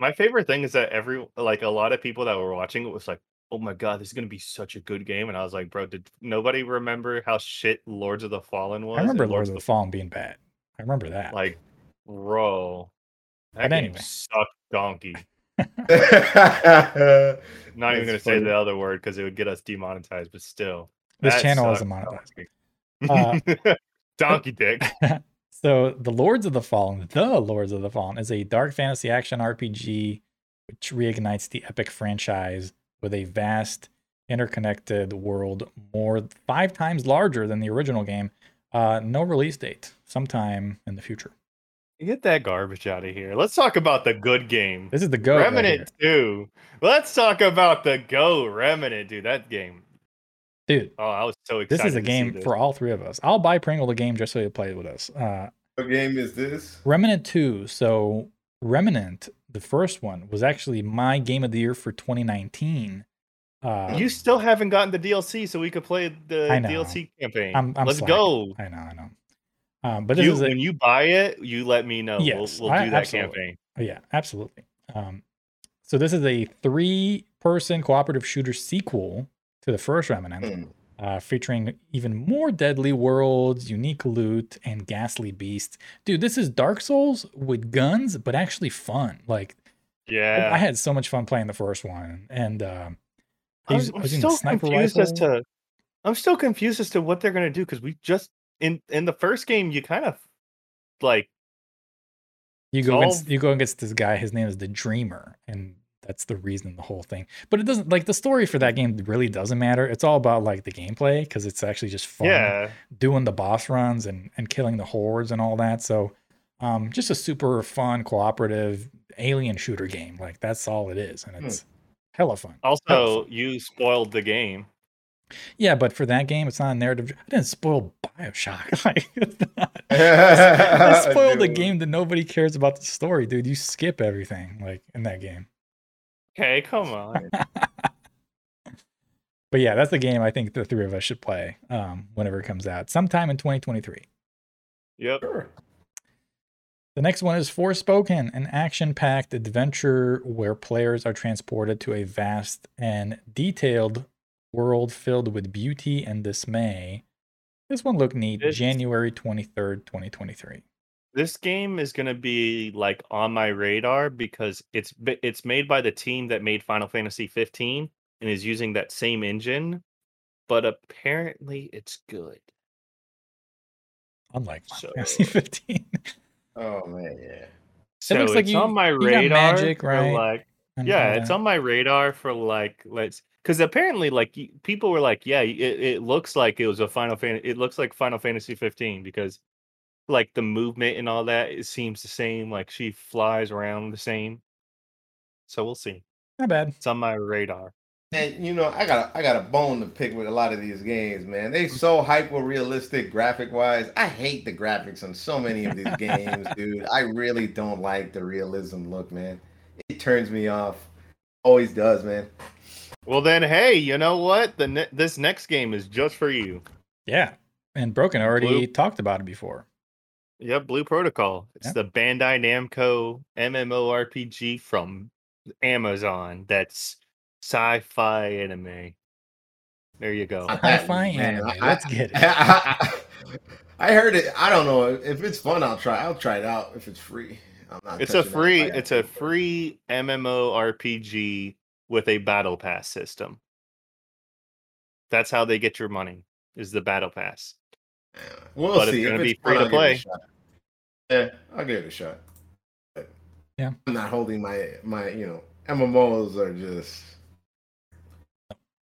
My favorite thing is that every like a lot of people that were watching it was like, "Oh my god, this is gonna be such a good game," and I was like, "Bro, did nobody remember how shit Lords of the Fallen was?" I remember Lords of the Fallen being bad. I remember that. like, bro, that But game anyway. sucked donkey. Not Not even gonna say the other word because it would get us demonetized, but still, This channel isn't monetized. donkey. Uh, donkey dick. So the Lords of the Fallen, the Lords of the Fallen, is a dark fantasy action RPG which reignites the epic franchise with a vast, interconnected world, more five times larger than the original game. Uh, no release date, sometime in the future. Get that garbage out of here. Let's talk about the good game. This is the go. right Remnant 2. Let's talk about the Go Remnant, dude. That game. Here. dude. Oh, I was so excited. This is a game for all three of us. I'll buy Pringle the game just so you play it with us. Uh, What game is this? Remnant 2. So, Remnant, the first one, was actually my game of the year for 2019. Uh, You still haven't gotten the DLC, so we could play the DLC campaign. I'm- I'm Let's slacking. go. I know, I know. Um, but this You, is a, when you buy it, you let me know. Yes, we'll, we'll I- do that absolutely. campaign. Oh, yeah, absolutely. Um, so this is a three-person cooperative shooter sequel to the first Remnant, Hmm. uh, featuring even more deadly worlds, unique loot, and ghastly beasts. Dude, this is Dark Souls with guns, but actually fun. Like Yeah. I, had so much fun playing the first one, and um, I I'm, was, I'm was still confused as to. I'm still confused as to what they're gonna do because we just in in the first game you kind of like You go against you go against this guy. His name is the Dreamer, and that's the reason the whole thing. But it doesn't like the story for that game really doesn't matter. It's all about like the gameplay because it's actually just fun yeah doing the boss runs and and killing the hordes and all that. So, um, just a super fun cooperative alien shooter game. Like that's all it is, and Hmm. it's hella fun. Also, you spoiled the game. Yeah, but for that game, it's not a narrative. I didn't spoil Bioshock. Like, not- I I spoiled the game that nobody cares about the story, dude. You skip everything like in that game. Okay, come on. But yeah, that's the game I think the three of us should play um, whenever it comes out, sometime in 2023. yep. Sure. The next one is Forspoken, an action packed adventure where players are transported to a vast and detailed world filled with beauty and dismay. This one looked neat. This- January 23rd, 2023. This game is gonna be like on my radar because it's it's made by the team that made Final Fantasy 15 and is using that same engine, but apparently it's good. Unlike Final So- Fantasy 15. Oh man, yeah. So looks like it's you- on my you radar magic, for right? like and yeah, it's on my radar for like let's because apparently like people were like, yeah, it, it looks like it was a Final Fantasy. It looks like Final Fantasy 15 because like the movement and all that it seems the same. Like she flies around the same. So we'll see. Not bad. It's on my radar. And you know, I got a, I got a bone to pick with a lot of these games, man. They mm. so hyper realistic graphic wise. I hate the graphics on so many of these games, dude. I really don't like the realism look, man. It turns me off. Always does, man. Well then, hey, you know what? The ne- this next game is just for you. Yeah. And Broken already Blue- talked about it before. Yep, Blue Protocol. It's Yeah. the Bandai Namco MMORPG from Amazon. That's sci-fi anime. There you go. Not that, Sci-fi man. anime. I- Let's get it. I, I heard it. I don't know if it's fun. I'll try. I'll try it out if it's free. I'm not. It's a free. It's a to. free MMORPG with a battle pass system. That's how they get your money. Is the battle pass? We'll but it's gonna be free to I'll give it a play. Shot. Yeah, I'll give it a shot. But Yeah. I'm not holding my my you know MMOs are just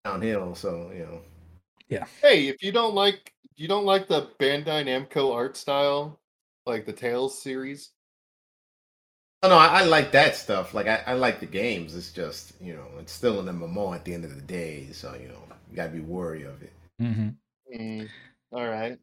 downhill. So you know. Yeah. Hey, if you don't like you don't like the Bandai Namco art style, like the Tales series, Oh, no, I, I like that stuff. Like I, I like the games. It's just you know it's still an MMO at the end of the day. So you know you gotta be wary of it. Mm-hmm. mm, all right.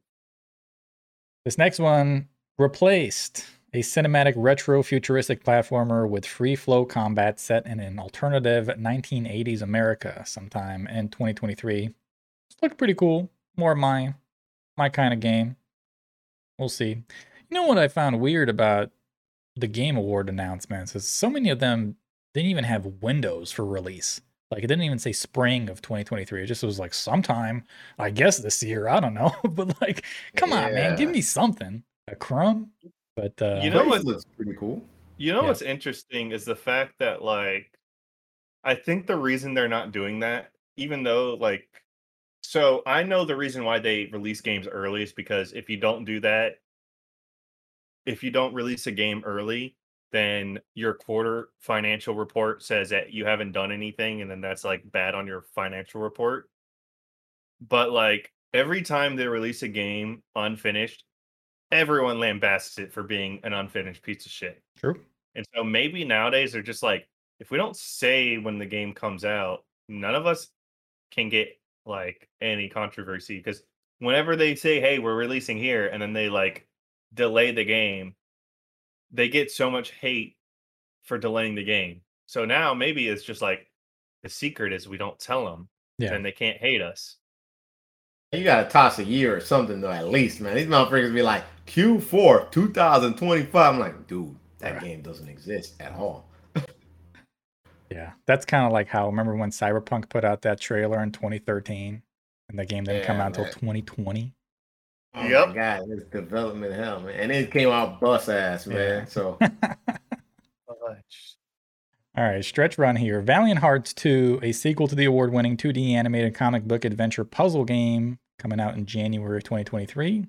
This next one replaced a cinematic retro futuristic platformer with free flow combat set in an alternative 1980s America sometime in 2023. It's looked pretty cool. More my my kind of game. We'll see. You know what I found weird about the Game Award announcements is so many of them didn't even have windows for release. Like it didn't even say spring of 2023. It just was like sometime, I guess this year. I don't know. but like, come on, man, give me something. A crumb. But uh You know what- looks pretty cool. You know Yeah. what's interesting is the fact that like I think the reason they're not doing that, even though like so I know the reason why they release games early is because if you don't do that, if you don't release a game early, then your quarter financial report says that you haven't done anything, and then that's like bad on your financial report. But like every time they release a game unfinished, everyone lambasts it for being an unfinished piece of shit. true. And so maybe nowadays they're just like, if we don't say when the game comes out, none of us can get like any controversy because whenever they say, "Hey, we're releasing here," and then they like delay the game, they get so much hate for delaying the game. So now maybe it's just like the secret is we don't tell them, Yeah. then they can't hate us. You gotta toss a year or something though, at least, man. These motherfuckers be like Q4 2025. I'm like, dude, that Right. game doesn't exist at all. Yeah. That's kind of like how remember when Cyberpunk put out that trailer in 2013 and the game didn't come Yeah, out until 2020. Oh Yep. my god, this development hell, man. And it came out bus ass, man. Yeah. So All right, stretch run here. Valiant Hearts 2, a sequel to the award winning 2D animated comic book adventure puzzle game coming out in January of 2023.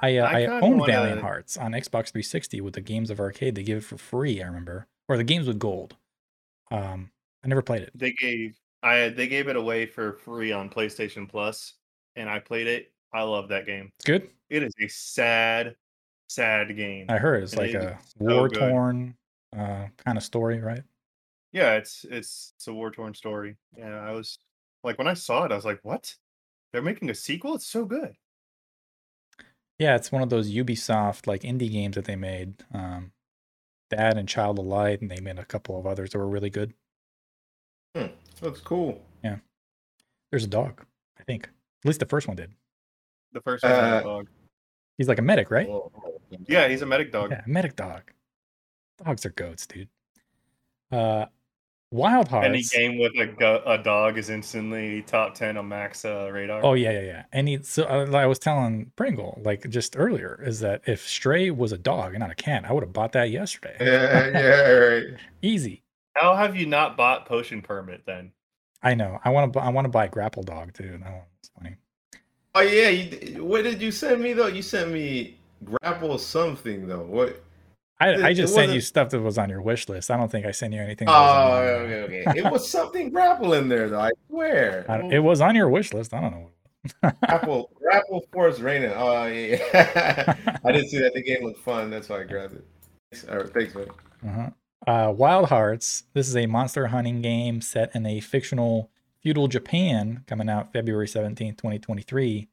I, uh, I I, owned wanna- Valiant Hearts on Xbox 360 with the Games of Arcade. They give it for free, I remember, or the games with gold. Um, I never played it. They gave I they gave it away for free on PlayStation Plus, and I played it. I love that game. It's good. It is a sad, sad game. I heard it's And like it a so war torn uh, kind of story, right? Yeah, it's it's it's a war torn story. Yeah, I was like when I saw it, I was like, "What? They're making a sequel? It's so good." Yeah, it's one of those Ubisoft like indie games that they made. Um, that and Child of Light, and they made a couple of others that were really good. looks cool. Yeah, there's a dog, I think. At least the first one did. The first one had Uh, a dog. He's like a medic, right? Yeah, he's a medic dog. Yeah, medic dog. Dogs are goats, dude. Uh, Wild Hogs. Any game with a go- a dog is instantly top ten on Max uh, radar. Oh yeah, yeah, yeah. And he, so uh, I was telling Pringle like just earlier is that if Stray was a dog and not a cat, I would have bought that yesterday. Yeah, yeah, right. Easy. How have you not bought Potion Permit then? I know. I want to. I want to buy Grapple Dog too. That one's funny. Oh yeah, you, what did you send me though? You sent me grapple something though. What? I, It- I just sent you stuff that was on your wish list. I don't think I sent you anything. Oh, okay, okay. It was something grapple in there though. I swear. I it was on your wish list. I don't know. grapple, Grapple Force Rena. Oh yeah. I didn't see that. The game looked fun. That's why I grabbed it. Thanks, all right, thanks man. Uh-huh. Uh, Wild Hearts. This is a monster hunting game set in a fictional feudal Japan, coming out February seventeenth, twenty twenty three.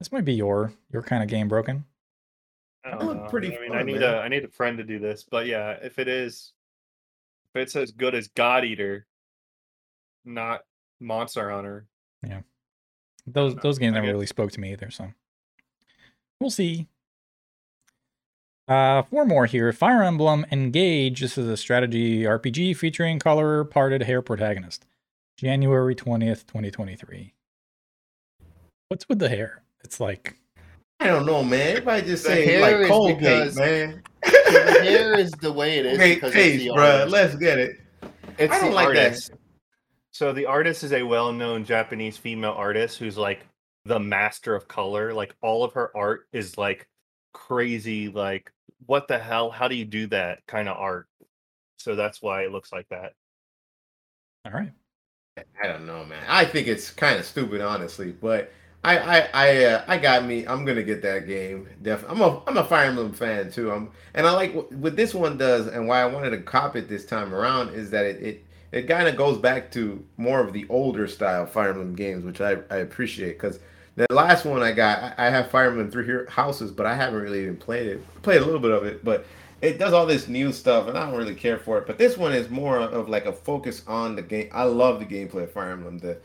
This might be your your kind of game, broken. I know. pretty I mean, fun, I need man. a I need a friend to do this, but yeah, if it is, if it's as good as God Eater, not Monster Hunter, Yeah, Those those games never really spoke to me either, so we'll see. Uh, four more here. Fire Emblem Engage. This is a strategy RPG featuring color parted hair protagonist. January twentieth, twenty twenty three. What's with the hair? It's like I don't know, man. Everybody just The say like cold Colgate, because- man. the hair is the way it is Colgate because paste, it's the bro. artist. Let's get it. it's I don't the like that. So the artist is a well-known Japanese female artist who's like the master of color. Like all of her art is like crazy. Like what the hell? How do you do that kind of art? So that's why it looks like that. all right. I don't know, man. I think it's kind of stupid, honestly. But I, I, I, uh, I got me. I'm gonna get that game. Definitely. I'm a, I'm a Fire Emblem fan too. I'm, and I like what, what this one does, and why I wanted to cop it this time around is that it, it, it kind of goes back to more of the older style Fire Emblem games, which I, I appreciate because The last one I got, I I have Fire Emblem Three Hero- Houses, but I haven't really even played it. Played a little bit of it, but it does all this new stuff, and I don't really care for it. But this one is more of like a focus on the game. I love the gameplay of Fire Emblem. The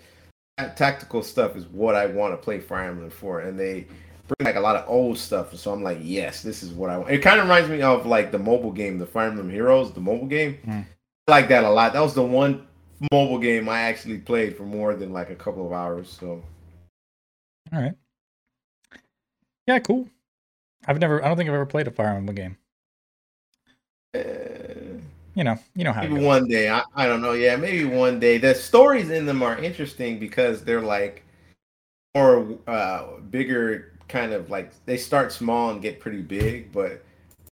tactical stuff is what I want to play Fire Emblem for, and they bring like a lot of old stuff. So I'm like, yes, this is what I want. It kind of reminds me of like the mobile game, the Fire Emblem Heroes, the mobile game. Mm. I like that a lot. That was the one mobile game I actually played for more than like a couple of hours. So All right. Yeah, cool. I've never. I don't think I've ever played a Fire Emblem game. uh, You know, you know how. Maybe one day. I, I don't know. Yeah, maybe one day. The stories in them are interesting because they're like more uh bigger kind of like they start small and get pretty big, but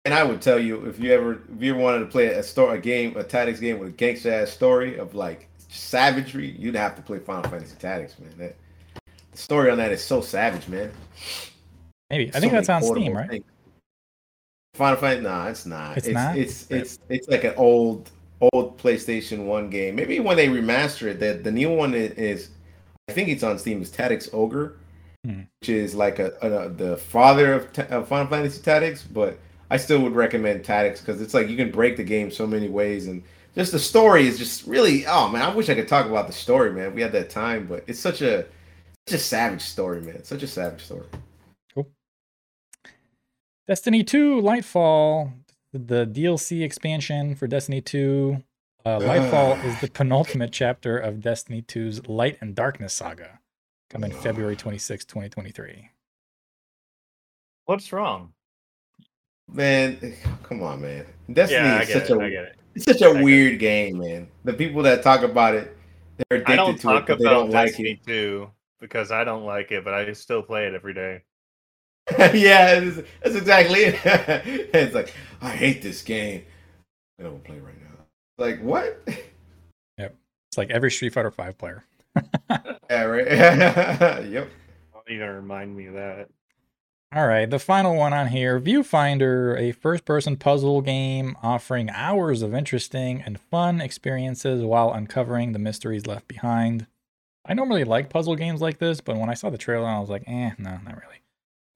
and I would tell you if you ever if you ever wanted to play a story a game, a tactics game with a gangster ass story of like savagery, you'd have to play Final Fantasy Tactics, man. That the story on that is so savage, man. Maybe. I So think that's on Steam, right? things. Final Fantasy? Nah, it's not. It's It's not? It's it's it's like an old old PlayStation One game. Maybe when they remaster it, that the new one is, I think it's on Steam. Is Tactics Ogre, Hmm. which is like a, a the father of, ta- of Final Fantasy Tactics. But I still would recommend Tactics because it's like you can break the game so many ways and. Just the story is just really oh man I wish I could talk about the story man if we had that time but it's such a such a savage story man such a savage story Destiny 2 Lightfall, the DLC expansion for Destiny 2. Uh, Lightfall is the penultimate chapter of Destiny 2's Light and Darkness saga, coming February 26, 2023. What's wrong? Man, come on, man. Destiny yeah, is such it. a I get it. it's such a get weird game, man. The people that talk about it, they're addicted I don't to talk it, but they don't like Destiny 2 because I don't like it, but I still play it every day. It. yeah, it's, that's exactly it. it's like I hate this game. I don't play right now. Like what? Yep. It's like every Street Fighter 5 player. yeah, right. yep. You don't even remind me of that. All right, the final one on here Viewfinder, a first person puzzle game offering hours of interesting and fun experiences while uncovering the mysteries left behind. I normally like puzzle games like this, but when I saw the trailer, I was like, eh, no, not really.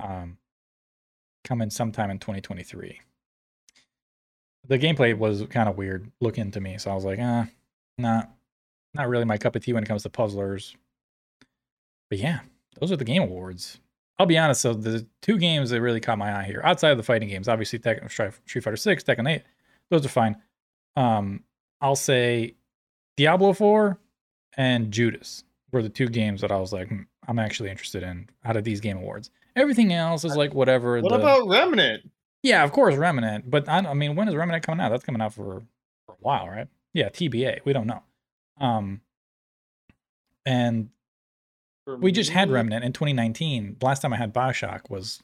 Um, coming sometime in 2023. The gameplay was kind of weird looking to me, so I was like, eh, not, not really my cup of tea when it comes to puzzlers. But yeah, those are the game awards. I'll be honest. So the two games that really caught my eye here, outside of the fighting games, obviously Tekken, Street Fighter Six, Tekken Eight, those are fine. Um, I'll say Diablo Four and Judas were the two games that I was like, hmm, I'm actually interested in out of these game awards. Everything else is like whatever. What the- about Remnant? yeah, of course, Remnant. But I, I mean, when is Remnant coming out? That's coming out for, for a while, right? Yeah, TBA. We don't know. Um, and For we just had Remnant in 2019. Last time I had Bioshock was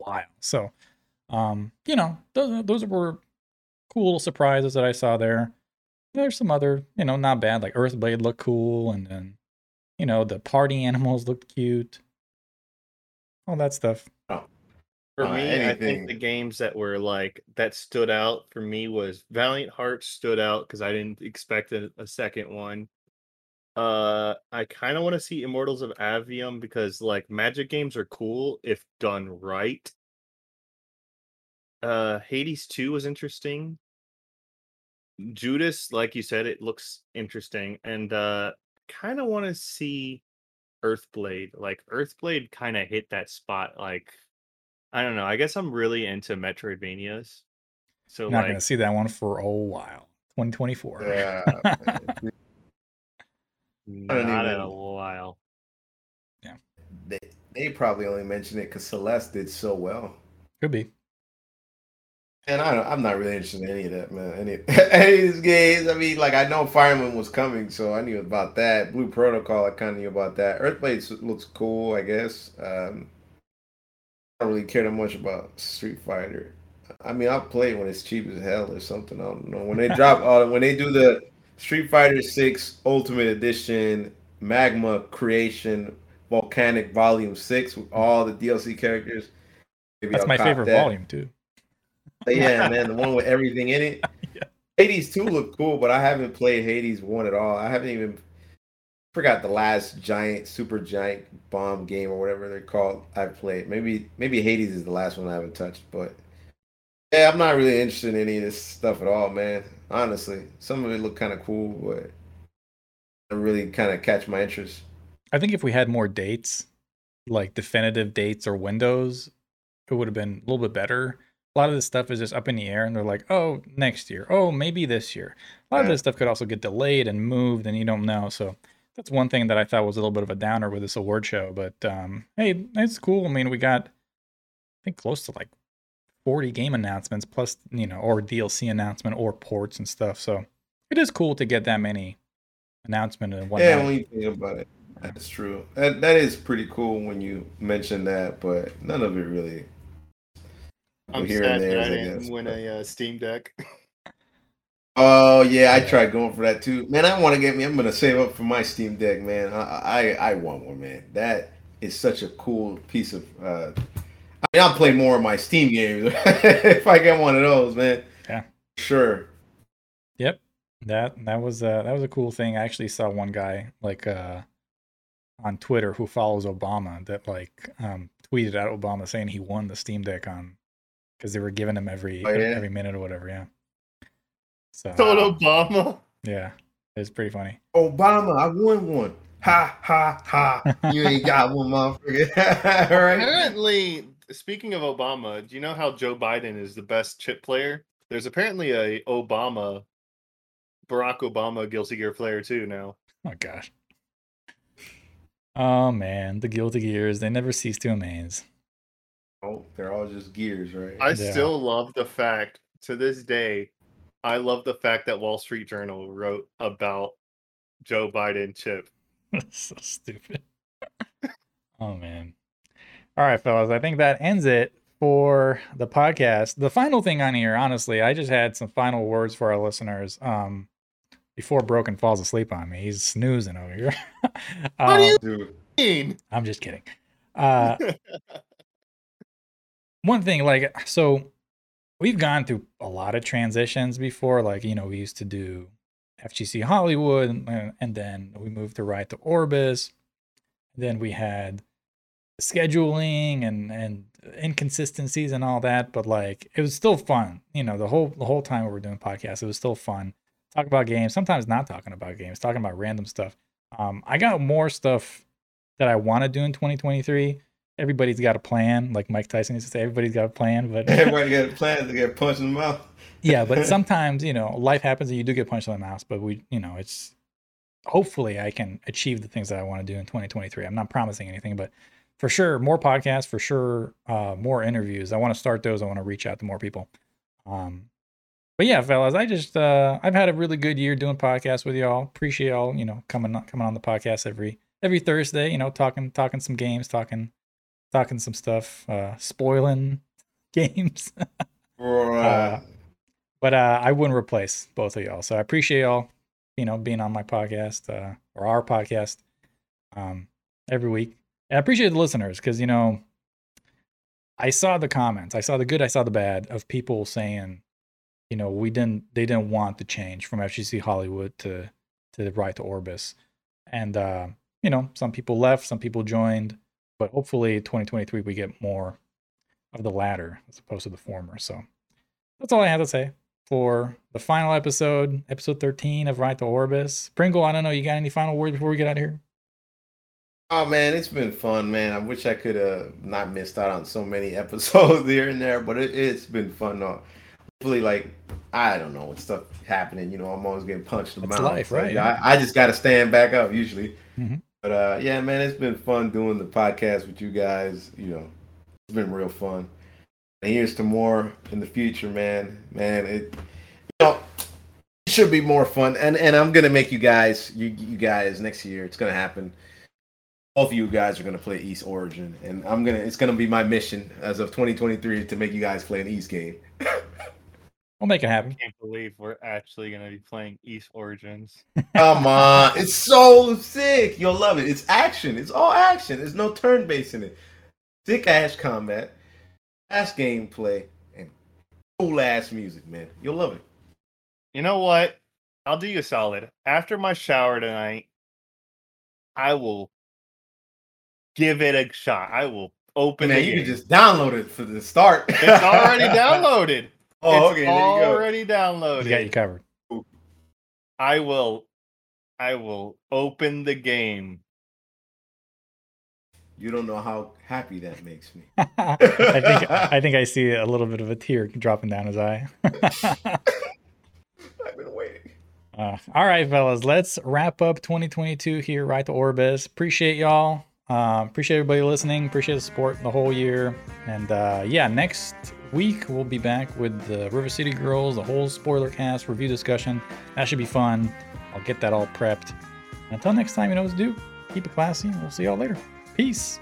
wild. So, um, you know, those those were cool little surprises that I saw there. There's some other, you know, not bad. Like Earthblade looked cool, and then, you know, the party animals looked cute. All that stuff. For Uh, me, I think the games that were like that stood out for me was Valiant Hearts stood out because I didn't expect a, a second one. Uh, I kind of want to see Immortals of Aveum because like Magic games are cool if done right. Uh, Hades 2 was interesting. Judas, like you said, it looks interesting, and uh, kind of want to see Earthblade. Like Earthblade kind of hit that spot. Like I don't know. I guess I'm really into Metroidvanias. So Not like, going to see that one for a while. 2024. Yeah. not in even- a while. Yeah. They, they probably only mentioned it because Celeste did so well. Could be. And I don't, I'm not really interested in any of that, man. Any, any of these games. I mean, like I know Fire Emblem was coming, so I knew about that. Blue Protocol, I kind of knew about that. Earthblade looks cool, I guess. Um, I don't really care that much about Street Fighter. I mean, I'll play when it's cheap as hell or something. I don't know. When they drop, uh, when they do the Street Fighter Six Ultimate Edition Magma Creation Volcanic Volume Six with all the DLC characters. maybe That's I'll my favorite that. volume, too. Yeah, man, the one with everything in it. Yeah. Hades 2 looked cool, but I haven't played Hades 1 at all. I haven't even forgot the last giant, super giant bomb game or whatever they're called. I've played. Maybe maybe Hades is the last one I haven't touched, but yeah, I'm not really interested in any of this stuff at all, man. Honestly, some of it looked kind of cool, but it really kind of catch my interest. I think if we had more dates, like definitive dates or windows, it would have been a little bit better. A lot of this stuff is just up in the air, and they're like, "Oh, next year. Oh, maybe this year." A lot of this stuff could also get delayed and moved, and you don't know. So that's one thing that I thought was a little bit of a downer with this award show. But um, hey, it's cool. I mean, we got I think close to like 40 game announcements plus you know or DLC announcement or ports and stuff. So it is cool to get that many announcement and whatnot. Yeah, when you think about it, that's true. That that is pretty cool when you mention that, but none of it really. I'm here sad and there, that I I didn't guess, win but- a uh, Steam Deck. Oh yeah, I tried going for that too, man. I want to get me. I'm gonna save up for my Steam Deck, man. I I, I want one, man. That is such a cool piece of. uh I mean, I'll play more of my Steam games if I get one of those, man. Yeah. sure. Yep. That that was uh that was a cool thing. I actually saw one guy like uh on Twitter who follows Obama that like um tweeted at Obama saying he won the Steam Deck on because they were giving him every Oh, yeah? every minute or whatever, yeah. So Total uh, Obama. yeah, it's pretty funny. Obama, I won one. Ha ha ha! You ain't got one, motherfucker. All right. Apparently, speaking of Obama, do you know how Joe Biden is the best Chipp player? There's apparently a Obama, Barack Obama Guilty Gear player too now. Oh gosh. Oh man, the Guilty Gears, they never cease to amaze. They're all just gears, right? I Yeah. still love the fact to this day. I love the fact that Wall Street Journal wrote about Joe Biden Chipp. That's so stupid. oh man. All right, fellas. I think that ends it for the podcast. The final thing on here, honestly, I just had some final words for our listeners. Um, before Broken falls asleep on me, he's snoozing over here. What do Um, you mean? I'm just kidding. Uh, one thing, like, so we've gone through a lot of transitions before. Like, you know, we used to do FGC Hollywood, and, and then we moved to Ride to Orbis. Then we had scheduling and and inconsistencies and all that, but like it was still fun. You know, the whole the whole time we were doing podcasts, it was still fun. Talk about games, sometimes not talking about games, talking about random stuff. Um, I got more stuff that I want to do in 2023. Everybody's got a plan, like Mike Tyson used to say. Everybody's got a plan, but everybody got a plan to get punched in the mouth. yeah, but sometimes you know life happens and you do get punched in the mouth. But we, you know, it's hopefully I can achieve the things that I want to do in 2023. I'm not promising anything, but for sure, more podcasts, for sure, uh, more interviews. I want to start those. I want to reach out to more people. Um, but yeah, fellas, I just uh, I've had a really good year doing podcasts with y'all. Appreciate y'all, you know, coming on, coming on the podcast every every Thursday. You know, talking talking some games, talking talking some stuff, uh, spoiling games. Bruh. but uh, I wouldn't replace both of y'all. So I appreciate y'all, you know, being on my podcast uh, or our podcast um, every week. And I appreciate the listeners because you know, I saw the comments, I saw the good, I saw the bad of people saying, you know, we didn't, they didn't want the change from FGC Hollywood to to the Ride to Orbis, and uh, you know, some people left, some people joined, but hopefully 2023 we get more of the latter as opposed to the former. So that's all I have to say for the final episode, episode 13 of Ride to Orbis. Pringle, I don't know, you got any final words before we get out of here? Oh man, it's been fun, man. I wish I could have not missed out on so many episodes here and there, but it, it's been fun. Though. Hopefully, like I don't know what stuff happening. You know, I'm always getting punched in the It's mouth. life, so, right, yeah, I, I just got to stand back up usually. Mhm. But uh, yeah, man, it's been fun doing the podcast with you guys. You know, it's been real fun. And here's to more in the future, man. Man, it you know it should be more fun. And and I'm gonna make you guys, you you guys next year. It's gonna happen both of you guys are gonna play Ys Origin, and I'm gonna. It's gonna be my mission as of 2023 to make you guys play an Ys game. We'll make it happen. can't believe we're actually going to be playing Ys Origins. Come on, it's so sick. You'll love it. It's action. It's all action. There's no turn based in it. Sick ass combat, ass gameplay, and cool ass music, man. You'll love it. You know what? I'll do you a solid. After my shower tonight, I will give it a shot. I will open Man, the you game. can just download it for the start. It's already downloaded. Oh, it's okay. There you go. already downloaded. We got you covered. I will I will open the game. You don't know how happy that makes me. I think I think I see a little bit of a tear dropping down his eye. I've been waiting. Uh, all right, fellas, let's wrap up 2022 here, Ride to Orbis. Appreciate y'all. Uh, appreciate everybody listening. Appreciate the support the whole year. And uh, yeah, next week we'll be back with the River City Girls, the whole spoiler cast review discussion. That should be fun. I'll get that all prepped. Until next time, you know what to do. Keep it classy. We'll see y'all later. Peace.